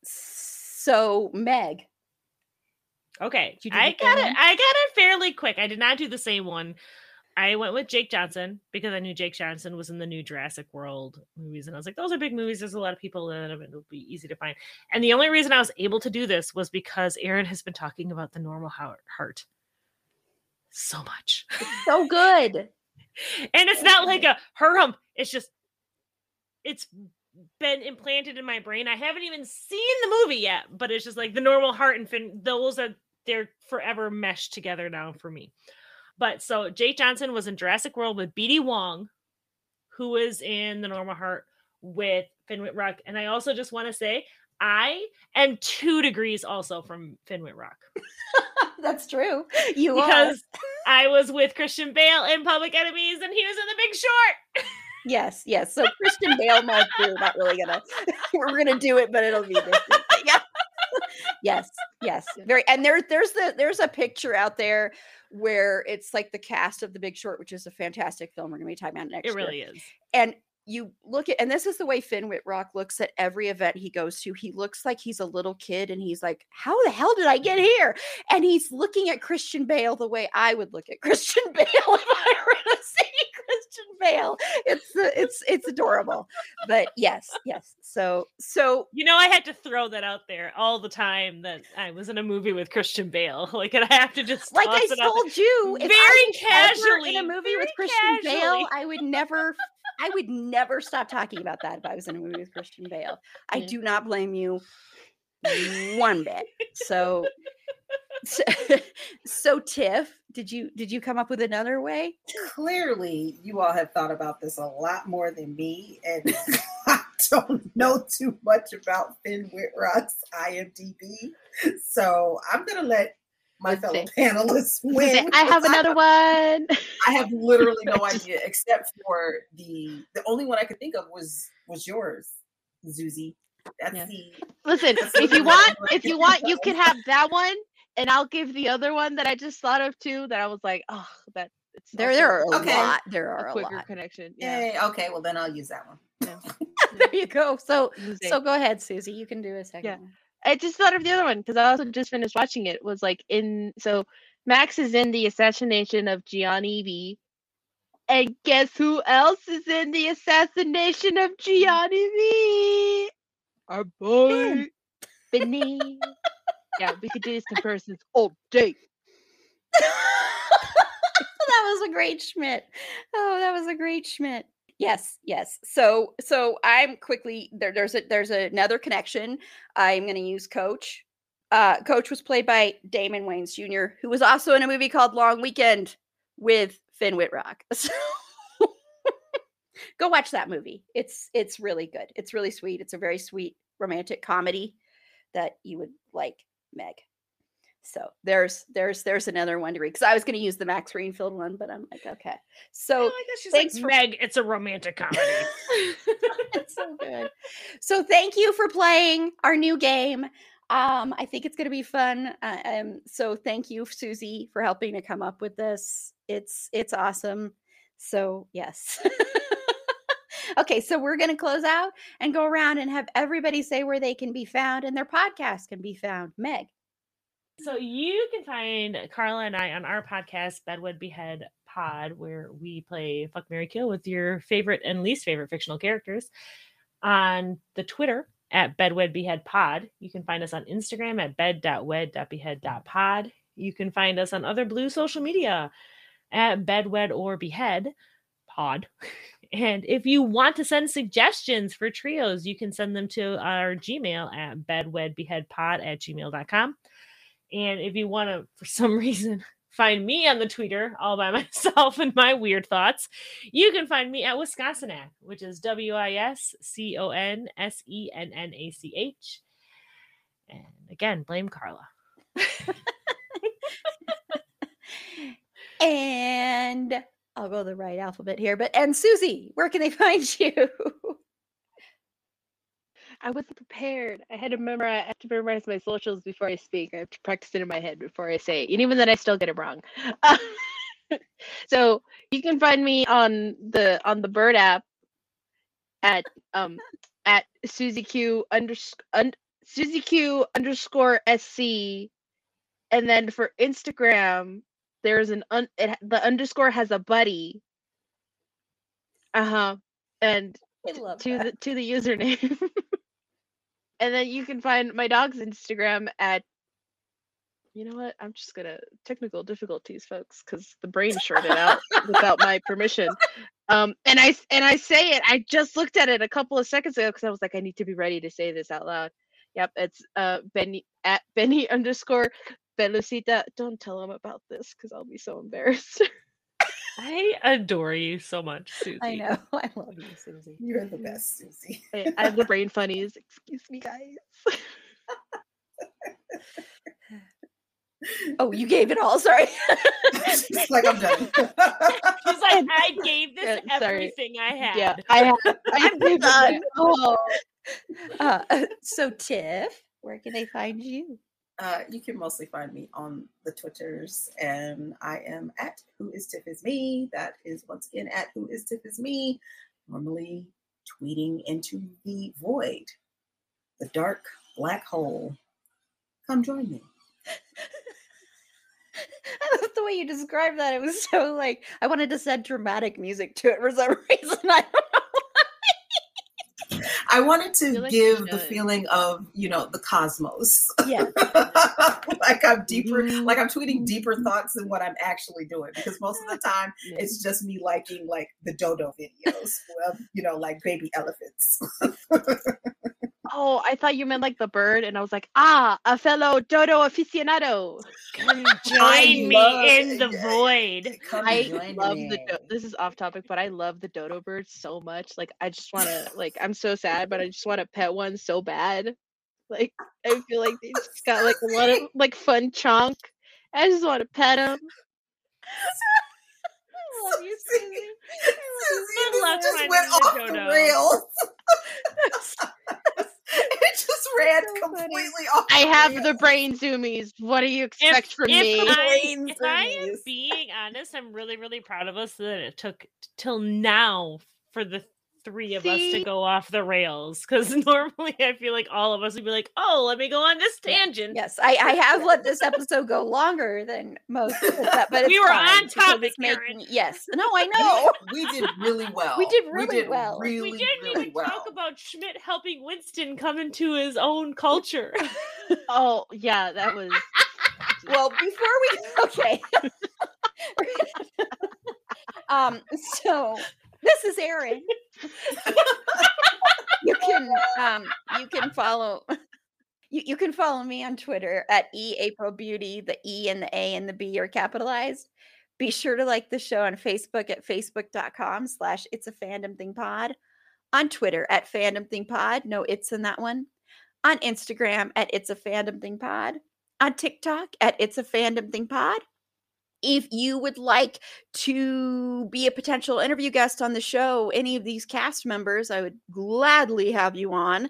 So Meg, Okay, Did you do I got it. one? I got it fairly quick. I did not do the same one. I went with Jake Johnson because I knew Jake Johnson was in the new Jurassic World movies, and I was like, those are big movies. There's a lot of people in them. It'll be easy to find. And the only reason I was able to do this was because Erin has been talking about the normal heart, heart so much, so good. and it's not like a her hump. It's just it's been implanted in my brain. I haven't even seen the movie yet, but it's just like the normal heart and Finn. Those are they're forever meshed together now for me. But so Jake Johnson was in Jurassic World with BD Wong, who was in the normal heart with Finn Wittrock. And I also just want to say I am two degrees also from Finn Wittrock That's true. You because. I was with Christian Bale in Public Enemies and he was in The Big Short. Yes, yes. So Christian Bale might we're not really gonna we're gonna do it, but it'll be different. But yeah. yes, yes. Very and there there's the there's a picture out there where it's like the cast of the big short, which is a fantastic film. We're gonna be talking about next It year. really is. and you look at and this is the way Finn Wittrock looks at every event he goes to. He looks like he's a little kid and he's like, How the hell did I get mm-hmm. here? And he's looking at Christian Bale the way I would look at Christian Bale if I were to see Christian Bale. It's uh, it's it's adorable. But yes, yes. So so You know, I had to throw that out there all the time that I was in a movie with Christian Bale. Like, and I have to just like I it out there. told you, if I Very was ever in a movie with Christian Bale. I would never, I would never stop talking about that if I was in a movie with Christian Bale. I mm. do not blame you one bit. So, so, so Tiff, did you did you come up with another way? Clearly, you all have thought about this a lot more than me, and I don't know too much about Finn Wittrock's IMDb. So I'm gonna let my Let's fellow see. panelists I was gonna say, win. I have another one. I have literally no idea, except for the the only one I could think of was was yours, Zuzi. That's Yeah. the Listen, That's if you want, if you want, you can have that one, and I'll give the other one that I just thought of too. That I was like, oh, that it's There, there are a Okay. lot. There are a a, quicker lot. connection. Yeah. Yay, okay. Well, then I'll use that one. there you go. So, Zuzi. so go ahead, Susie. You can do a second. Yeah. one. I just thought of the other one because I also just finished watching it. Was like in so Max is in the assassination of Gianni V. And guess who else is in the assassination of mm. Gianni V? Our boy Benny. yeah, we could do these comparisons all day. that was a great Schmidt. Oh, that was a great Schmidt. Yes, yes. So, so I'm quickly there. There's a there's another connection. I'm going to use Coach. Uh, Coach was played by Damon Wayans Jr., who was also in a movie called Long Weekend with Finn Wittrock. So, go watch that movie. It's it's really good. It's really sweet. It's a very sweet romantic comedy that you would like, Meg. So there's there's there's another one to read because I was going to use the Max Greenfield one, but I'm like, okay. So she's thanks like, for- Meg, it's a romantic comedy. it's so good. So thank you for playing our new game. Um, I think it's going to be fun. Uh, um, so thank you, Susie, for helping to come up with this. It's it's awesome. So yes. okay, so we're going to close out and go around and have everybody say where they can be found and their podcast can be found. Meg. So you can find Carla and I on our podcast, Bed Wed Behead Pod, where we play Fuck Mary Kill with your favorite and least favorite fictional characters on the Twitter at Bedwed Behead Pod. You can find us on Instagram at bed.wed.behead.pod. You can find us on other blue social media at bedwed or behead pod. And if you want to send suggestions for trios, you can send them to our Gmail at bedwedbeheadpod at gmail.com. And if you want to, for some reason, find me on the Twitter all by myself and my weird thoughts, you can find me at Wisconsinach, which is W I S C O N S E N N A C H. And again, blame Carla. and I'll go the right alphabet here, but and Susie, where can they find you? I wasn't prepared. I had to memorize. I have to memorize my socials before I speak. I have to practice it in my head before I say it. And even then, I still get it wrong. So you can find me on the on the Bird app at um at Susie Q underscore un, Susie Q underscore SC, and then for Instagram, there's an un, it, the underscore has a buddy. Uh huh. And to that. the to the username. and then you can find my dog's Instagram at you know what? I'm just gonna technical difficulties, folks, because the brain shorted out without my permission. Um, and I and I say it. I just looked at it a couple of seconds ago because I was like, I need to be ready to say this out loud. Yep, it's uh Benny at Benny underscore Belucita. Don't tell him about this because I'll be so embarrassed. I adore you so much, Susie. I know. I love you, Susie. You're the best, Susie. I, I have the brain funnies. Excuse me, guys. Oh, you gave it all. Sorry. It's like I'm done. She's like, I gave this Yeah, everything I had. yeah, I have. I have I'm done. Oh. Uh, so, Tiff, where can they find you? Uh, you can mostly find me on the Twitters, and I am at Who is Tiff is me. That is once again at Who is Tiff is me. Normally tweeting into the void, the dark black hole. Come join me. The way you described that. It was so like I wanted to set dramatic music to it for some reason. I. I wanted to feel like give the feeling of you know the cosmos. Yeah. like I'm deeper, like I'm tweeting Mm-hmm. deeper thoughts than what I'm actually doing because most of the time it's just me liking like the dodo videos of you know like baby elephants. Oh, I thought you meant like the bird, and I was like, ah, a fellow dodo aficionado. Come join me love in the it. void. Come I join love the. me. Do- this is off topic, but I love the dodo bird so much. Like, I just want to. Like, I'm so sad, but I just want to pet one so bad. Like, I feel like they just got like a lot of like fun chunk. I just want to pet them. I love you, Susie. Susie, Good this just went off the rails. it just ran So funny. completely off. I have rails. the brain zoomies. What do you If, expect from if me? I, Brain if I am being honest, I'm really, really proud of us that it took till now for the three of us to go off the rails. Because normally I feel like all of us would be like, oh, let me go on this tangent. Yes, I, I have let this episode go longer than most, of that, but We were on because topic, it's making- Yes, no, I know. we did really well. We did really well. Really, we didn't really even well. talk about Schmidt helping Winston come into his own culture. Oh yeah, that was. well, before we okay, um, so this is Erin. you can um you can follow you, you can follow me on Twitter at e April Beauty. The E and the A and the B are capitalized. Be sure to like the show on Facebook at facebook.com slash it's a fandom thing pod. On Twitter at fandom thing pod. No, it's in that one. On Instagram at it's a fandom thing pod. On TikTok at it's a fandom thing pod. If you would like to be a potential interview guest on the show, any of these cast members, I would gladly have you on.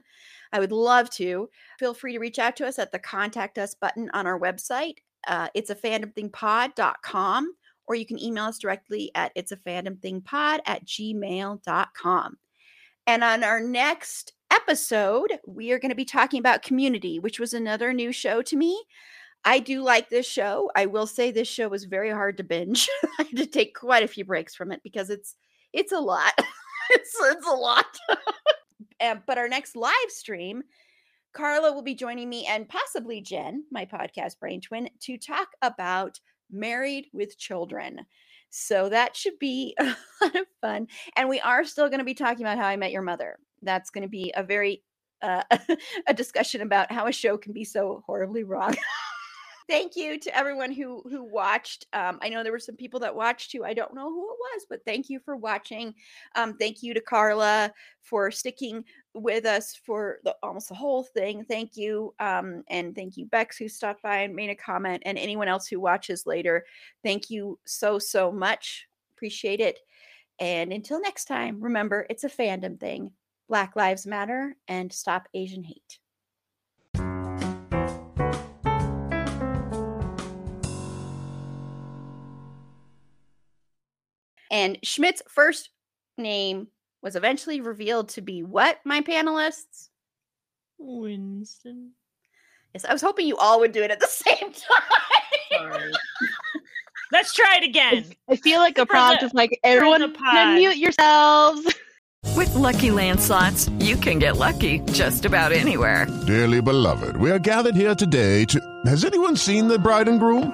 I would love to. Feel free to reach out to us at the contact us button on our website. Uh, it's a fandomthingpod.com, or you can email us directly at it's a fandomthingpod at gmail.com. And on our next episode, we are going to be talking about community, which was another new show to me. I do like this show. I will say this show was very hard to binge. I had to take quite a few breaks from it because it's it's a lot. it's it's a lot. uh, but our next live stream, Carla will be joining me and possibly Jen, my podcast brain twin, to talk about married with children. So that should be a lot of fun. And we are still going to be talking about how I met your mother. That's going to be a very uh, a discussion about how a show can be so horribly wrong. Thank you to everyone who who watched. Um, I know there were some people that watched too. I don't know who it was, but thank you for watching. Um, thank you to Carla for sticking with us for the almost the whole thing. Thank you, um, and thank you Bex who stopped by and made a comment, and anyone else who watches later. Thank you so so much. Appreciate it. And until next time, remember it's a fandom thing. Black Lives Matter and stop Asian hate. And Schmidt's first name was eventually revealed to be what, my panelists? Winston. Yes, I was hoping you all would do it at the same time. Sorry. Let's try it again. I feel like a prompt the- is like the everyone pod. mute yourselves. With Lucky landslots, you can get lucky just about anywhere. Dearly beloved, we are gathered here today to. Has anyone seen the bride and groom?